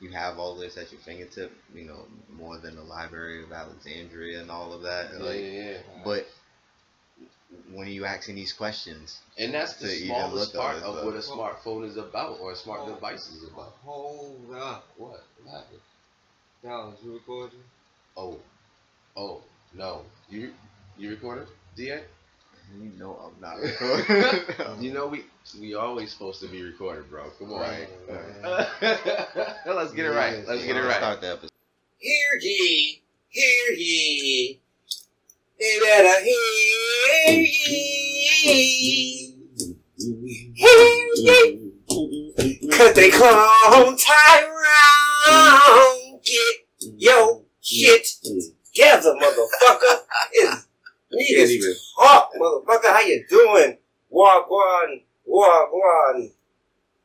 you have all this at your fingertip, you know, more than the Library of Alexandria and all of that. Yeah, like, yeah, yeah. but when are you asking these questions? And that's the smallest part of but- what a smartphone is about or a smart Oh. device is about. Hold up. What? What happened? Dallas, you recording? Oh, oh, no. You you recorded, Da? You know I'm not recording. You know we we always supposed to be recorded, bro. Come on. Right. Let's get it right. Let's get it right. Start the episode. Hear ye, hear ye. They better hear ye. Hear ye. Cause they clone Tyrone. Get your shit together, motherfucker. It's Even. Negus Talk, motherfucker. How you doing? Walk on.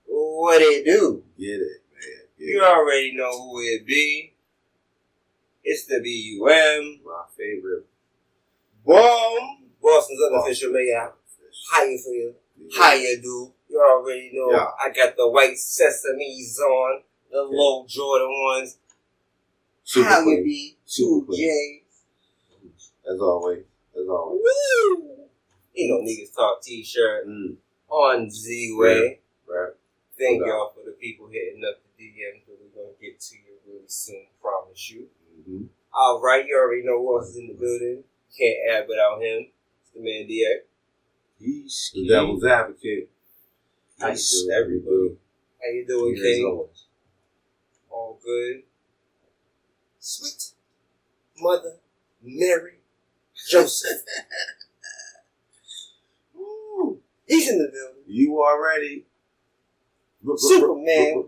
What it do? Get it, man. Get You it. already know who it be. It's the BUM. My favorite. Boom. Boston's unofficial mayor. How you feel? How you do? You already know. Yeah. I got the white sesames on, the Yeah. low Jordan ones. Super How clean. you be? Super Two. J's. As always. As always. Woo! You know Negus Talk t-shirt Mm, on Z-Way. right. Thank Okay. y'all for the people hitting up the DMs, but we're gonna get to you really soon, promise you. Mm-hmm. All right, you already know who else is in the building. Can't add without him. It's the man DX. He's the devil's advocate. Nice, everybody. How you doing, Here as King? All good. Sweet Mother Mary Joseph. Woo. He's in the building. You already. Superman.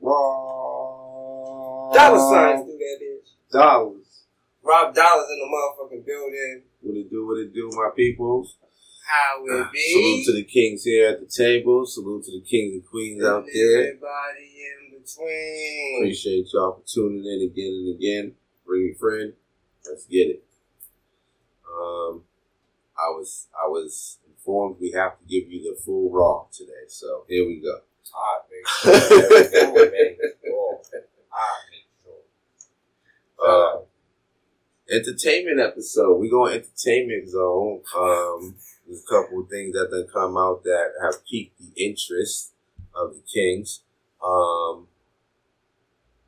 Raw. Dollar signs through that bitch. Dollars. Rob Dollars in the motherfucking building. What it do? What it do, my peoples? How it ah, be. Salute to the kings here at the table. Salute to the kings and queens out there. Everybody in between. Appreciate y'all for tuning in again and again. Bring your friend. Let's get it. Um, I was I was informed we have to give you the full raw today, so here we go. I make sure. I make sure. I make sure. Uh, entertainment episode. We go entertainment zone. Um, there's a couple of things that then come out that have piqued the interest of the Kings. Um,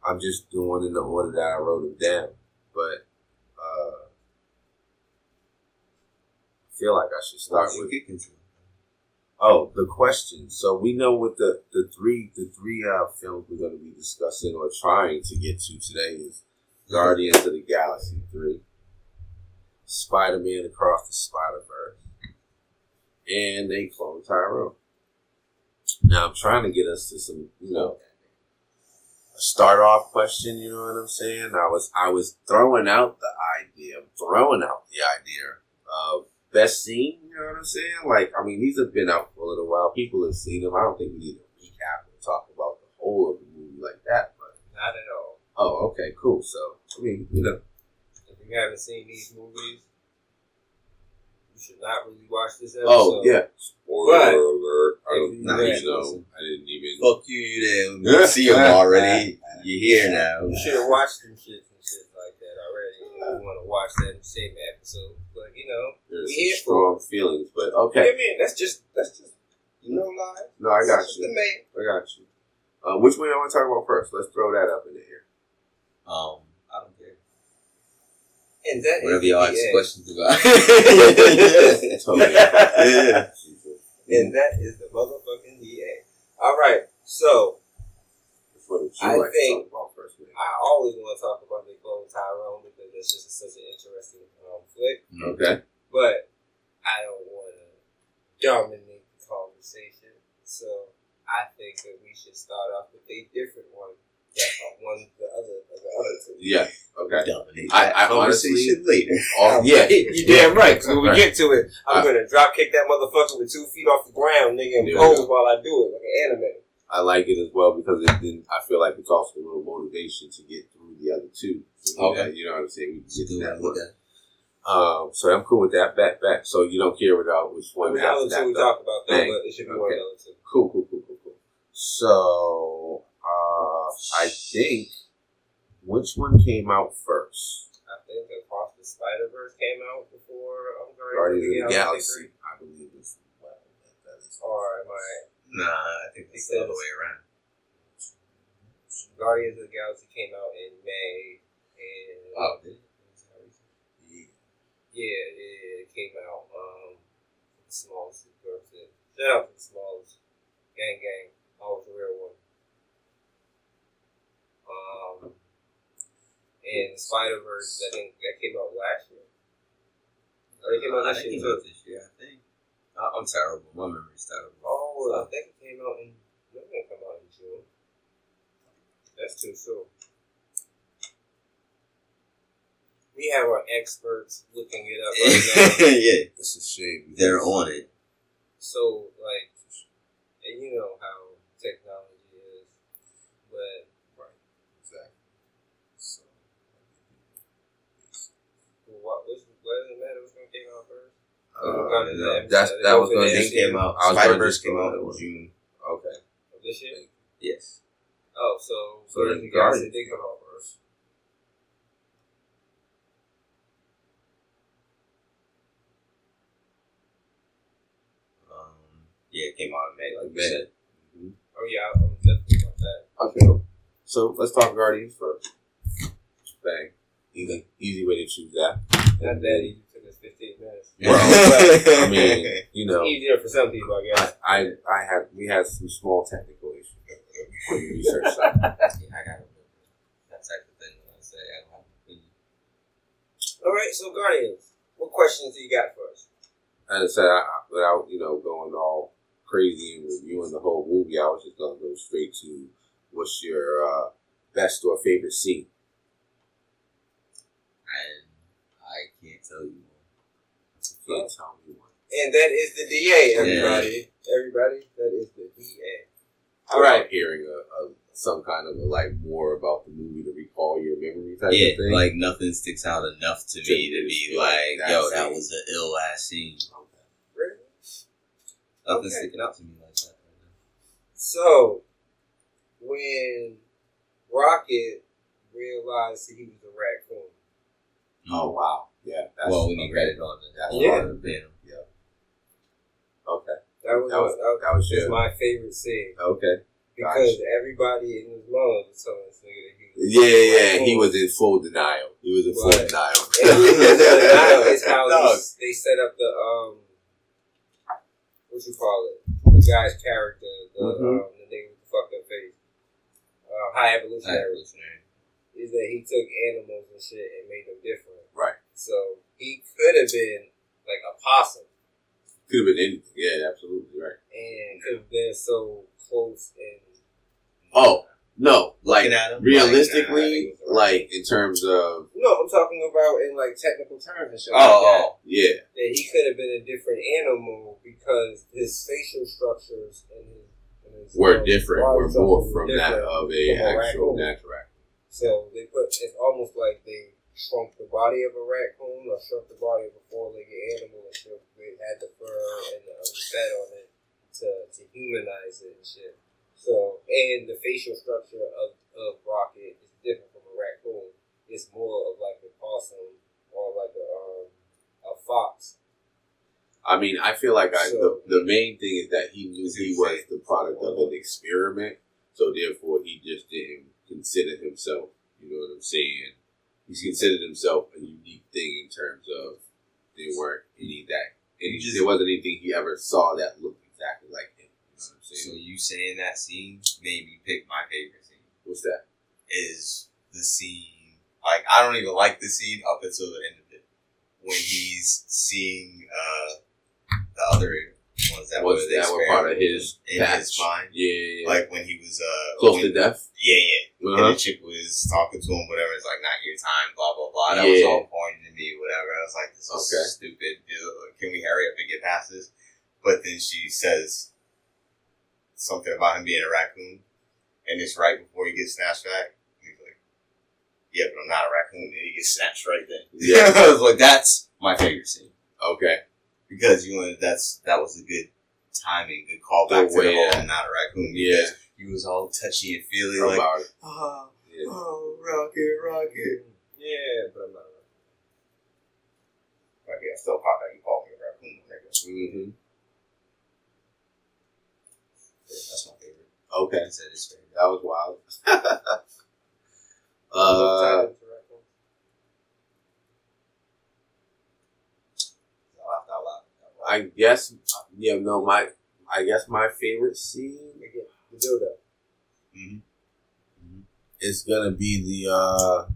I'm just doing in the order that I wrote them down, but uh, I feel like I should start with Oh, the question. So we know what the the three the three uh, films we're going to be discussing or trying to get to today is Guardians of the Galaxy three, Spider Man Across the Spider Verse, and they clone Tyrone. Now I'm trying to get us to some, you know, a start off question. You know what I'm saying? I was I was throwing out the idea, throwing out the idea of best scene. You know what I'm saying? Like, I mean, these have been out for a little while. People have seen them. I don't think we need to recap and talk about the whole of the movie like that. But Not at all. oh, okay, cool. So, I mean, you know, If you haven't seen these movies, you should not really watch this episode. oh yeah. But- alert! I don't you know. read- know. I didn't even. Fuck you, you there. See them already. You're here now. You should have watched them shit like that already. If you want to watch that same episode, but you know, There's we some here strong feelings, but okay, I okay. mean, that's just that's just you know, live. No, I got That's you. The man. I got you. Uh, which one I want to talk about first? Let's throw that up in the air. Um, I don't care. And that Whatever y'all the ask questions about. Totally. yeah. And that is the motherfucking DA. All right, so Which one you I like think- to talk about first, man? I always want to talk about the clone Tyrone because that's just such an interesting um, flick. Okay. but I don't want to dominate the conversation. So I think that we should start off with a different one. That one the other the other two. Yeah. Okay. Dominate I- that I honestly- conversation later. Oh, yeah. you damn right. So when we Right. get to it, I'm Uh, gonna drop kick that motherfucker with two feet off the ground, nigga, and Yeah. pose while I do it like an anime. I like it as well because it then I feel like it's also a little motivation to get through the other two. So, Okay. yeah, you know what I'm saying? We get to that one. that. Um, so I'm cool with that. Back, back. So you don't care about which I one mean, we the have other we talk about that, Dang. but it should be one of Okay. the two. Cool, cool, cool, cool, cool. So, uh, I think which one came out first? I think Across the Spider Verse came out before um, Guardians of the Galaxy Galaxy. I believe it's well, that, that is. Or am I? Nah, I think it's the other way around. Guardians of the Galaxy came out in May, and Oh, did it? Yeah. yeah, it, came out. Um, the smallest. Shout out to the smallest gang, gang. Always a real one. Um, and Spider Verse. I think that came out last year. Or it came out Uh, this year came out this year, I think. Uh, I'm terrible. My memory's terrible. Oh, I think it came out in. No, it didn't come out in June. That's too soon. We have our experts looking it up right now. yeah, It's a shame. they're on it. so, like, and you know how technology is, but Right. Exactly. So. what which what does it matter which one came out first? Uh, Got it, That's that was Open going to Thing came out. I was Spider Verse just came out that in way. June. Okay. Of this year? Yes. Oh, so So Guardians of then the Galaxy Guardians. did come out first. Um, yeah, it came out in May, like you May. said. Mhm. Oh yeah, I'm definitely about that. Okay. So let's talk Guardians first. Bang. Easy, easy way to choose that. Not that easy. Took us 15 minutes. Well, I mean, you know, Easier for some people, I guess. I, I, I had we had some small technical issues on the research side. yeah, I got it. That type of thing when I say I don't have an opinion. All right, so Guardians, what questions do you got for us? As I said, I, I- without you know going all crazy and reviewing the whole movie, I was just gonna go straight to what's your uh, best or favorite scene. And I can't tell. You can't tell me one. And that is the DA, everybody. Everybody, that is the DA. All Without right. hearing a, a some kind of a, like more about the movie to recall your memory type Yeah, of thing. like nothing sticks out enough to me to be Yeah, like, that yo, that was an ill ass scene. Okay. Really? Nothing's Okay. sticking out to me like that. Right now. So, when Rocket realized that he was a raccoon, Oh wow, yeah. That's, well, when he okay. read it on the That's Yeah. on the panel. Okay, that was, That was- that, that was was your my favorite scene. okay. Because everybody in his mom was telling this nigga that he was Yeah, a yeah. He was in full denial. He was in full Right. denial. And the reason for the denial is how Dog. he- they set up the um, what you call it, the guy's character, the Mhm. um, the nigga with the fucked up face, uh, high evolutionary, Evolutionary. is that he took animals and shit and made them different. Right. So he could have been like a possum Could have been anything. Yeah, absolutely right. and could have been so close and Oh no, like at him, realistically, like, nah, like in terms of no, I'm talking about in like technical terms and shit Oh, like that. oh, yeah, that he could have been a different animal because his facial structures and his, and his were um, different. body Were more was from that of a actual natural raccoon. So they put it's almost like they shrunk the body of a raccoon or shrunk the body of a four-legged animal and shit. They had the fur and the um, fat on it to, to humanize it and shit. So and the facial structure of, of Rocket is different from a raccoon. It's more of like a possum or like a um, a fox. I mean, I feel like I, So- the the main thing is that he knew he was the product of an experiment, so therefore he just didn't consider himself. You know what I'm saying? He's considered himself a unique thing in terms of there weren't any that any, Just- there wasn't anything he ever saw that looked exactly like him. You know what I'm So you saying that scene made me pick my favorite scene. What's that? Is the scene like I don't even like the scene up until the end of it when he's seeing uh the other ones that Was were that were part of his in batch? his mind. Yeah, yeah, yeah. Like when he was uh close when- to death. Yeah, yeah. And Uh-huh. the chick was talking to him, whatever. It's like not your time, blah blah blah. That was all corny to me, whatever. I was like, this is Okay. stupid. Can we hurry up and get past this? But then she says something about him being a raccoon, and it's right before he gets snatched back. He's like, "Yeah, but I'm not a raccoon," and he gets snatched right then. Yeah. I was like, "That's my favorite scene Okay. because you know that's that was a good timing, good callback The to the way whole I'm not a raccoon." Yeah. Because he was all touchy and feely, like, about it. oh, Yeah. oh, rocket, rocket. Yeah, but I'm not. Rocket, I still pop out. You call me a raccoon, nigga. hmm That's my favorite. Okay, He said his favorite. that was wild. I uh, Titans and Raccoons. I laughed out loud. I guess, yeah, no, my, I guess my favorite scene Again, the build-up. Mhm. is gonna be the uh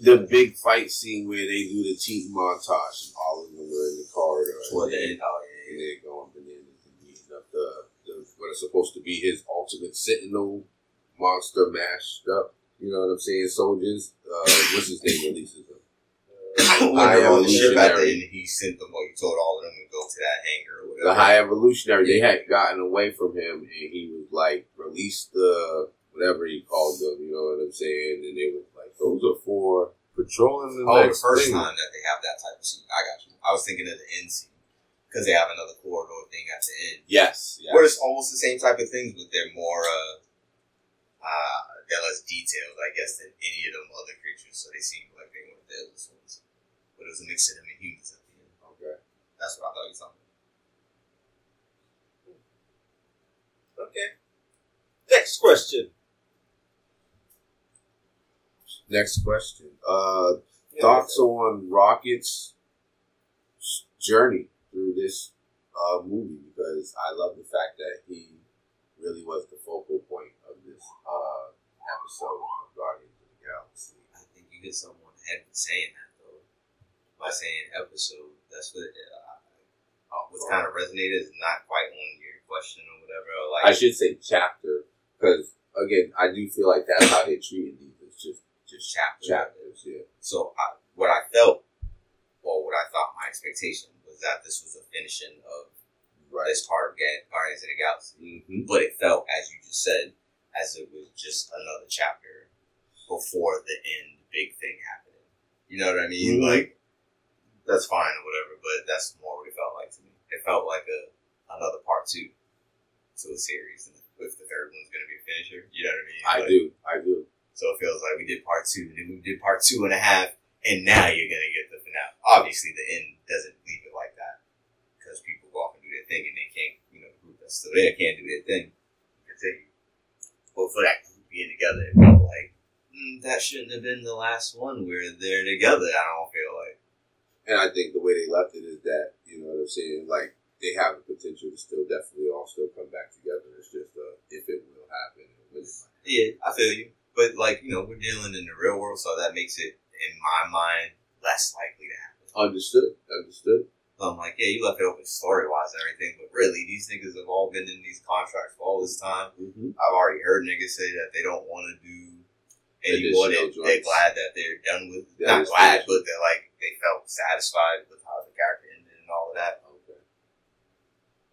the big fight scene where they do the team montage and all of them are in the corridor Toward the and, end. Oh, and they're going bananas and beating up the, the what is supposed to be his ultimate sentinel monster mashed up. You know what I'm saying? Soldiers. Uh, what's his name releases them. When High the ship at the evolutionary. end, he sent them, or he told all of them to go to that hangar or whatever. the high evolutionary they had gotten away from him and he was like release the whatever he called them you know what i'm saying and they was like those are for patrolling the Oh, the first thing. time that they have that type of scene. I got you. I was thinking of the end scene. Because they have another corridor thing at the end. yes, yes. Where it's almost the same type of things, but they're more, uh, uh, they're less detailed, I guess, than any of them other creatures. So they seem like they were the deadliest ones. But it was a mix of them and humans at the end. okay That's what I thought you were talking about. okay. Next question. next question uh Yeah, thoughts on rocket's journey through this uh movie because i love the fact that he really was the focal point of this uh episode of guardians of the galaxy I think you get someone on the head saying that, though. By saying episode, that's what uh, uh, what's kind of resonated is not quite on your question or whatever. or I should say chapter because again, I do feel like that's how they treated these. It's just just chapter. chapters. Yeah. So I, what I felt, or what I thought my expectation was that this was a finishing of Right. this part of Guardians of the Galaxy. Mm-hmm. But it felt, as you just said, as it was just another chapter before the end big thing happening. You know what I mean? Mhm. Like that's fine or whatever, but that's more what it felt like to me. It felt like a another part two to the series, and if the third one's gonna be a finisher, you know what I mean? I Like, do. I do. So it feels like we did part two, and then we did part two and a half, and now you're gonna get the finale. Obviously, the end doesn't leave it like that because people go off and do their thing, and they can't, you know, the group that's still there can't do their thing. But for that group being together, it felt like mm, that shouldn't have been the last one where they're together. I don't feel like. And I think the way they left it is that you know what I'm saying. Like they have the potential to still definitely all still come back together. It's just uh, if it will happen. it. Yeah, I feel you. But like you know, we're dealing in the real world, so that makes it, in my mind, less likely to happen. Understood. Understood. I'm like, yeah, you left it open story wise and everything, but really, these niggas have all been in these contracts for all this time. Mm-hmm. I've already heard niggas say that they don't want to do anymore. They, Additional they're glad that they're done with. Yeah, not glad, but they're like they felt satisfied with how the character ended and all of that. Okay.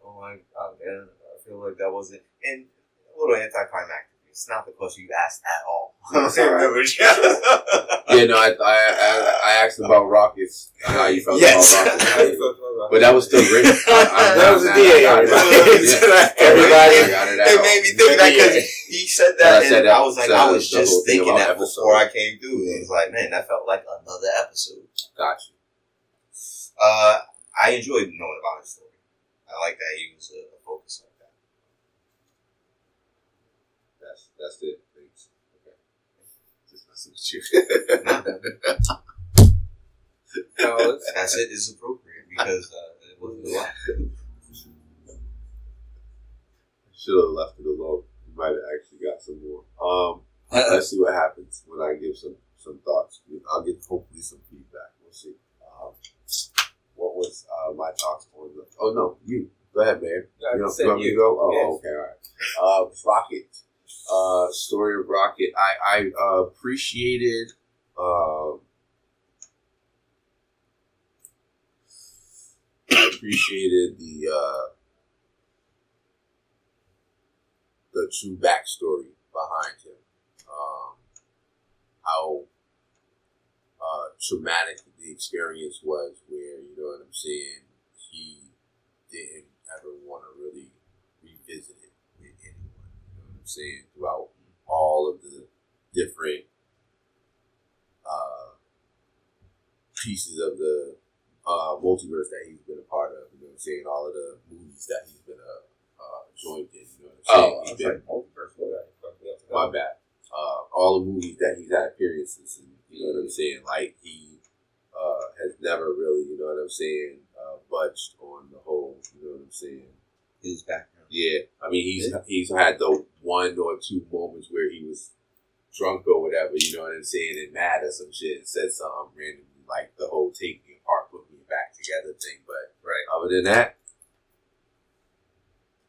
Oh my god, man, I feel like that wasn't and a little anticlimactic. It's not the question you asked at all. I don't remember. Yeah. No. I I I, I asked about rockets. How you felt Yes. about rockets. felt But that was still great. I, That was a I, DA. I, got it. Everybody- I got it It made me think that because he said And I that, and said I, was like, said I was just thinking that episode. before I came through. And it's like, man, that felt like another episode. Got you. Uh, I enjoyed knowing about his story. I like that he was a, a focus like that. That's that's it. Thanks. Okay. Just messing with you. Not that- No, That's it is appropriate because uh, it wasn't a lot. Should have left it alone. You might have actually got some more. Um, let's see what happens when I give some some thoughts. I'll get hopefully some feedback. We'll see. Um, what was uh, my thoughts on the? Oh no, you go ahead, man. I You, know, said you want me to go? Oh, Yes. okay, all right. Uh, Rocket. Uh, story of Rocket. I I uh, appreciated. Um, I appreciated the uh, the true backstory behind him. Um, how uh, traumatic the experience was, where you know what I'm saying. He didn't ever want to really revisit it with anyone. You know what I'm saying? Throughout all of the different uh, pieces of the uh, multiverse that he's been a part of. You know what I'm saying? All of the movies that he's been a uh, joined in. You know what I'm saying? Oh, He's been- sorry, multiverse. What did I fuck me up? my bad. Uh, all the movies that he's had appearances in, you know what I'm saying? Like he uh, has never really, you know what I'm saying, uh, budged on the whole, you know what I'm saying? His background. Yeah, I mean he's he's had the one or two moments where he was drunk or whatever, you know what I'm saying, and mad or some shit and said something randomly like the whole take me apart, put me back together thing. But Right. other than that,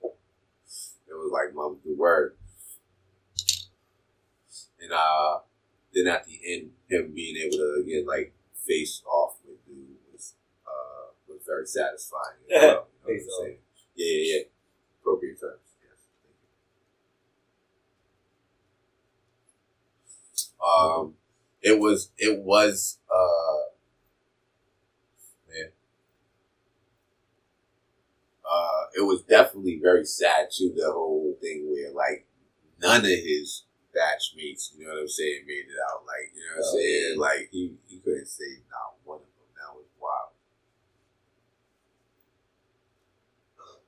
it was like mum's the word. And uh then at the end, him being able to again like face off with dude was uh was very satisfying. as well, you know what I'm saying? Yeah, yeah, yeah. Appropriate terms. Um, it was it was uh man. Uh, it was definitely very sad too. The whole thing where like none of his batchmates, you know what I'm saying, made it out. Like you know what I'm Oh, saying. yeah. Like he he couldn't save not one of them. That was wild.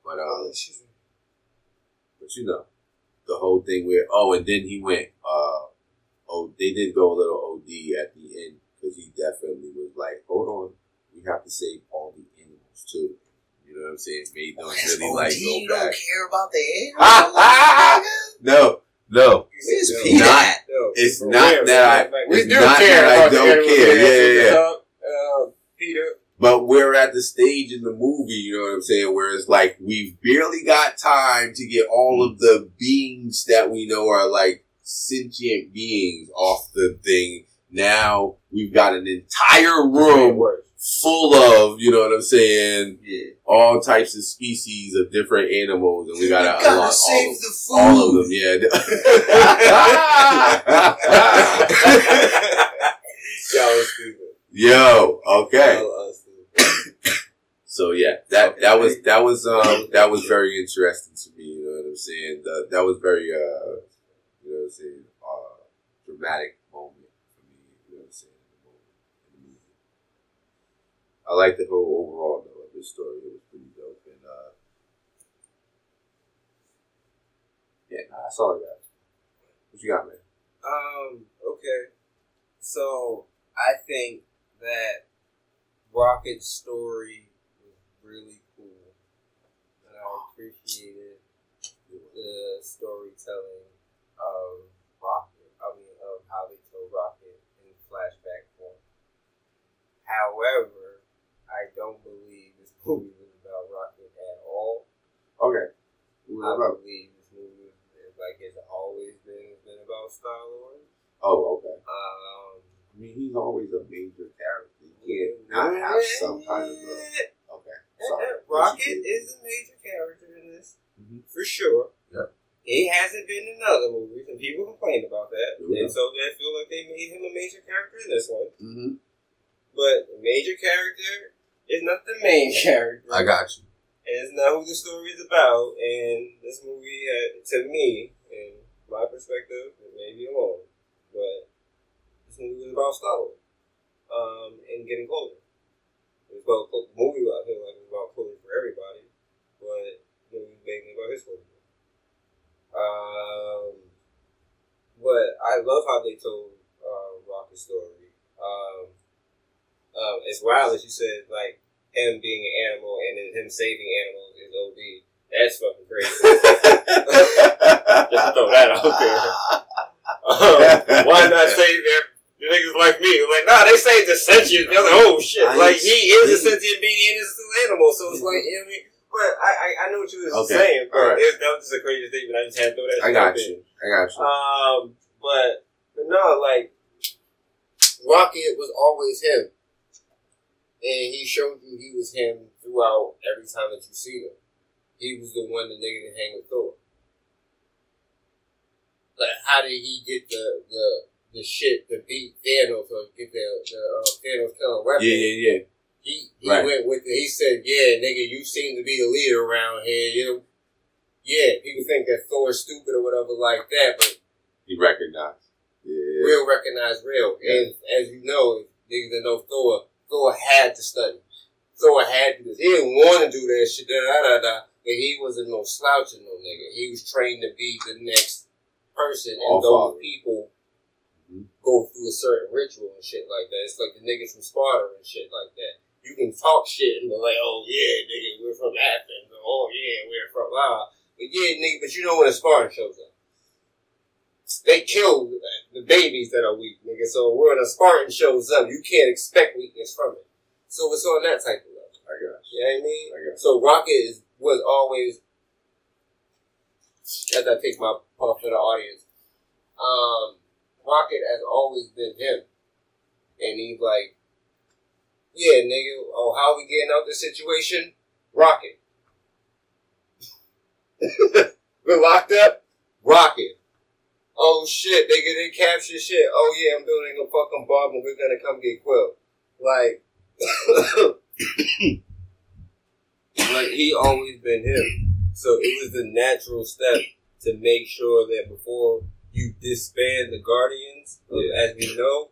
But um, but you know, the whole thing where oh, and then he went uh oh, they did go a little OD at the end because he definitely was like, hold on, we have to save all the animals too. You know what I'm saying? Made them really like you go don't care about the Ah, animals. No, no, It's No. Not- No, it's not real, that. I- we it's do not care that I about the don't animals. care. That's Yeah, yeah, yeah. Uh, Peter. But we're at the stage in the movie, you know what I'm saying, where it's like we've barely got time to get all of the beings that we know are like sentient beings off the thing. Now we've got an entire room full of, you know what I'm saying, Yeah. all types of species of different animals, and we gotta, gotta unlock all save of, the food. all of them. Yeah. Y'all stupid. Yo, okay. Y'all was stupid. So yeah, that that was that was um that was very interesting to me. You know what I'm saying? The, that was very uh you know what I'm saying uh dramatic moment for me. You know what I'm saying? In the moment, in the movie. I like the whole overall though of this story. It was pretty dope and uh yeah, nah, that's all I got. What you got, man? Um, okay. So I think that Rocket's story was really cool. And I appreciated the storytelling of Rocket. I mean of how they told Rocket in flashback form. However, I don't believe this movie was about Rocket at all. Okay. I believe this movie is like it's always been it's been about Star Lord. Oh, okay. Um, I mean, he's always a major character. You can't not have some kind of a okay. Sorry. Rocket is a major character in this, Mhm. for sure. He hasn't been in other movies, and people complain about that, Yeah. and so they feel like they made him a major character in this one. Mm-hmm. But major character is not the main character. I got you. and it's not who the story is about. And this movie, had, to me, in my perspective, it may be alone, but this movie was about Star Lord um, and getting closure. It was about clo- movie. I feel like it was about closure for everybody, but the movie was mainly about his closure. Um, but I love how they told uh, Rocket's story. Um, um, as wild as you said, like him being an animal and then him saving animals is OD. That's fucking crazy. Just throw that out there. Um, why not save their the niggas like me? Like, nah, they saved the sentient. They're like, oh shit. Like, he is a sentient being and it's an animal. So it's like, you know what I mean? But I, I, I know what you was Okay. saying, but Alright. it, that was just a crazy statement. I just had to throw that I got you. I got you. Um, but, but no, like Rocket was always him, and he showed you he was him throughout every time that you see him. He was the one the nigga to hang with Thor. Like, how did he get the the the shit to beat Thanos or get the the uh, Thanos killing weapon? Yeah, yeah, yeah. He he Right. went with it. He said, "Yeah, nigga, you seem to be the leader around here. You know, yeah, people think that Thor's stupid or whatever like that, but He recognized. Yeah. real recognized real. And as you know, niggas that know Thor, Thor had to study. Thor had to do this. He didn't want to do that shit, da da da da. But he wasn't no slouching no nigga. He was trained to be the next person, and those father. people Mhm. go through a certain ritual and shit like that. It's like the niggas from Sparta and shit like that. You can talk shit and be like, oh yeah, nigga, we're from Athens. Or, oh yeah, we're from blah. But yeah, nigga, but you know when a Spartan shows up. They kill the babies that are weak, nigga. So when a Spartan shows up, you can't expect weakness from it. So it's on that type of level. I got You know what I mean? I got So Rocket is was always as I take my puff for the audience. Um, Rocket has always been him, and he's like, "Yeah, nigga. Oh, how we getting out this situation? Rocket. We're locked up. Rocket. Oh shit, nigga, they capture shit. Oh yeah, I'm building a fucking bomb and we're gonna come get Quill. Like, like he always been him. So it was the natural step to make sure that before you disband the Guardians, uh, as we know,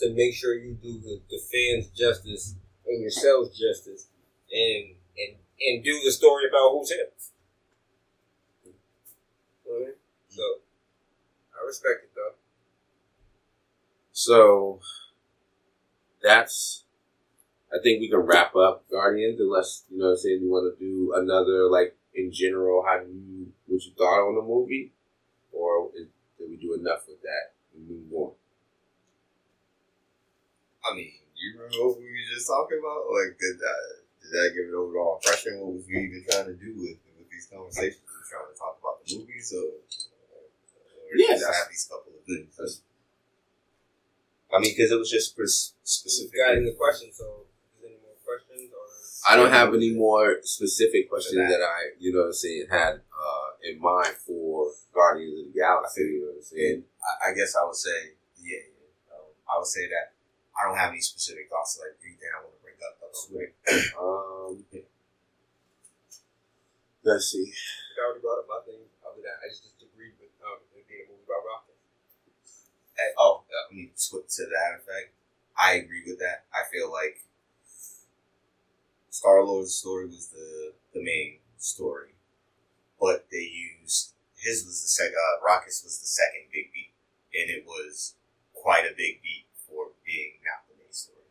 to make sure you do the, the fans justice and yourselves justice, and and and do the story about who's him. So I respect it though. So that's I think we can wrap up Guardians unless you know what I'm saying you want to do another like in general how do you what you thought on the movie or is, did we do enough with that and move on? I mean, you remember what we were just talking about? Like, did that, did that give an overall impression? What was we even trying to do with, with these conversations? We were trying to talk about the movies or, or Yeah, just have these couple of things? I mean, because it was just pres- Specific. Got any questions? So, is there any more questions? Or I don't have any more specific questions that. that I you know what I'm saying had uh, in mind for Guardians of the Galaxy. You know what I'm saying? And I, I guess I would say, yeah, yeah. Um, I would say that I don't have any specific thoughts, like anything I want to bring up. That's quick. Um, let's see. I already brought up my thing. Other than I just disagreed with um, it being a movie about Rocket. Hey, oh, I mean, to, to that effect, I agree with that. I feel like Star Lord's story was the the main story, but they used his was the second. Uh, Rocket's was the second big beat, and it was quite a big beat for being not the main story.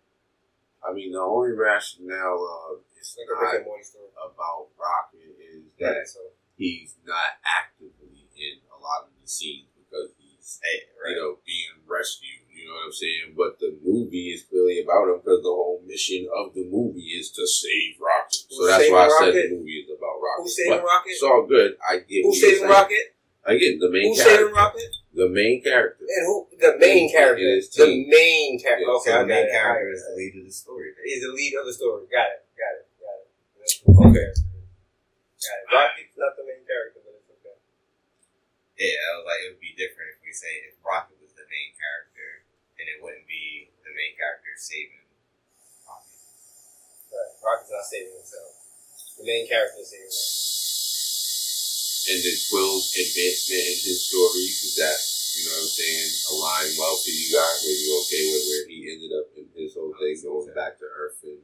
I mean, the only rationale of it's like not and Morty story. about Rocket is that so he's not actively in a lot of the scenes because he's Hey, you know being rescued. You know what I'm saying? But the movie is clearly about him because the whole mission of the movie is to save Rocket. So Who's that's why I said the movie is about Rocket. who's saving But Rocket? It's all good. I get Who's saving. Rocket? Again, the main Who's character. saving Rocket? The main character. And who? The main character. The main character. Yeah, okay, so the main it. character is the lead of the story. Is the lead of the story. Got it. Got it. Got it. Okay. Got it. Rocket's not the main character, but it's okay. Yeah, I was like, it would be different if we say if Rocket was the main character, and it wouldn't be the main character saving Rocket. Right. Rocket's not saving himself. The main character is saving himself. And then Quill's advancement in his story, does that, you know what I'm saying, align well to you guys? Were you okay with where he ended up in his whole thing, going back to Earth and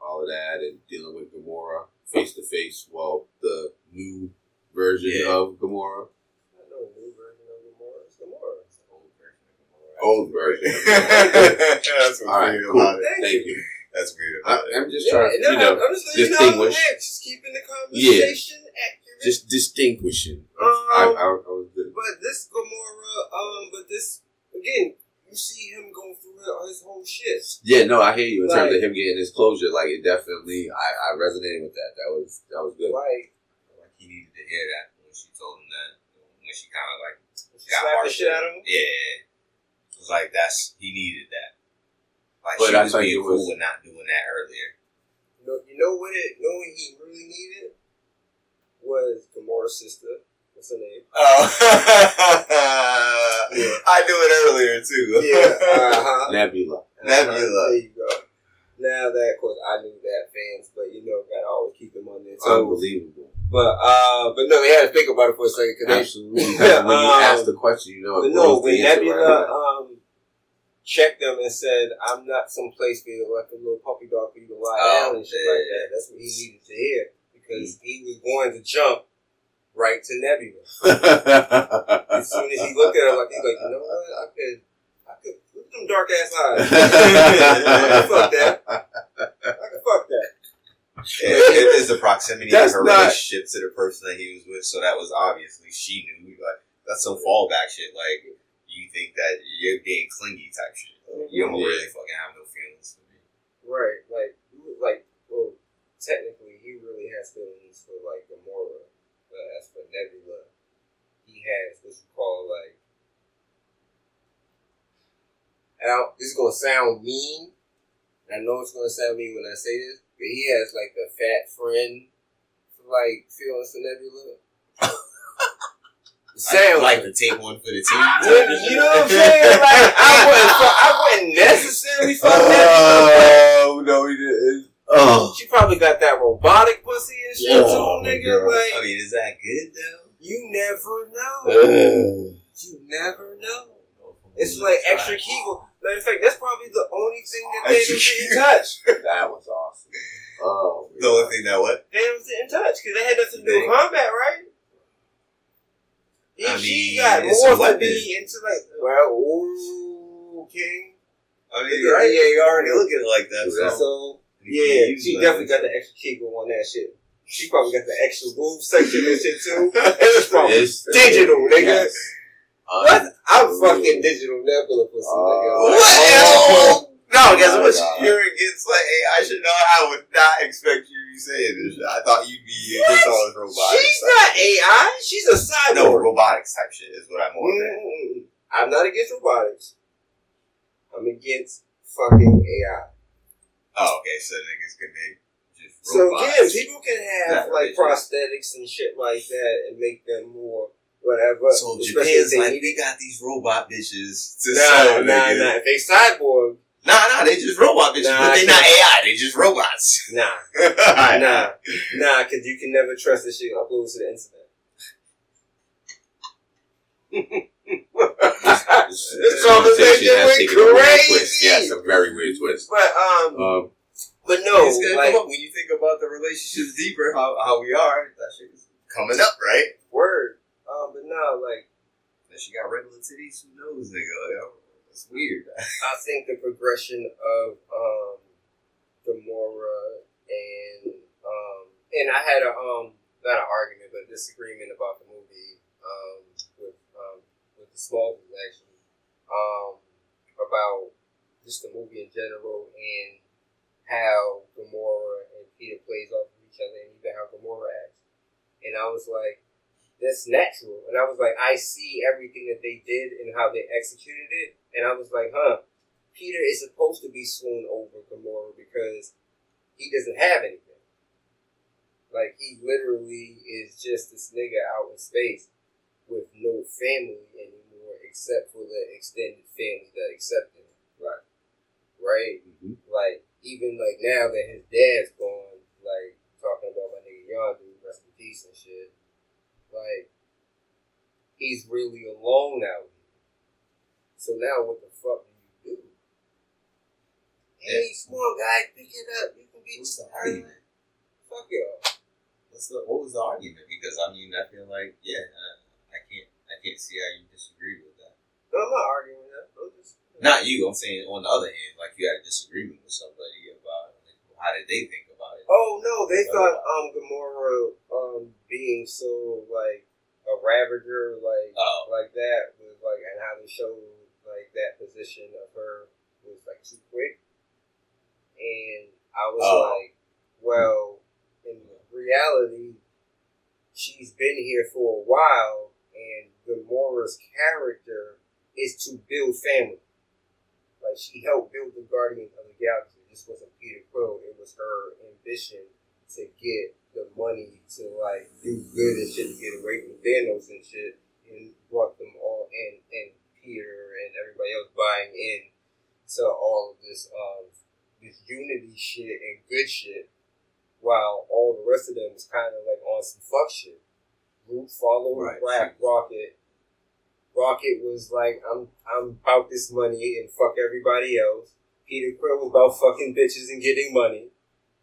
all of that, and dealing with Gamora face to face? Well, the new version Yeah. of Gamora. No new version of Gamora. It's Gamora. It's the old version of Gamora. Old version. That's what's All right, cool. about it. Thank you. That's weird I, I'm just Yeah, trying to, no, you know, I'm just letting you know. distinguish. Just keeping the conversation accurate. Just distinguishing. Um, I, I, I was good. But this Gamora, um, but this again, you see him going through his whole shit. Yeah, no, I hear you in terms of him getting his closure. Like it definitely, I, I resonated with that. That was that was good. Like Like he needed to hear that when she told him that. When she kind of like she got slapped the shit out of him. Yeah, it was like that's he needed that. Like But she I was think being it cool was- with not doing that earlier. You know, you know what it? You know he really needed was Gamora's sister. What's her name? Oh, I knew it earlier too. Yeah, Uh huh. Nebula. Nebula. There you go. now that, of course, I knew that fans, but you know, gotta always keep them on their toes. Unbelievable. But uh, but no, they had to think about it for a second. Cause they, Absolutely. Because when you Um, ask the question, you know. it no, when Nebula um checked them and said, "I'm not some place for you like a little puppy dog for you to lie Oh, down and shit like that," that's what he needed to hear because he was going to jump right to Nebula. As soon as he looked at her, like he's like, you know what? I could, I could look at them dark ass eyes. I could fuck that. I could fuck that. It, it is the proximity That's of her not- relationship to the person that he was with, so that was obviously she knew. Like that's some fallback shit. Like you think that you're being clingy type shit. You don't Yeah. really fucking have no feelings for me. Right, like, like, well, technically, he has feelings for like Gamora, but as for Nebula, he has what's called like. Now, this is gonna sound mean. and I know it's gonna sound mean when I say this, but he has like the fat friend, like feelings for Nebula. Sounds like to take one for the team. you know what I'm saying? Like I wouldn't, I wouldn't necessarily fuck oh, Nebula. Oh no, he didn't. Oh, She probably got that robotic pussy and shit Yeah. too, Oh, nigga. God. Like I mean, is that good though? you never know. Ugh. You never know. It's like extra Kegel. Matter of fact, that's probably the only thing that they Extra didn't Kegel. touch. that was awesome. Oh, The only thing that what? They didn't touch because they had nothing to do with combat, right? He, I she mean, got it's more a to be into like, well, ooh, king. I mean, Yeah, right? yeah, you already look at it like that. So. So you yeah, she definitely got the extra Kegel on that shit. She probably got the extra groove section and shit too. It's probably It's digital, nigga. Yes. What? I'm fucking digital Nebula pussy, nigga. What? Oh. No, guess what? God. You're against like, hey, I should know. I would not expect you to be saying this. shit. I thought you'd be against all this robotics. She's type not. AI. She's a cyborg. No, robotics type shit is what I'm on. at. Mm, I'm not against robotics. I'm against fucking AI. Oh, okay. So niggas can make just So robots. yeah, people can have Not like prosthetics and shit like that and make them more whatever. So especially if Japan's they like, need- we got these robot bitches to Nah, sell, nah, nah. If they cyborg, Nah, nah, they just robot bitches, Nah, but they not can't- AI. They just robots. nah, nah, nah, because you can never trust this shit uploads to the internet. This, This conversation has went taken a weird crazy. twist. Yes, a very weird twist. But um, Um, but no, it's gonna like come up when you think about the relationships deeper, how how we are. That shit is coming up, right? word. Um, but no, like That she got regular titties. Who knows, nigga? Like, That's weird. I think the progression of um Gamora and um and I had a um not an argument but disagreement about the movie um with the small actually um about just the movie in general and how Gamora and Peter plays off of each other and even how Gamora acts. And I was like, that's natural. And I was like, I see everything that they did and how they executed it. And I was like, huh, Peter is supposed to be swooned over Gamora because he doesn't have anything. Like he literally is just this nigga out in space with no family anymore except for the extended family that accepted him. Right. Right? mhm. Like even like now that his dad's gone, like talking about my nigga Yondu, rest in peace and shit. Like he's really alone out here. So now what the fuck do you do? Hey, small guy, pick it up. You can be What's the argument? Fuck y'all. What's the, what was the argument? Because I mean, I feel like yeah, uh, I can't I can't see how you disagree with. No, I'm not arguing with that. Just Not you. I'm saying on the other hand, like you had a disagreement with somebody about like, how did they think about it? Oh no, they thought um Gamora um being so like a ravager like Oh. like that was like and how they showed like that position of her was like too quick. And I was Oh. like, well, in reality, she's been here for a while and Gamora's character is to build family. Like she helped build the Guardians of the Galaxy. This wasn't Peter Quill. It was her ambition to get the money to like do good and shit to get away from Thanos and shit, and brought them all in, and Peter and everybody else buying in to all of this um this unity shit and good shit, while all the rest of them was kind of like on some fuck shit. Groot followed Right. Rap Rocket. Rocket was like, I'm I'm about this money and fuck everybody else. Peter Quill was about fucking bitches and getting money.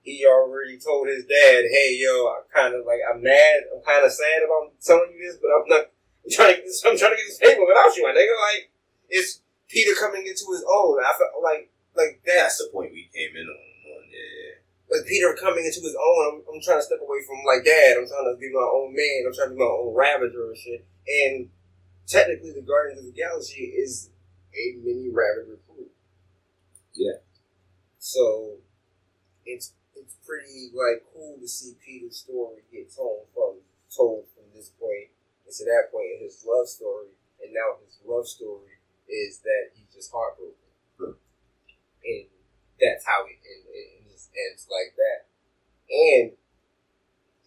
He already told his dad, "Hey, yo, I'm kind of like I'm mad. I'm kind of sad about telling you this, but I'm not. I'm trying to. I'm trying to get this paper without you, my nigga. Like it's Peter coming into his own. I felt like like That's that's the point we came in on. on yeah. like Peter coming into his own. I'm, I'm trying to step away from like dad. I'm trying to be my own man. I'm trying to be my own Ravager and shit. And technically, the Guardians of the Galaxy is a mini Ravager crew. Yeah. So it's it's pretty like cool to see Peter's story get told from told from this point and to that point in his love story, and now his love story is that he's just heartbroken, Huh. and that's how it, it just ends like that. And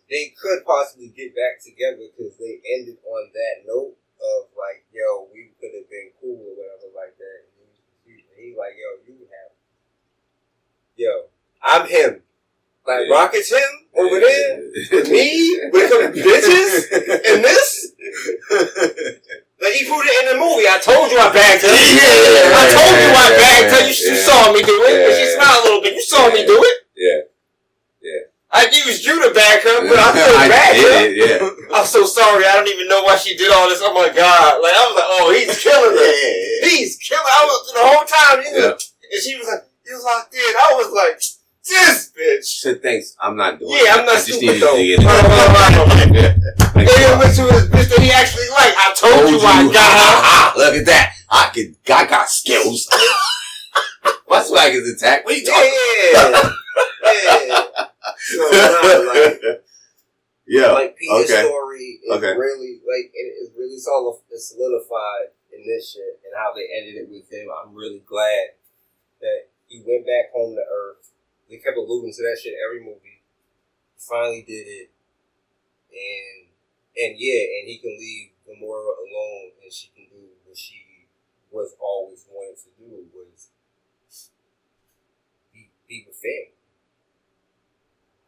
they could possibly get back together because they ended on that note of like, yo, we could have been cool or whatever like that. And he, he like, yo, you have, yo, I'm him. Like Yeah. Rocket's him over there. Me with some bitches and this. Like he put it in the movie. I told you I bagged her. Yeah. I told you I bagged her. You, you saw me do it. She smiled a little bit. You saw me do it. I used you to bag her, but I I bagged did yeah. I'm so sorry. I don't even know why she did all this. Oh my god! Like I was like, oh, he's killing her. He's killing. I was the whole time. He was, Yeah. And she was like, he was locked in. I was like, this bitch. She said, thanks. I'm not doing Yeah, it. I'm not I stupid though. to get it. And went to his bitch that he actually liked. I told, you, I got ha, ah, Look at that. I can. I got skills. What's like his attack? What are you talking? Yeah. yeah. So, like, Yeah. like Peter's okay. story is Okay. really like it is really solidified in this shit and how they ended it with him. I'm really glad that he went back home to Earth. They kept alluding to that shit every movie. Finally did it, and and yeah, and he can leave Gamora alone, and she can do what she was always wanted to do was be, be with family.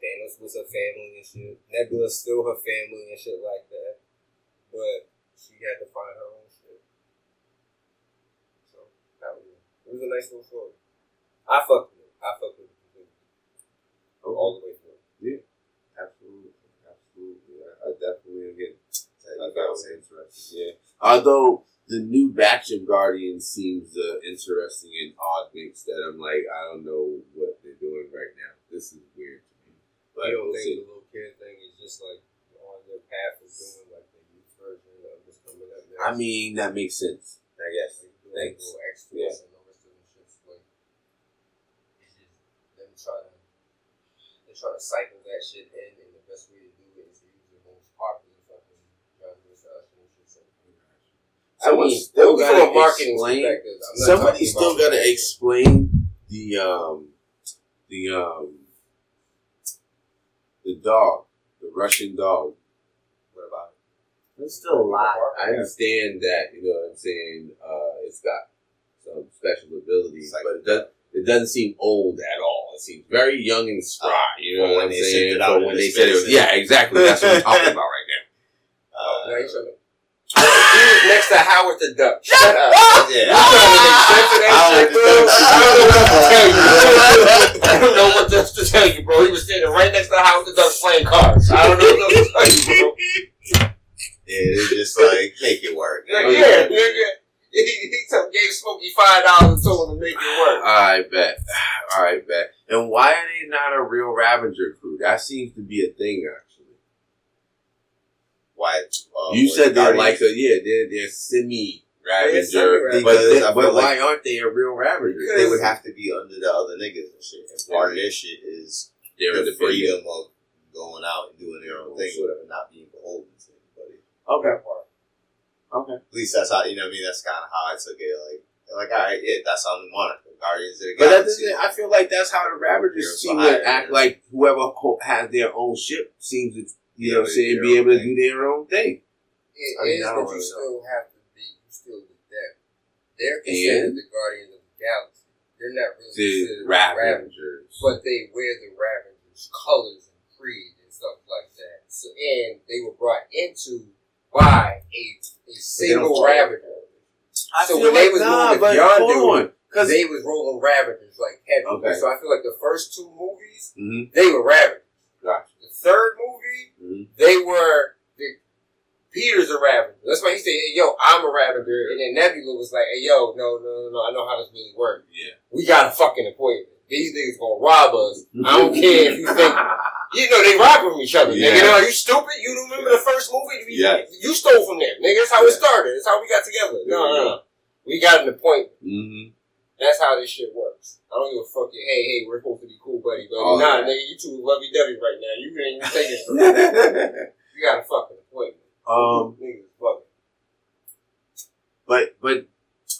Thanos was her family and shit. Nebula's still her family and shit like that. But she had to find her own shit. So that was it. It was a nice little story. I fucked with it. I fucked with it completely. All the way through. Yeah. Absolutely, absolutely. I, I definitely again. I thought it was interesting. Yeah. Although the new batch of Guardians seems uh, interesting and odd mix that I'm like, I don't know what they're doing right now. This is weird You don't think the little kid thing is just like on their path of doing like the youth version of coming up next? I mean, that makes sense. I guess. like doing Thanks. little extras Yeah. and rest of them shit's like it's just them trying to they're trying to cycle that shit in and the best way to do it is to use the most popular fucking genres to and shit. So, I mean, still from gotta a marketing explain- perspective, I'm Somebody still got to explain the um the um the dog, the Russian dog. What about it? It's still alive. I understand that, you know what I'm saying, uh, it's got some special abilities, like- but it, does, it doesn't seem old at all. It seems very young and spry, you know what I'm saying? But when they said it was, yeah, exactly. That's what I'm talking about right now. Uh, Now you trying to- he was next to Howard the Duck. Shut up. Oh, yeah. Oh, oh, you trying to make sense of that I shit, don't bro? know. I don't know what to tell you. I don't know what else to tell you, bro. He was standing right next to Howard the Duck playing cards. I don't know what else to tell you, bro. Yeah, it's just like make it work. Yeah, yeah, yeah. He, he gave Smokey five dollars and told him to make it work. I bet. All right, bet. And why are they not a real Ravager crew? That seems to be a thing, actually. Why? Uh, you said they're like a yeah, they're they're semi Ravager, semi-Ravager. but, Because they- but feel why aren't they a real Ravager? They would have to be under the other niggas and shit. And part of their shit is They're the freedom of going out and doing their own thing, Sure. whatever, not being beholden to anybody. Okay, part. okay. At least that's how you know. what I mean, that's kind of how I took it. Like, like, all right, yeah, that's how we want it. The Guardians of the But that doesn't. I feel like that's how the Ravagers You're seem to act. Like whoever has their own ship seems to, you know, what I'm saying, be able to thing. do their own thing. It I mean, is, but you really still have to be, you still with them. They're considered And? the Guardians of the Galaxy. they're not really The considered Ravagers, Ravengers. but they wear the Ravagers colors and creed and stuff like that. So, and they were brought into by a, a single follow. Ravager. I so feel when they was nah, doing the but Beyond hold dude, on. Cause They was rolling Ravagers like heavy. Okay. So I feel like the first two movies, Mhm. they were Ravagers. Gotcha. Third movie, Mhm. they were the Peter's a Ravager. That's why he said, hey, "Yo, I'm a Ravager," and then Nebula was like, "Hey, yo, no, no, no, no, I know how this really works. Yeah. We got a fucking appointment. These niggas gonna rob us. I don't care if you think." You know, they rob from each other, Yeah. nigga. They're you stupid? You don't remember the first movie? You, Yeah. you stole from them, nigga. That's how it started. That's how we got together. No, no, no. We got an appointment. hmm That's how this shit works. I don't give a fuck. You. Hey, hey, we're supposed to be cool, buddy. But Oh, nah, yeah. nigga, you two lovey dovey right now. You ain't even taking straight. You got a fucking appointment. um, Niggas fucking. but but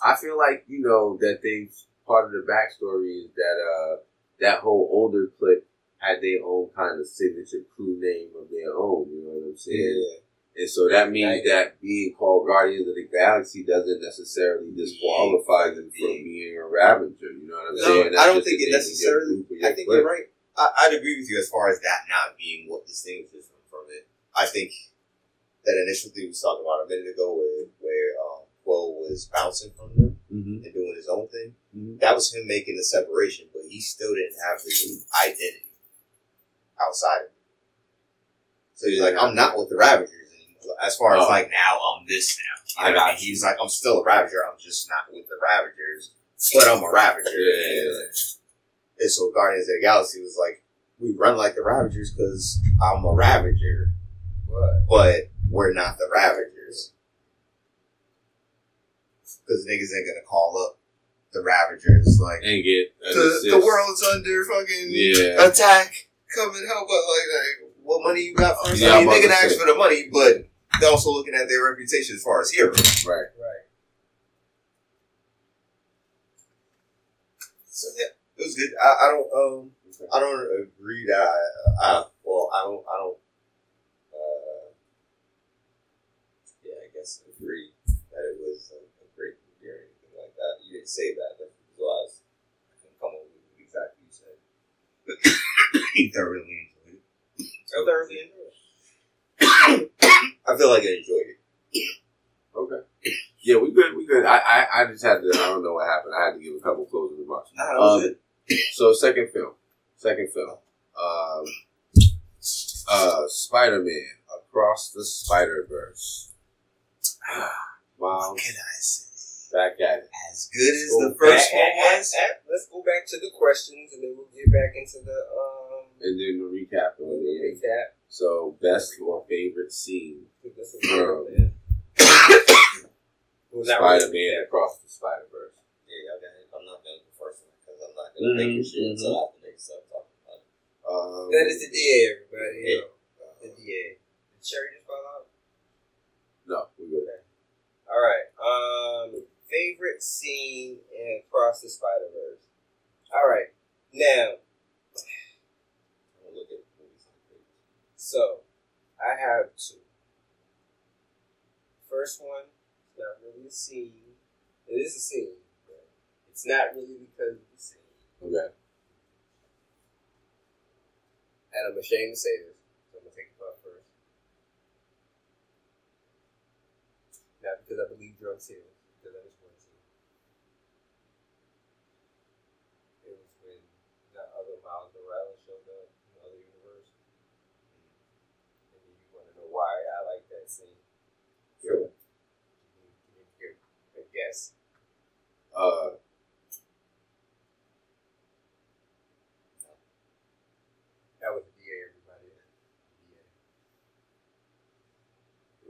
I feel like you know that they part of the backstory is that uh that whole older clique had their own kind of signature crew name of their own. You know what I'm saying? And so that means that being called Guardians of the Galaxy doesn't necessarily disqualify them from being a Ravager. You know what I'm No, saying? I don't think it name of your necessarily- group or your I think clique. you're right. I, I'd agree with you as far as that not being what distinguishes them from it. I think that initial thing we was talking about a minute ago, where where um, Quill was bouncing from them Mhm. and doing his own thing, Mhm. that was him making the separation, but he still didn't have the identity outside of it. So he's like, I'm not with the Ravagers. As far as Oh. like now, I'm this now. I You know what got mean? He's like, I'm still a Ravager. I'm just not with the Ravagers, but I'm a Ravager. Yeah. And so Guardians of the Galaxy was like, we run like the Ravagers because I'm a Ravager, What? but we're not the Ravagers. Because niggas ain't gonna call up the Ravagers like And get an the, the world's under fucking Yeah. attack. Come and help us. Like, like, what money you got first? Yeah, I mean, they can ask for the money, but they're also looking at their reputation as far as heroes. Right. Right. So yeah, it was good. I, I don't um I don't agree that I, I well I don't I don't uh yeah I guess agree that it was a, a great movie or anything like that. You didn't say that. That's because I, was, I couldn't come up with exactly you said. You thoroughly enjoyed it. Thoroughly enjoyed it. I feel like I enjoyed it. Okay. Yeah, we good. We good. I, I, I just had to. I don't know what happened. I had to give a couple closing remarks. Nah, that was Um, it. So second film, second film, um, uh, Spider Man Across the Spider Verse. What can I say? back at it. As good as Go the first back- one was. Let's go back to the questions and then we'll get back into the um And then the recap the on the end. recap. So best or favorite scene, This is man. Well, Spider. Man Across the Spider Verse. Yeah, y'all got it. I'm not done with the first one because I'm not gonna think of shit until after niggas start talking about it. Um, That is the DA, everybody. Yeah. The DA. Did Sherry just fall out? no, we good. All right. Um, favorite scene in Across the Spider Verse. All right. Now, I'm gonna look at movies like this. So I have two. First one, it's not really a scene. It is a scene, but it's not really because of the scene. Okay. And I'm ashamed to say this, so I'm gonna take up first. Not because I believe drugs heal, because I just want to. It was when the other Miles Morales showed up in the other universe. And then you want to know why I like that. Sure. Can you, can you guess? Uh, That was the DA, everybody. DA.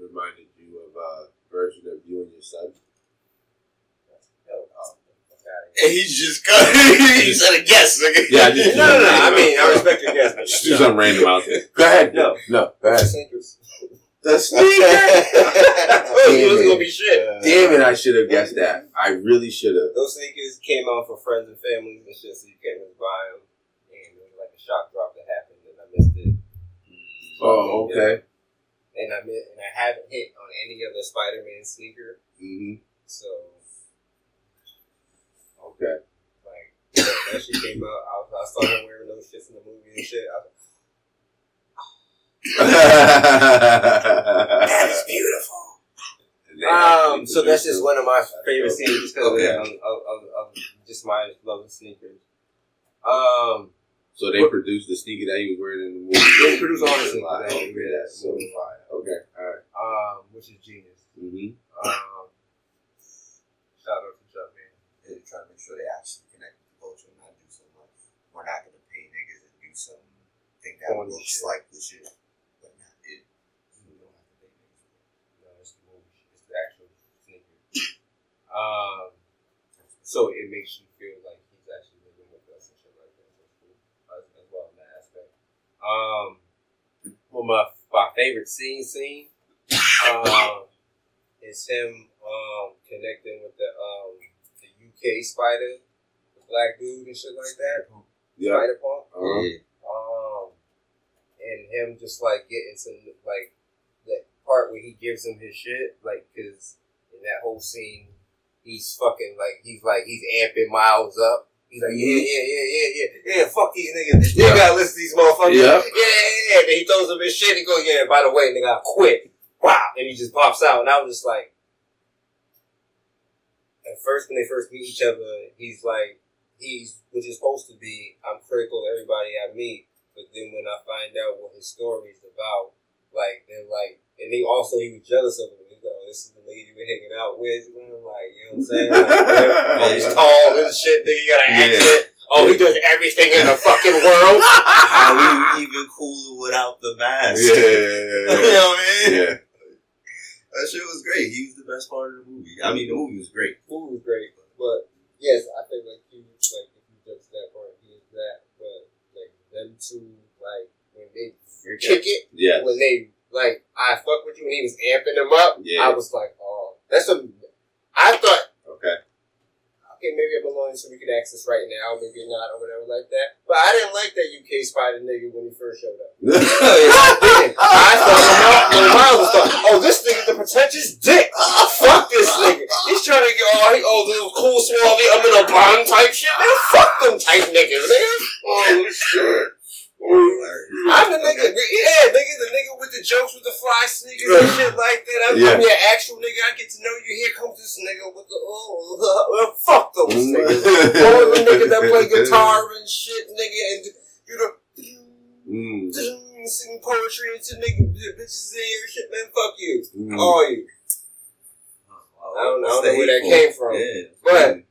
reminded you of a version of you and your son. No, oh, fuck. And he's just cut. he said a guess. Nigga. Yeah, I just- No, no, no. I mean, I respect your guess, but Just do something random out there. Go ahead. No. No, go ahead. Sneakers. The sneaker. it was gonna be shit. Damn it! I should have guessed that. I really should have. Those sneakers came out for friends and families and shit, so you can't really buy them. And it was like a shock drop that happened, and I missed it. Oh, okay. And I mi- and I haven't hit on any other Spider-Man sneaker, hmm so Okay. like that, that shit came out, I, was, I saw him wearing those shits in the movie and shit. I was like, that is beautiful. Um, so that's just one of my favorite scenes, just because okay. of, of, of, of, just my love of sneakers. Um, so they produced the sneaker that he was wearing in the movie. They produced all the sneakers that he was so fire. Okay, all right. Um, which is genius. Mm-hmm. Um, shout out to Jumpman. They're trying to make sure they actually connect with the culture and not do so much. We're not going to pay niggas and do something. Think that looks shit. like the shit. But not it. We don't have to pay niggas. No, it's the movie. It's the actual sneaker. Um, so it makes you feel like he's actually living with us and shit like that. So cool as, as well in that aspect. Um, well, my my favorite scene scene um, is him um, connecting with the um, the UK spider, the black dude and shit like that. Yeah. Spider Punk. Uh-huh. Um, and him just like getting some like that part where he gives him his shit, like because in that whole scene, he's fucking like he's like he's amping Miles up. He's like, yeah, yeah, yeah, yeah, yeah, yeah, fuck these niggas. This nigga gotta listen to these motherfuckers. Yeah. yeah, yeah, yeah. Then he throws him his shit. He goes, yeah, by the way, nigga, I quit. Wow. And he just pops out. And I was just like, at first, when they first meet each other, he's like, he's, which is supposed to be, I'm critical of everybody I meet. But then when I find out what his story is about, like, they're like, and he also, he was jealous of him. He's like, this is the nigga you been hanging out with. And I'm like, you know what I'm saying? Like, oh, he's tall and shit. Then you got an Yeah. accent. Oh, he does everything in the fucking world. How we even cooler without the mask? Yeah. you know what I mean? Yeah. That shit was great. He was the best part of the movie. I mean, the movie was great. The movie was great, but yes, I think like he was like if you jump to that part, he is that. But like them two, like when they kick it, Yeah. when they like I fuck with you when he was amping them up, Yeah. I was like, oh, that's a. I thought Okay. okay, maybe I'm alone, so we could access right now, maybe not or whatever like that. But I didn't like that UK spider nigga when he first showed up. I thought when Miles was thought, oh, this nigga the pretentious dick. Fuck this nigga. He's trying to get oh, he, oh, the cool small I'm in a bond type shit. Man, fuck them type niggas, nigga. Oh shit. I'm the nigga, yeah, nigga, the nigga with the jokes with the fly sneakers and shit like that. I'm, Yeah. I'm your actual nigga. I get to know you. Here comes this nigga with the oh, well, fuck those niggas. All the niggas that play guitar and shit, nigga, and you know, Mm. sing poetry into nigga the bitches in your shit, man. Fuck you, Mm. all you. I don't- I don't know where that came from. Yeah. But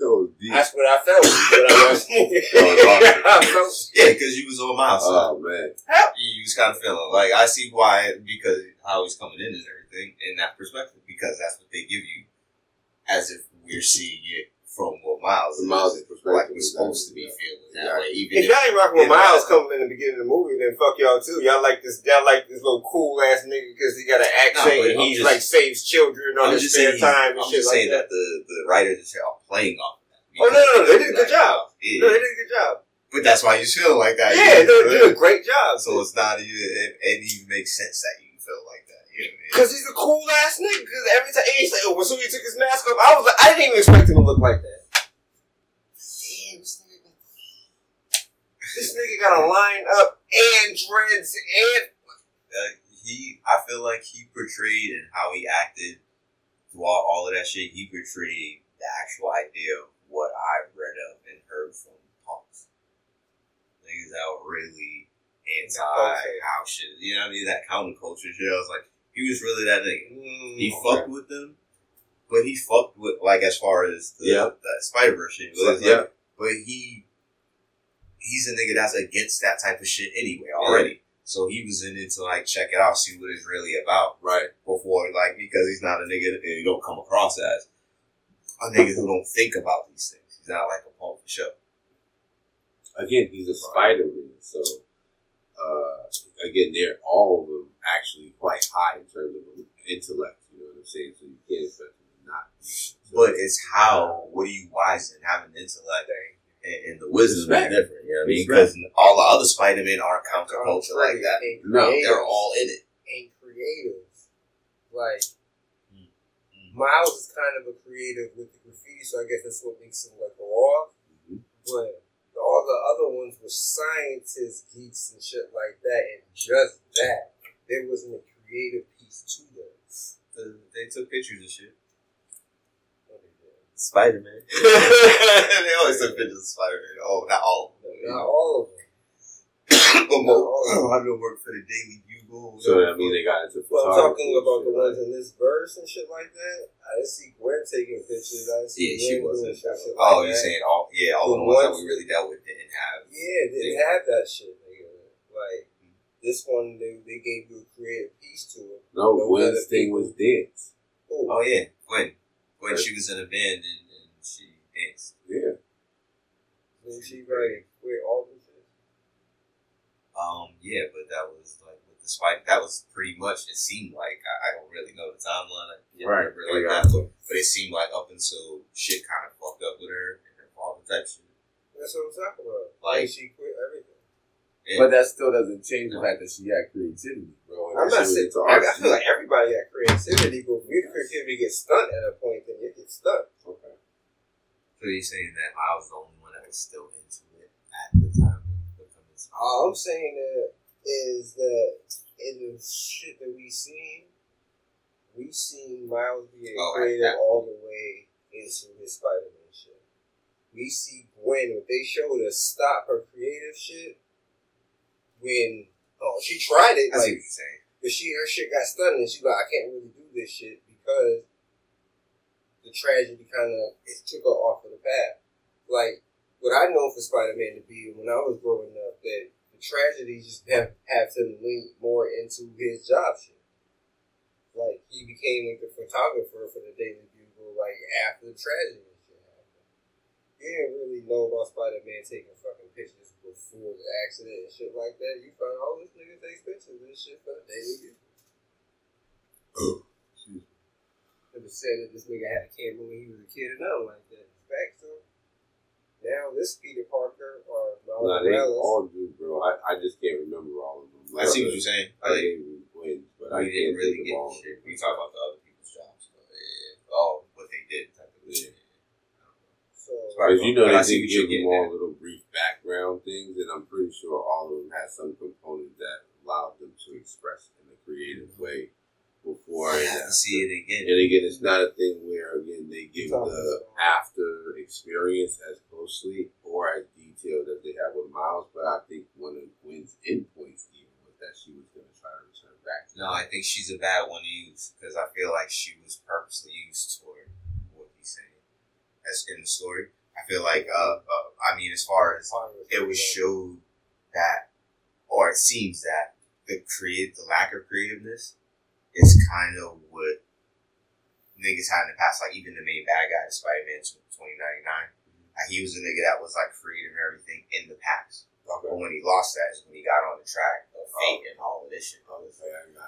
That was deep. that's what I felt when I watched the movie. Oh, I felt Yeah, because you was on my side. Oh man. You was kind of feeling like I see why because how he's coming in and everything in that perspective because that's what they give you as if we're seeing it from what Miles From is, Miles' perspective, like we're supposed to be yeah. feeling Yeah. that way. Even If if, y'all ain't rocking with Miles coming in the beginning of the movie, then fuck y'all too. Y'all like this. Y'all like this little cool ass nigga because he got an accent but and I'm he like saves children on I'm his spare time I'm shit just like saying that. that. the the writers are playing off of that. Oh, no, no, no, they did a good job. Yeah. No, they did a good job. But that's why you feel like that. Yeah, they did a great job. So it's not even it, it even makes sense that you feel like that. You know what I mean? Because he's a cool ass nigga. Because every time he's like, oh, as soon as he took his mask off, I was like, I didn't even expect him to look like that. Damn, this nigga, this nigga got a line up and dreads and uh, he, I feel like he portrayed and how he acted throughout all of that shit. He portrayed the actual idea of what I read of and heard from punks. Niggas that were really anti Okay. how shit. You know what I mean? That counterculture shit. I was like, he was really that nigga. mm, He fucked with them, but he fucked with like as far as the Yeah. that Spider Verse shit. So, was, yeah. but he he's a nigga that's against that type of shit anyway already. So he was in it to like check it out, see what it's really about Right. before like because he's not a nigga that you don't come across as a nigga who don't think about these things. He's not like a punk sure. Again, he's a Spider-Man, so uh, again, they're all of them actually quite high in terms of intellect. You know what I'm saying? So you can't expect them to not. So, But it's how what are you wise in having intellect and, and the wisdom is Respect. different. You know what I mean? Respect. Because all the other Spider Men aren't counterculture like that. No. They're all in it. ain't creative. Like Mm. Miles is kind of a creative with the graffiti, so I guess that's what makes him like go off. Mhm. but all the other ones were scientists, geeks, and shit like that, and just that. There wasn't a creative piece to them. The, they took pictures of shit. Oh, did. Spider Man. they always took pictures of Spider Man. Oh, not all. Not all of them. But mo- I've been working for the Daily Bugle. So I mean, they got into Well, I'm talking about the ones like- in this verse and shit like that. I didn't see Gwen taking pictures. I didn't see Yeah, she wasn't. doing shit Oh, like you that. saying all? Yeah, all The the ones that we really dealt with didn't have. Yeah, they didn't have that shit, nigga. Like mm-hmm. this one, they, they gave you a creative piece to it. No, Those Gwen's other thing was dance. Oh, Oh yeah, Gwen. Gwen, Right. she was in a band and, and she danced. Yeah. then she like quit all this shit. Um, yeah, but that was like with the spike. That was pretty much. It seemed like I, I don't really know the timeline. I can't Right. remember like Yeah. that, but, but it seemed like up until shit kind of fucked up with her and her father type shit. That's what I'm talking about. Like- Like she quit everything. Yeah. But that still doesn't change the fact that she had creativity, bro. and I'm not shit was saying. into I, art I feel like everybody got creativity, but if creativity gets stunt at a point, then it gets stunt. Okay. so you're saying that I was the only one that was still into it at the time? All I'm saying that is that in the shit that we seen, we seen Miles being Oh, at creative all the way into his Spider-Man shit. We see Gwen. What they showed us stop her creative shit when oh she tried it I like what you're saying. but she her shit got stunned and she like I can't really do this shit because the tragedy kind of it took her off of the path. Like what I know for Spider Man to be when I was growing up that the tragedy just have, have to link more into his job shit. Like he became like the photographer for the Daily Bugle like after the tragedy shit happened. You didn't really know about Spider Man taking fucking pictures before the accident and shit like that. You find all this nigga takes pictures and shit for the Daily Bugle. Excuse me. Never said that this nigga had a camera when he was a kid or nothing like that. Facts though. Now this Peter Parker or Miles Nah, they Morales. all do, bro. I, I just can't remember all of them. I see what you're saying. I Like, gave you wins, but I we didn't really get of all. shit. We talk about the other people's jobs, but yeah, oh, what they did type of shit. so Because you know But I they see did what you're give them getting all at. little brief background things, and I'm pretty sure all of them had some component that allowed them to express in a creative way before. I and have after. see it again. And again, it's not a thing where again they give the after experience as closely or as detailed as they have with Miles. But I think one of Gwen's endpoints even was that she was going to try to return back. To No, I think she's a bad one to use because I feel like she was purposely used toward what he's saying. As in the story, I feel like, uh, uh I mean, as far as it was showed that, or it seems that the create the lack of creativeness is kind of what niggas had in the past. Like even the main bad guy, in Spider Man twenty ninety nine, he was a nigga that was like creative and everything in the past. But when he lost that is when he got on the track of fate and all of this shit.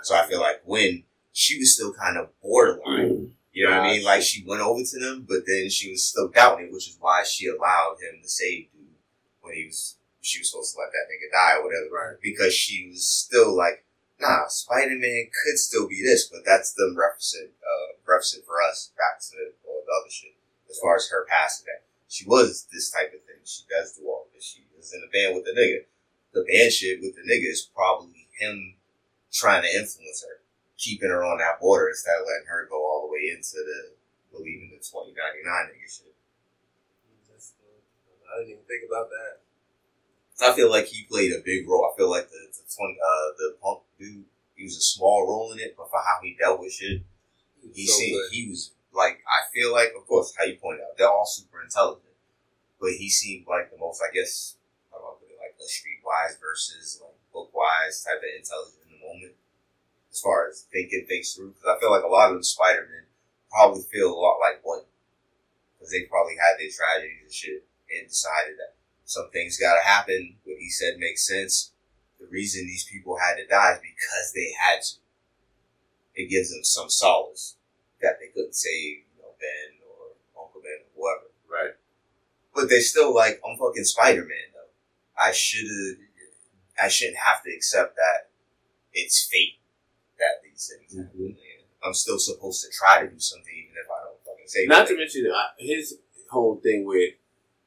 So I feel like when she was still kind of borderline. You know what I mean? Like she went over to them, but then she was still doubting, it, which is why she allowed him to save dude when he was she was supposed to let that nigga die or whatever. Right. Because she was still like, nah, Spider Man could still be this, but that's them referencing uh referencing for us back to all the other shit. As far as her past that. She was this type of thing. She does do all this. She is in a band with the nigga. The band shit with the nigga is probably him trying to influence her keeping her on that border instead of letting her go all the way into the believing the twenty ninety nine nigga shit. I didn't even think about that. I feel like he played a big role. I feel like the twenty uh the punk dude he was a small role in it, but for how he dealt with shit, he so seemed good. he was like I feel like of course how you pointed out they're all super intelligent, but he seemed like the most I guess I don't know like the streetwise versus like book wise type of intelligent in the moment as far as thinking things through. Because I feel like a lot of the Spider Men probably feel a lot like one because they probably had their tragedies and shit and decided that some things got to happen. What he said makes sense. The reason these people had to die is because they had to. It gives them some solace that they couldn't save, you know, Ben or Uncle Ben or whoever. Right. But they still like, I'm fucking Spider Man though. I should have, I shouldn't have to accept that it's fate that these things happen. Mhm. I'm still supposed to try to do something even if I don't fucking save Not to mention uh, his whole thing with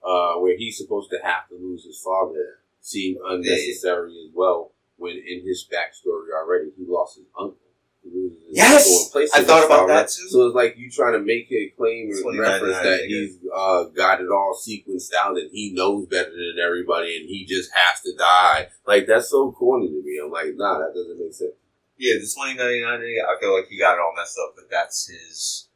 uh, where he's supposed to have to lose his father seemed unnecessary as well. When in his backstory already, he lost his uncle. He loses his Yes! uncle in place I thought about that too. So it's like you trying to make a claim or reference that he's uh, got it all sequenced out and he knows better than everybody and he just has to die. Like that's so corny to me. I'm like, nah, that doesn't make sense. Yeah, the twenty ninety nine day, I feel like he got it all messed up, but that's his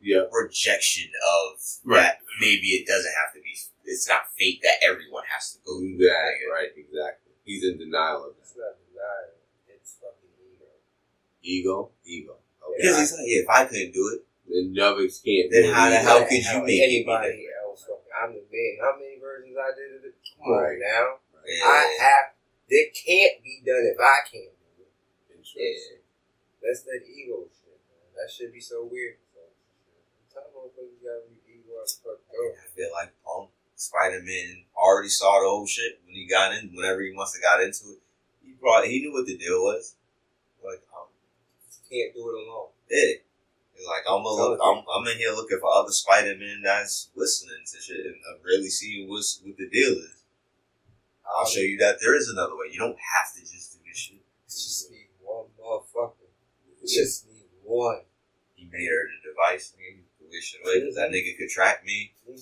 Yeah, rejection of Right. that maybe it doesn't have to be it's not fate that everyone has to go through. that Nigga. right, exactly. He's in denial of it. It's not denial. It's fucking ego. Ego, ego. Okay. Because he's like, yeah, if I couldn't do it, then others can't. Then do how the either. hell could you How make it be anybody else? I'm the man. How many versions I did of it? Come Right. on now. yeah, I have. It can't be done if I can't do it. Interesting. That's that ego shit, man. That should be so weird. Some motherfuckers gotta be ego as fuck up. I feel like Punk, Spider Man already saw the whole shit when he got in. Whenever he must have got into it, he brought he knew what the deal was. Like, um, Can't do it alone. yeah. He's like, I'm gonna look. I'm, I'm in here looking for other Spider Man that's listening to shit and uh, really seeing what's what the deal is. I'll show you that there is another way. You don't have to just do this shit. Just need one motherfucker. Just need one. He made her the device. Nigga, he wish away because that nigga could track me. I'm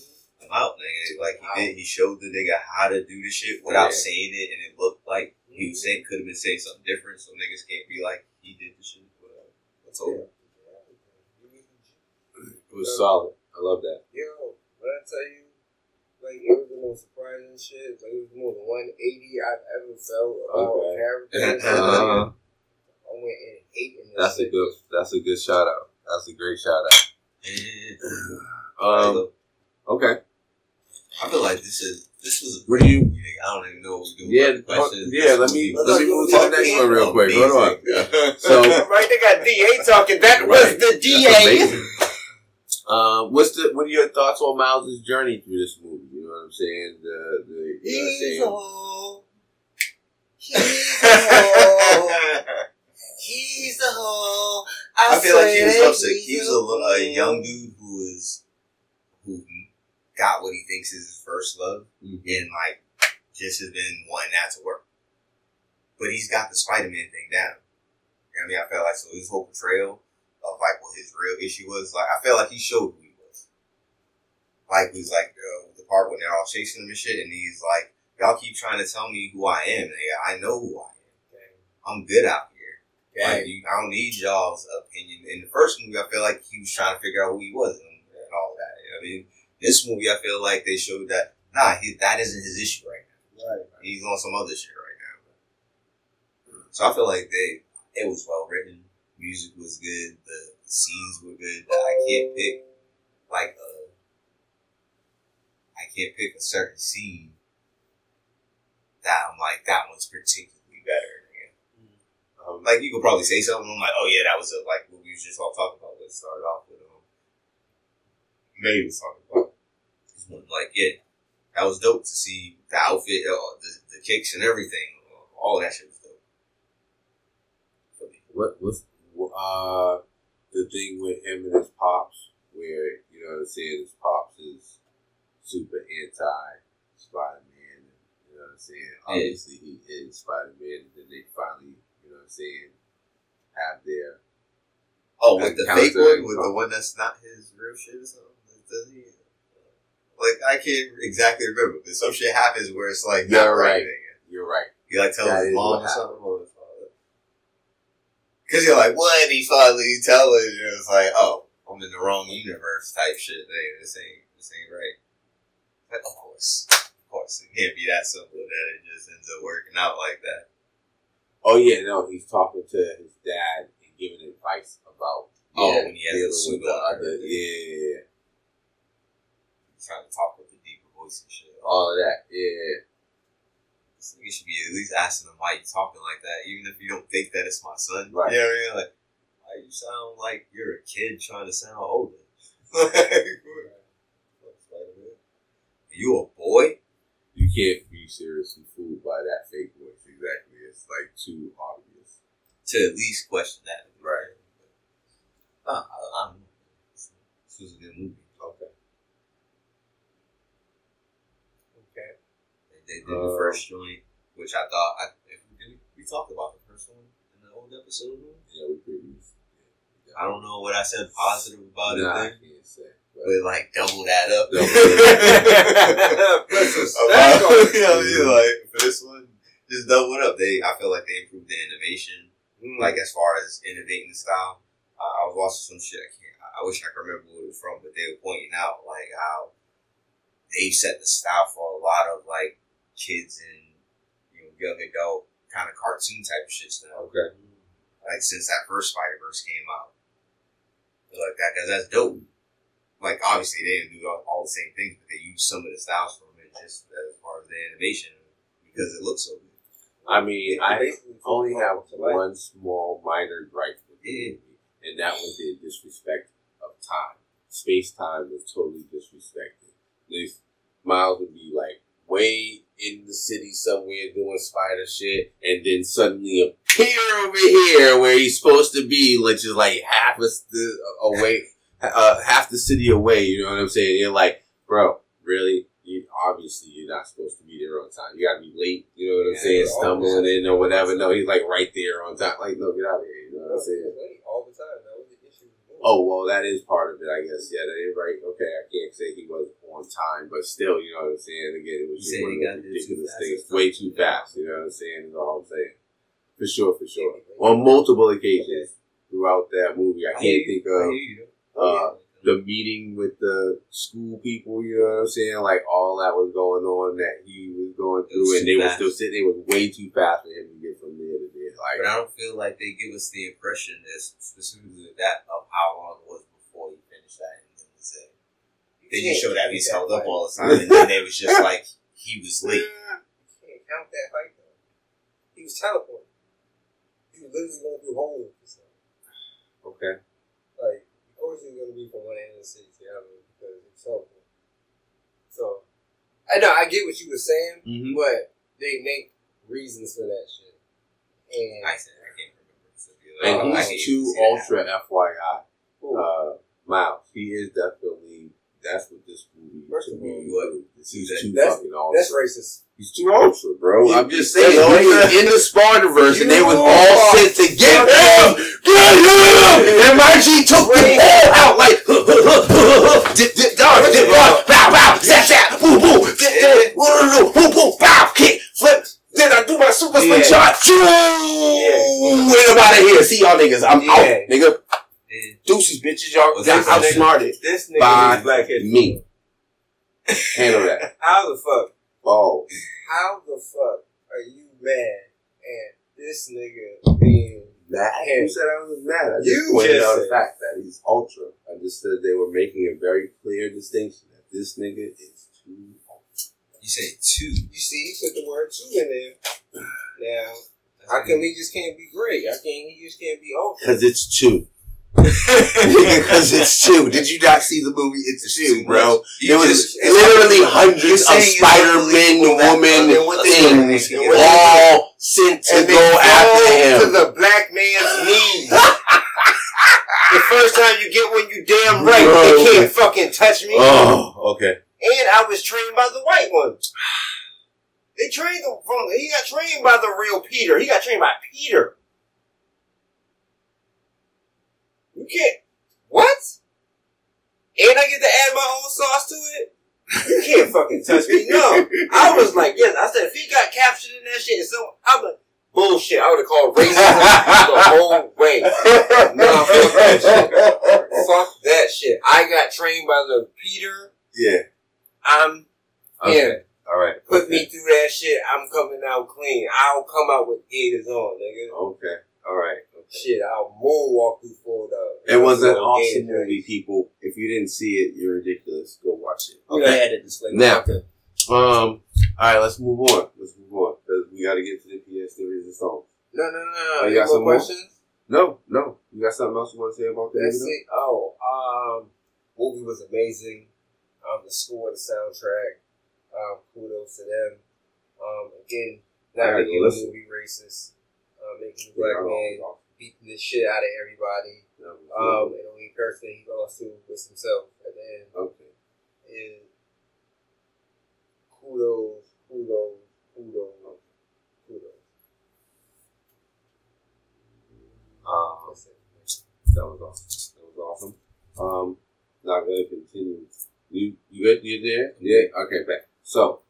out, nigga. Like he did. He showed the nigga how to do the shit without Yeah. saying it, and it looked like he was saying could have been saying something different. So niggas can't be like he did the shit. Whatever. That's over. It was solid. I love that. Yo, when I tell you, like, it was the most surprising shit. Like, it was the most 180 I've ever felt about Okay. characters. Uh, I went in hating this that's a good. That's a good shout out. That's a great shout out. Um. Okay. I feel like this is this was. A What do you? I don't even know what we're doing. Yeah, about the questions. yeah, let me- let me move to the next one real quick. Hold on. on. So Right, they got DA talking. That Right. was the DA. amazing. Um, what's the what are your thoughts on Miles' journey through this movie? You know what I'm saying? The the you know what I'm He's saying? a He's a He's a hoe. I feel like he was swear upset. He was a, a young dude who is who got what he thinks is his first love, Mhm. and like just has been wanting that to work. But he's got the Spider Man thing down. You know what I mean? I felt like so his whole portrayal of like what his real issue was. Like I felt like he showed who he was. Like he was like uh, the part when they're all chasing him and shit, and he's like, "Y'all keep trying to tell me who I am. Nigga. I know who I am. I'm good out here." Like, you, I don't need y'all's opinion. In the first movie, I feel like he was trying to figure out who he was and, and all that. You know what I mean? This movie, I feel like they showed that, nah, he, that isn't his issue right now. Right. He's on some other shit right now. So I feel like they, it was well written. Music was good. The, scenes were good. I can't pick, like, a, I can't pick a certain scene that I'm like, that one's particularly better. nigga. Um, Like you could probably say something. I'm like, oh yeah, that was a, like what we was just all talking about. Let's start off with um, May was talking about. This one, Like yeah, that was dope to see the outfit, uh, the, the kicks and everything. All that shit was dope. What what's uh the thing with him and his pops, where you know what I'm saying, his pops is super anti Spider Man. You know what I'm saying? Yeah. Obviously, he is Spider Man, and then they finally, you know what I'm saying, have their Oh, with the fake one, with the one that's not his real shit or something. Does he? Like I can't exactly remember, but some shit happens where it's like You're right. You're right. You like tell That his mom or something or. Cause you're like, what? He finally tell her, and it's like, oh, I'm in the wrong universe type shit. Hey, this ain't, this ain't right. Like, of course, of course, it can't be that simple that it just ends up working out like that. Oh yeah, no, he's talking to his dad and giving advice about Oh, yeah, when he has the dealing with the on. other, yeah, Trying to talk with the deeper voice and shit. all of that, yeah. This nigga should be at least asking him why you talking like that, even if you don't think that it's my son. Right. You know I mean? Like, why you sound like you're a kid trying to sound older? you a boy? You can't be seriously fooled by that fake voice. Exactly, it's like too obvious. To at least question that. Right. Uh, I, I don't know. This was a good movie. Okay. They did the Uh, first joint, which I thought I, if we, did we, talked about the first one in the old episode. Yeah, we previous. I don't know what I said positive about Nah, I it, then, can't say. But but like double that up. Double Put some stack on About, it. you know, yeah, like for this one, just double it up. They, I feel like they improved the innovation, Mm. like as far as innovating the style. Uh, I was watching some shit. I can't. I wish I could remember where it was from, but they were pointing out like how they set the style for a lot of like kids and you know young adult kind of cartoon type of shit now. okay. Like since that first Spider Verse came out, like that because that's dope. Like obviously they didn't do all, all the same things, but they used some of the styles from it just as far as the animation because it looks so good. I mean, I only have one small minor gripe with the movie, and that was the disrespect of time. Space time was totally disrespected. This Miles would be like way in the city somewhere doing spider shit, and then suddenly appear over here where he's supposed to be, which is like half a st- away, uh, half the city away. You know what I'm saying? You're like, bro, really? You, obviously, you're not supposed to be there on time. You gotta be late. You know what I'm Yeah, saying? Stumbling in or whatever. No, he's like right there on time. Like, no, get out of here. You know what I'm saying? All the time. That Oh well, that is part of it, I guess. Yeah, that is right. Okay, I can't say he was on time, but still, you know what I'm saying. Again, it was just one of got the there too ridiculous things, way too fast. You know what I'm saying? Is all I'm saying. For sure, for sure. On multiple occasions throughout that movie, I can't think of uh, the meeting with the school people. You know what I'm saying? Like all that was going on that he was going through, was and too they were still sitting. It was way too fast for him to get from there to there. Like But I don't feel like they give us the impression that specifically that of how long it was before he finished that. And then say, They just showed that he's Yeah, held up all the time, and then it was just like he was late. You can't count that height though. He was teleporting. He was literally going through holes. and okay. Like, of course, he's going to be from one end of the city to the other because he's teleporting. So, I know I get what you were saying, Mm-hmm. but they make reasons for that shit. And I said I can't remember. specifically. And Oh, I he's hate too to that ultra FYI. Ooh, Uh, Miles, he is definitely that's what this movie First of me all, was. He's that- too that's- fucking ultra. that's racist. He's too ultra, bro. You- I'm just saying. know He was in the Spider-Verse, and they was all are sent to get him, get him, and MIG took the ball out like, dip, dip, dodge, dip, dodge, bow, bow, zap, zap, boom, boom, dip, dip, boom, boom, boom, bow, kick, flip. Then I do my super Yeah. slingshot. Choo! And I'm out of here. See y'all niggas. I'm out, nigga. Deuces, bitches. Y'all Was this outsmarted. This nigga By black me. Handle that. How the fuck? Oh. How the fuck are you mad at this nigga being Mad? Who said I was mad? I just You pointed just out the fact that he's ultra. I just said they were making a very clear distinction that this nigga is too ultra. you say two. You see, he put the word two in there. Now, how come he just can't be great? How can't. he just can't be ultra? Because it's two. Because it's two. Did you not see the movie It's Two, bro? There was literally hundreds of Spider-Man, unbelievable that- woman, then what the- things, all sent to go after him. to the black man's knees. the first time you get one, you damn right. Bro. They can't fucking touch me. Oh, okay. And I was trained by the white one. They trained him from. He got trained by the real Peter. He got trained by Peter. You can't. What? And I get to add my own sauce to it. You can't fucking touch me. No, I was like, yes. I said if he got captured in that shit, and so I'm like, bullshit. I would have called racism the whole way. Nah, fuck that shit. Fuck that shit. I got trained by the Peter. Yeah. I'm Okay. him. All right. Put okay. me through that shit. I'm coming out clean. I'll come out with gators on, nigga. Okay. All right. Okay. Shit, I'll moonwalk through Florida. It was an awesome movie, people. If you didn't see it, you're ridiculous. Go watch it. You gotta add a disclaimer. Now. Okay. Um. All right. Let's move on. Let's move on because we got to get to the PS theories and songs. No, no, no, no. You You got some more? questions? No, no. You got something else you want to say about that? That's it. Oh, um, movie was amazing. Um, the score, the soundtrack. Um, kudos to them. Um, again, not making the movie racist. Uh, making the black man beating the shit out of everybody. No, um, and the only person he lost to was himself at the end. Okay. And kudos, kudos, kudos, kudos. Um, that was awesome. That was awesome. Um, Not I'm gonna continue. You you good? You there? Yeah. Okay. Back. So.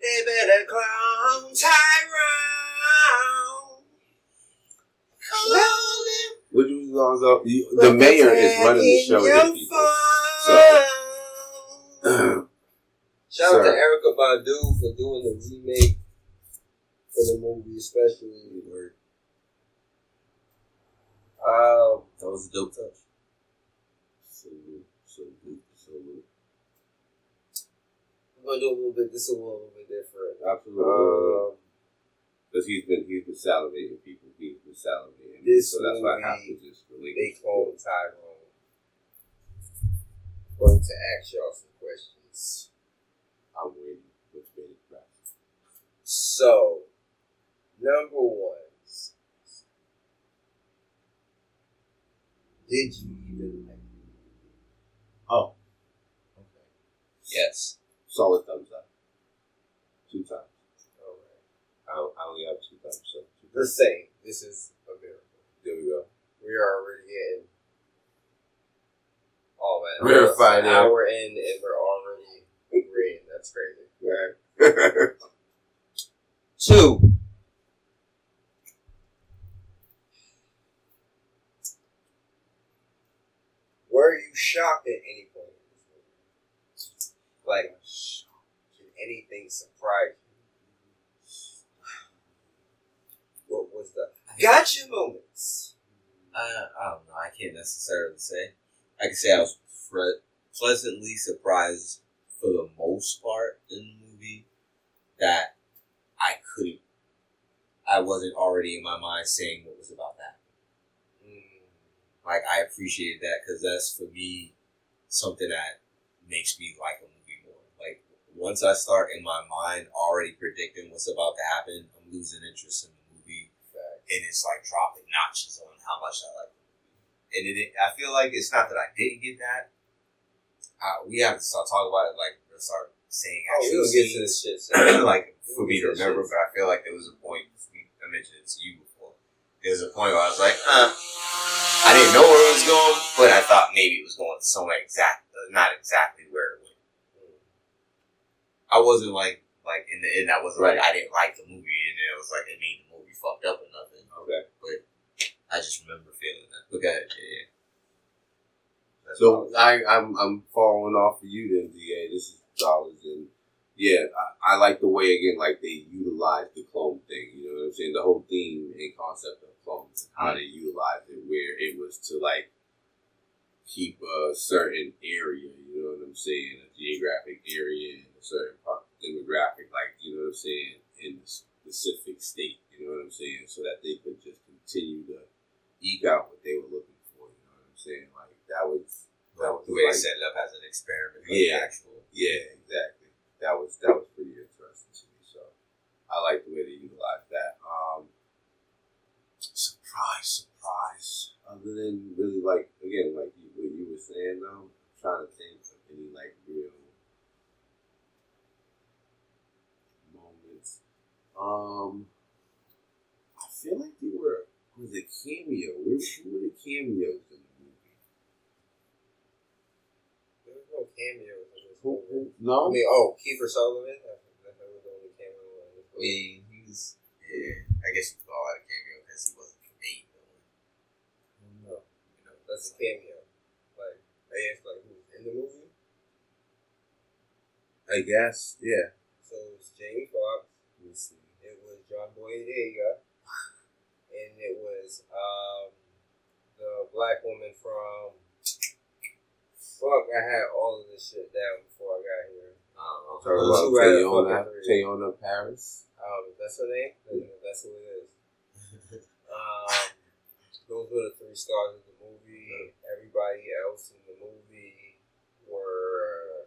They better clown Tyrone. Clown him. Which was Lonzo? You, the mayor is running the show against people. So, Shout out to Sir. Erykah Badu for doing the remake for the movie, especially. Um, That was a dope touch. salute, salute, salute. I'm gonna do a little bit. This is a little bit different. Absolutely. Um, Because he's been he's been salivating people. He's been salivating. This so that's why I have to just they relinquish. clone Tyrone. Going to ask y'all some questions. I'm waiting with bated breath. So, number one, did you even like? Oh, Okay, Yes. solid thumbs up. Two times. I, I only have two thumbs, so two The same. This is a miracle. There we go. We are already getting oh, all that. Verified, An yeah. hour in, and we're already agreeing. That's crazy. Right. Two. Were you shocked at any point in this movie? Like, did anything surprise you? What was the gotcha moments? I, I don't know. I can't necessarily say. I can say I was pre- pleasantly surprised for the most part in the movie that I couldn't. I wasn't already in my mind saying what was about that. Mm, Like I appreciated that because that's for me something that makes me like a movie more. Like once I start in my mind already predicting what's about to happen, I'm losing interest in the movie fact. And it's like dropping notches on how much I like movie. And it, I feel like it's not that I didn't get that. Uh, we have to start talking about it, like start saying Oh, actual we'll get to this shit. like for me to remember. But I feel like there was a point. I mentioned it to you before. There was a point where I was like, uh, I didn't know where it was going, but I thought maybe it was going somewhere exact, uh, not exactly where it went. I wasn't like like in the end. I wasn't like I didn't like the movie, and it was like it made the movie fucked up nothing. Okay. But I just remember feeling that. Look at it, yeah. That's So I I'm I'm following off of you then, Da. This is dollars and yeah, I, I like the way again like they utilize the clone thing. You know what I'm saying? The whole theme and concept of clones, how hmm. they utilize it, where it was to like keep a certain area. You know what I'm saying? A geographic area and a certain part, demographic, like you know what I'm saying, in a specific state. You know what I'm saying? So that they could just continue to eke out what they were looking for. You know what I'm saying? Like that was that was the way like, they set it up as an experiment. Yeah. Actual. yeah, exactly. That was that was pretty interesting to me. So I like the way they utilized that. Um, surprise, surprise. Other than really like again, like you, what you were saying though, I'm trying to think of any like real moments. Um, feel like they were oh, was a cameo. Where who were the cameos in the movie? There was no cameos in this Who, movie. no, I mean, oh, Kiefer Sutherland. I think that was the only cameo I mean, he's yeah. I guess you could call that a cameo because he wasn't the main villain. No, You know, that's a cameo. Like they asked, like who's in the movie? I guess, yeah. So it was Jamie Foxx. Let me see. It was John Boyega, and it was um the black woman from. Fuck! I had all of this shit down before I got here. um, Talk Who's about who had a Teyonah, fucking three? Teyonah Parris. Um, that's her name. then That's who it is. Um, those were the three stars of the movie. Everybody else in the movie were,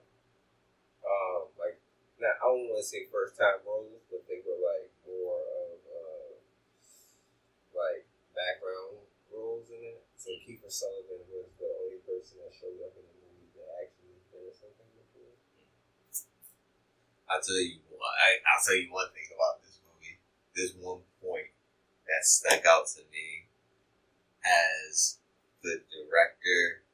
um, like, not, I don't want to say first time roles, but they were like more uh, like background roles in it. So Kiefer Sullivan was the only person that showed up in the movie that actually did something before. I tell you what. I, I'll tell you one thing about this movie. There's one point that stuck out to me as the director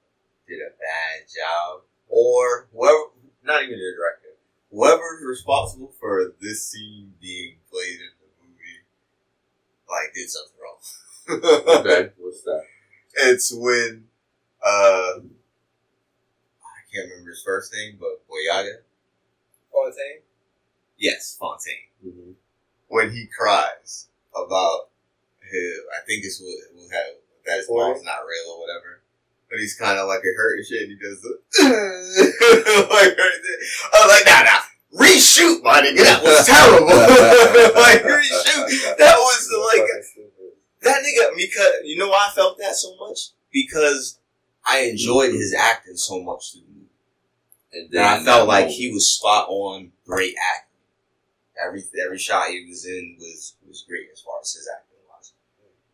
did a bad job, or whoever, not even the director, whoever's responsible for this scene being played in like, did something wrong. okay, what's that? It's when, uh, I can't remember his first name, but Boyega. Fontaine? Yes, Fontaine. Mm-hmm. When he cries about his, I think it's what, what had, that his mom's not real or whatever. But he's kind of like a hurt and shit. And he does the like right there. I was like, nah, nah, reshoot, my nigga. That was terrible. like reshoot. That was like that nigga. Because you know why I felt that so much because I enjoyed his acting so much through the movie. And And I felt like moment- he was spot on, great acting. Every every shot he was in was was great as far as his acting was.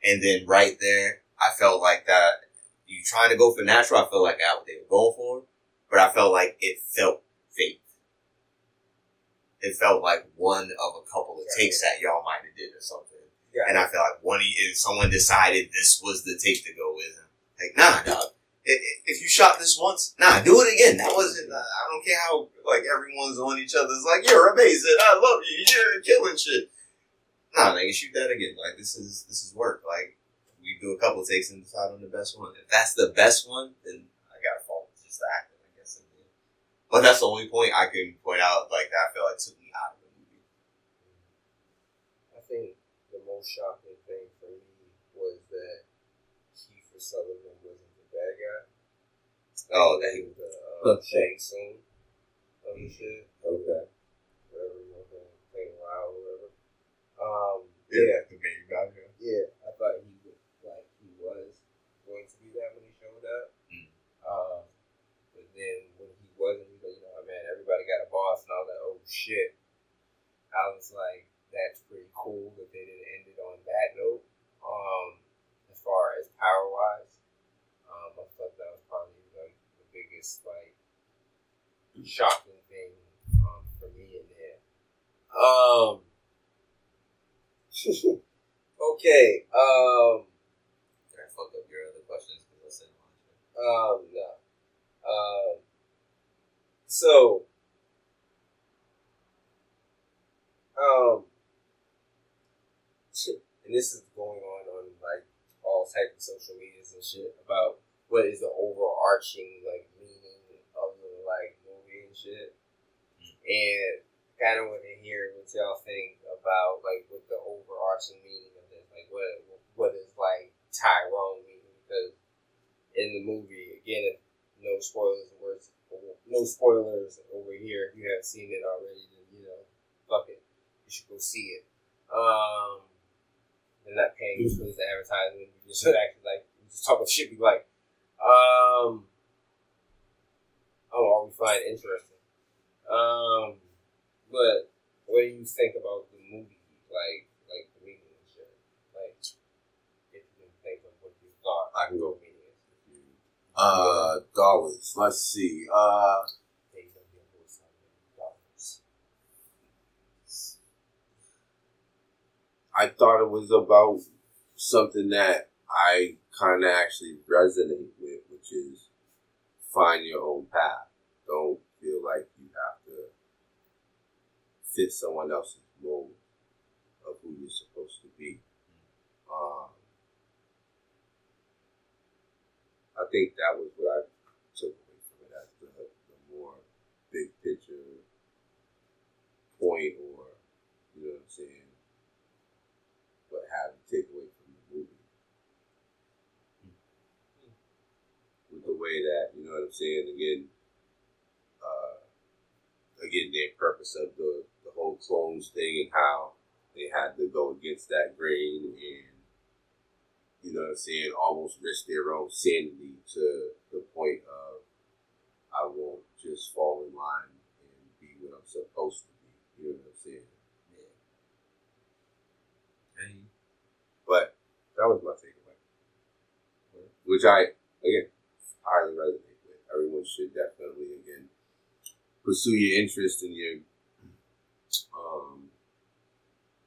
And then right there, I felt like that. You trying to go for natural? I felt like that what they were going for, but I felt like it felt fake. It felt like one of a couple of takes that y'all might have did or something. Yeah. And I felt like one, if someone decided this was the take to go with, him, like, nah, dog. If you shot this once, nah, do it again. That wasn't. Uh, I don't care how like everyone's on each other's. Like, you're amazing. I love you. You're killing shit. Nah, nigga, shoot that again. Like, this is this is work. Like, we do a couple takes and decide on the best one. If that's the best one, then I gotta fall with just the acting, I guess. in the end. But that's the only point I can point out. Like that, I feel like took me out of the movie. I think the most shocking thing for me was that Kiefer Sutherland wasn't the bad guy. Oh, that he was the uh, Shang Tsung of the shit. Okay. Whatever you want to think loud or whatever. Um, Yeah, yeah, the main guy. yeah. yeah. I thought he was like he was going to be that when he showed up. Mm. Um, but then when he wasn't, he was like, you know, man, everybody got a boss, and all that oh shit. I was like, that's pretty cool that they didn't end it on that note. Um, as far as power wise, um, I thought that was probably like the biggest like shocking thing um, for me in there. Um. okay. Um. Did I fuck up your other questions because I said. Um. No. Um. So. Um. And this is going on on like all type of social medias and shit about what is the overarching like meaning of the like movie and shit. And kind of want to hear what y'all think about like what the overarching meaning of this, like what what is like Tyrone meaning because in the movie again, no spoilers words, no spoilers over here. If you haven't seen it already, then you know, fuck it, you should go see it. Um, they're not paying you for this advertisement. You just actually like just talk about shit we like. Um, oh, we find interesting. Um, but what do you think about the movie? Like, like the meaning and shit. Like, if you can think of what you thought I can go. is. Uh, dollars. Let's see. Uh, They don't get those dollars. I thought it was about something that I kind of actually resonate with, which is find your own path. Don't feel like you have to fit someone else's mold of who you're supposed to be. Um, I think that was what I took away from it as the, the more big picture point, or you know what I'm saying have to take away from the movie. With the way that, you know what I'm saying, again, uh, again, their purpose of the, the whole clones thing and how they had to go against that grain and, you know what I'm saying, almost risk their own sanity to the point of, I won't just fall in line and be what I'm supposed to be. You know what I'm saying? That was my takeaway, which I again highly resonate with. Everyone should definitely again pursue your interest in your um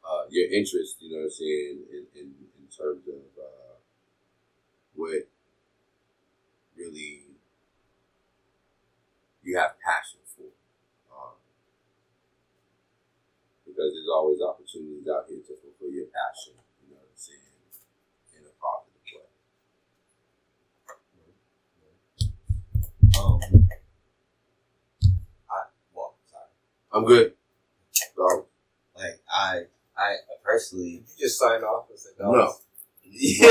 uh, your interest. You know what I'm saying in in, in terms of uh, what really you have passion for. Um, because there's always opportunities out here to fulfill your passion I'm good. Dog. Like I, I personally, You just sign off as a dog. No. yeah,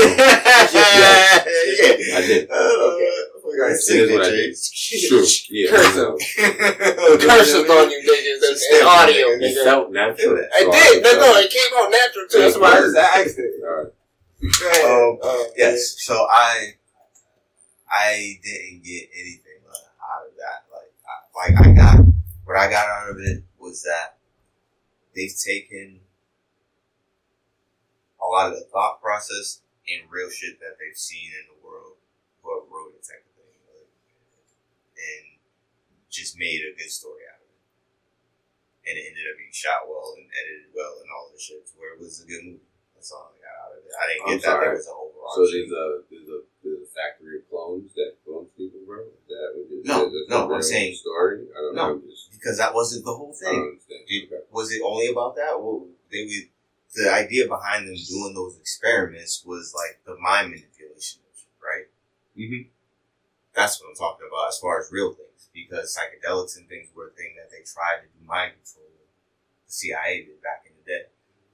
yeah. I did. Okay. Okay. It is what I did. True. Yeah. Curse I on you niggas in, in audio, It nigga. felt natural. I so did. No, no, it came out natural too. That's why I just asked it. All right. Um, Um, Yes. So I, I didn't get anything it was that they've taken a lot of the thought process and real shit that they've seen in the world, or wrote it type of thing, like, and just made a good story out of it. And it ended up being shot well and edited well and all this shit, where it was a good movie. That's all I got out of it. I didn't I'm get that there sorry. was an overall. So there's a there's a there's a factory of clones that clones people. Is that you're No, no, the I'm saying- story. I don't No. know. Just because that wasn't the whole thing. don't understand. Did- Okay. Was it only about that? Well, they would. The idea behind them doing those experiments was like the mind manipulation, right? Mhm. That's what I'm talking about as far as real things, because psychedelics and things were a thing that they tried to do mind control. The CIA did back in the day.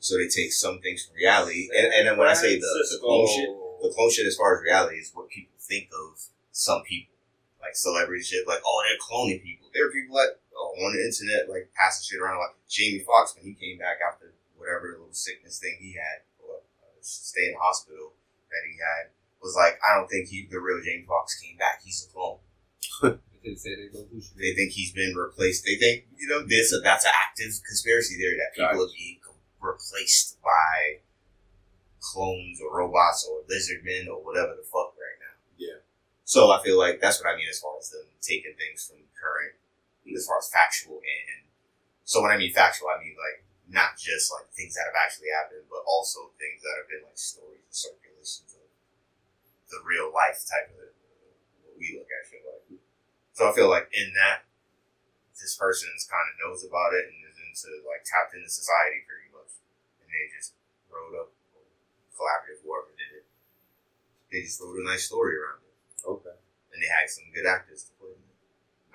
So they take some things from reality, and, and then when I say the, the clone shit, the clone shit as far as reality is what people think of some people. Like celebrity shit, like, oh, they're cloning people. There are people that oh, on the internet, like, passing shit around, like Jamie Foxx when he came back after whatever little sickness thing he had, or uh, stay in the hospital that he had, was like, I don't think he, the real Jamie Foxx came back. He's a clone. They they. They think he's been replaced. They think, you know, this, that's an active conspiracy theory that people are being replaced by clones or robots or lizard men or whatever the fuck right now. Yeah. So I feel like that's what I mean as far as them taking things from current, as far as factual and. So when I mean factual, I mean like not just like things that have actually happened, but also things that have been like stories and circulations of the real life type of what we look at shit like. So I feel like in that, this person's kind of knows about it and is into like tapped into society pretty much, and they just wrote up collaborative whoever did it. They just wrote a nice story around it, Okay. and they had some good actors to play in it.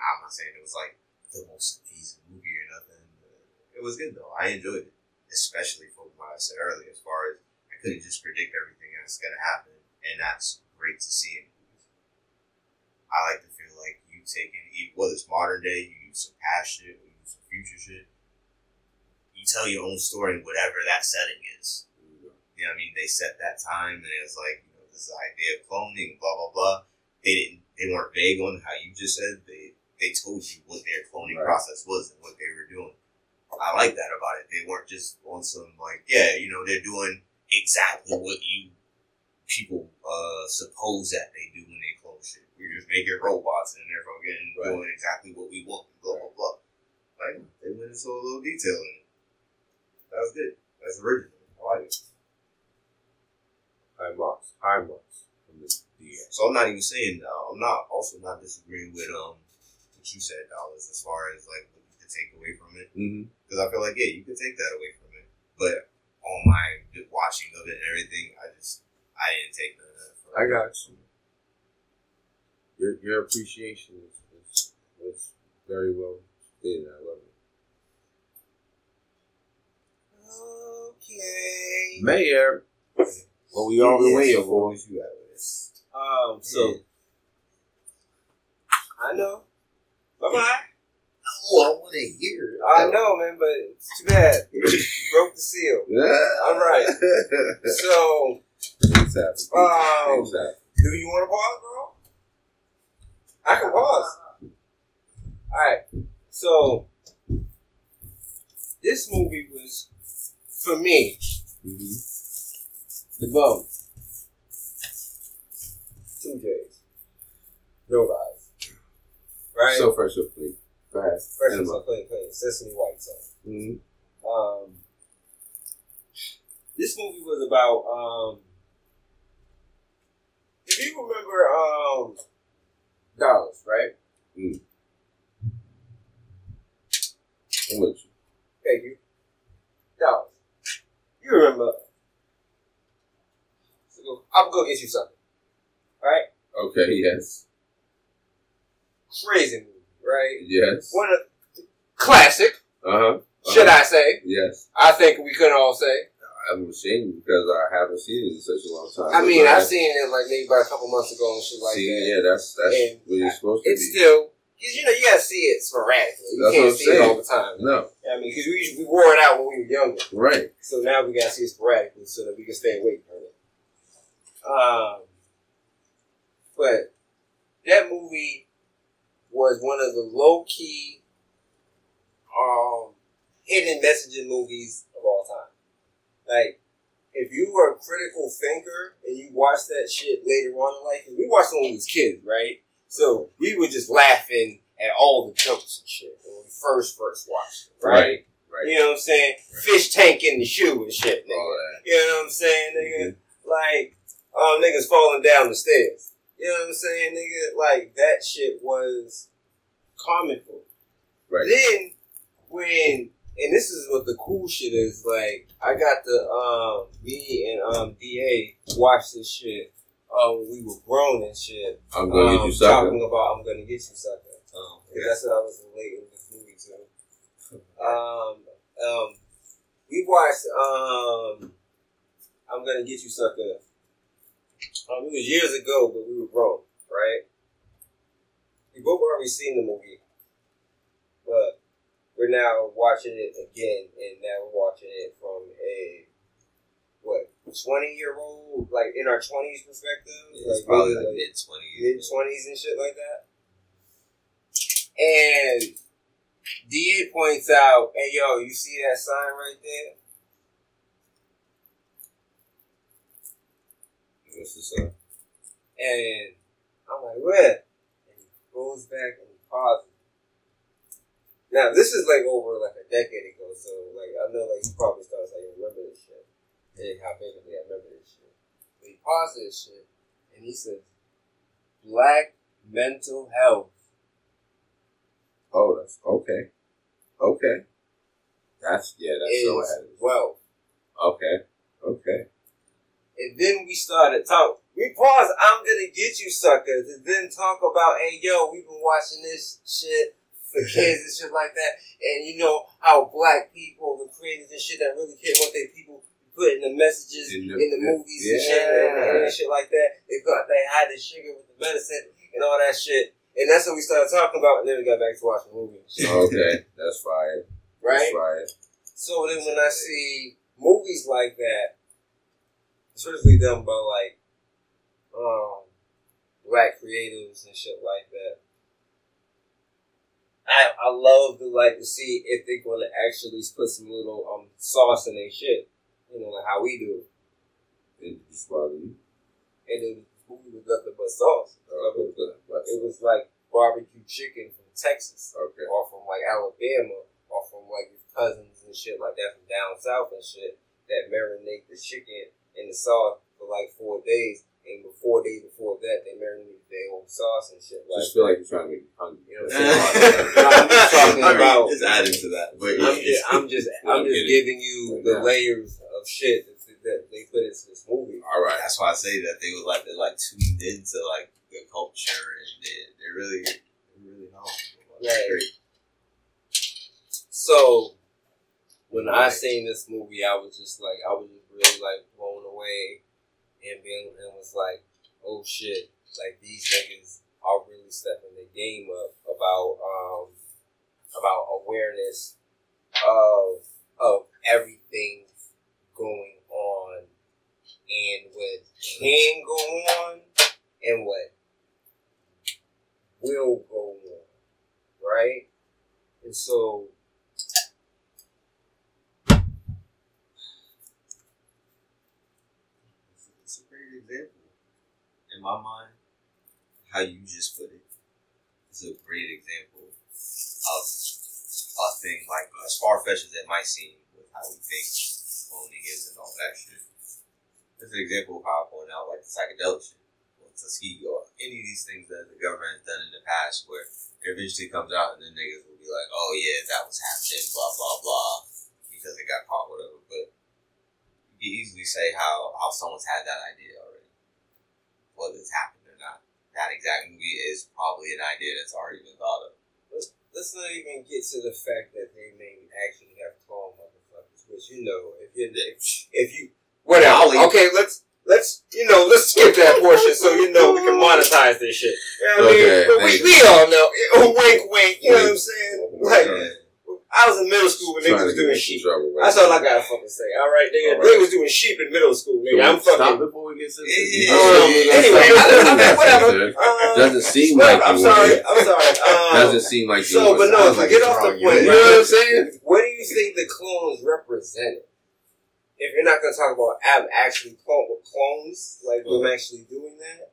I'm not saying it was like the most amazing movie or nothing. It was good though. I enjoyed it, especially for what I said earlier, as far as I couldn't just predict everything that's gonna happen, and that's great to see in movies. I like to feel like you take taking whether it's modern day, you use some past shit, or you use some future shit. You tell your own story in whatever that setting is. You know I mean? They set that time and it was like, you know, this idea of cloning, blah blah blah. They didn't they weren't vague on how you just said. They they told you what their cloning Right. process was and what they were doing. I like that about it. They weren't just on some like, yeah, you know, they're doing exactly what you people uh suppose that they do when they clone shit. We're just making robots and they're fucking Right. doing exactly what we want, blah blah blah. Like they went into a little detail in it. That was good. That's original. I like it. High marks. High marks from the DA. So I'm not even saying uh, I'm not also not disagreeing with um what you said, Dollars, as far as like what you could take away from it. Mm-hmm. Because I feel like yeah, you could take that away from it. But on my watching of it and everything, I just I didn't take none of that. From I got you. Your your appreciation is, is, is very well stated. I love it. Okay. Mayor, what we all been Yeah, waiting so for. you at with this? Um. So I know. Bye bye. Oh, I want to hear. I know, man, but it's too bad. You broke the seal. All right. So, Things happen. Um, Things happen. do you want to pause, bro? I can pause. All right. So, this movie was for me Mhm. the bum. Two J's. No guys. Right. So please. Go ahead. First of all, clean, clean. Sesame White song. Mhm. Um, this movie was about um. If you remember um, Dallas, right? I'm with you. Thank you. Dallas. You remember? So I'm gonna get you something. Right? Okay. Yes. Crazy movie, right? Yes. One of classic, Uh huh. Should I say? Yes. I think we could all say. I'm ashamed because I haven't seen it in such a long time. I mean, I've seen it like maybe about a couple months ago and shit like see, that. yeah, that's that's And what you're supposed to It's be. still because you know you gotta see it sporadically. You That's can't see it all the time. no, I mean, because we we wore it out when we were younger, right. so now we gotta see it sporadically so that we can stay awake from it. Um, but that movie was one of the low key, um, hidden messaging movies of all time. Like, if you were a critical thinker and you watched that shit later on in life, 'cause we watched it when we was kids, right? So we were just laughing at all the jokes and shit when we first first watched it, right? Right. Right. You know what I'm saying? Fish tank in the shoe and shit, nigga. All that. You know what I'm saying, nigga? Like, um, niggas falling down the stairs. You know what I'm saying, nigga? Like, that shit was comical. Right. Then, when, and this is what the cool shit is, like, I got the, um, me and, um, DA watched this shit, um, we were grown and shit. I'm gonna um, get you sucker. Talking about I'm gonna get you sucker. Oh, Because that's what I was relating this movie to. Um, um, we watched um, I'm gonna get you sucker. Um, it was years ago, but we were grown, right? We both already seen the movie, but we're now watching it again, and now we're watching it from a what twenty year old, like in our twenties perspective, It's like probably like like, mid twenties. mid twenties and shit like that. And DA points out, "Hey, yo, you see that sign right there? What's sign? And I'm like, where? And he goes back and he pauses. Now, this is like over like a decade ago, so like I know like he probably starts like remember this shit. And how vividly I remember this shit. But he pauses this shit and he says, Black mental health. Oh, that's okay. Okay. That's yeah. That's so added. Okay. Okay. And then we started talk. We paused. I'm gonna get you suckers, and then talk about, hey yo, we've been watching this shit for kids and shit like that. And you know how black people, the creators and shit that really care what they people put in the messages in In the, the- movies and shit and, yeah. and shit like that. They got they had the sugar with the medicine and all that shit. And that's what we started talking about. And then we got back to watching the movie, and shit, Okay. That's fire. right? That's fire. So then when I see movies like that, especially them, but like um black creatives and shit like that, I I love to like to see if they're gonna actually put some little um sauce in their shit. You know, like how we do. And while you. And then movie was nothing but sauce. Uh, but the- but- It was like barbecue chicken from Texas. Okay. or from like Alabama, or from like his cousins and shit like that from down south and shit that marinate the chicken in the sauce for like four days, and before days before that, they marinate their own sauce and shit like. Just feel like you're trying to make me hungry. You know what I'm saying? I'm just talking I mean, about- just adding to that, but I'm just, I'm just, I'm just giving you the layers of shit that, that they put into this movie. All right. that's why I say that they were like they're like tuned into like the culture and they they really they really know. Right. So when I seen this movie, I was just like, I was just like blown away, and being and was like, oh shit, like these niggas are really stepping the game up about um about awareness of of everything going on and what can go on and what will go on, right? And so It's, a great example in my mind. How you just put it is a great example of a thing like uh, as far fetched as it might seem with how we think cloning is and all that shit. It's an example of how I point out like the psychedelic shit or Tuskegee or any of these things that the government has done in the past where it eventually comes out and then niggas will be like, oh yeah, that was happening, blah blah blah, because it got caught, whatever. But you easily say how how someone's had that idea already, whether it's happened or not. That exact movie is probably an idea that's already been thought of. let's not even get to the fact that they may actually have clone motherfuckers. Which you know, if you if, if you whatever. Okay, let's let's you know let's skip that portion so you know we can monetize this shit. You know what I mean? Okay, But we, we all know. Oh, wink, wink. You know what I'm saying? Like. I was in middle school when niggas was doing sheep. trouble right That's all. I gotta fucking say. All right, nigga. All They was doing sheep in middle school, nigga. I'm fucking. Stop before we get to Yeah, Um, anyway, I, whatever. Um, Doesn't seem whatever, like I'm you sorry. I'm sorry. Um, Doesn't seem like you so, but no, like get off the point, you know what I'm saying? what do you think the clones represented? If you're not going to talk about ab- actually clone clones, like them actually doing that,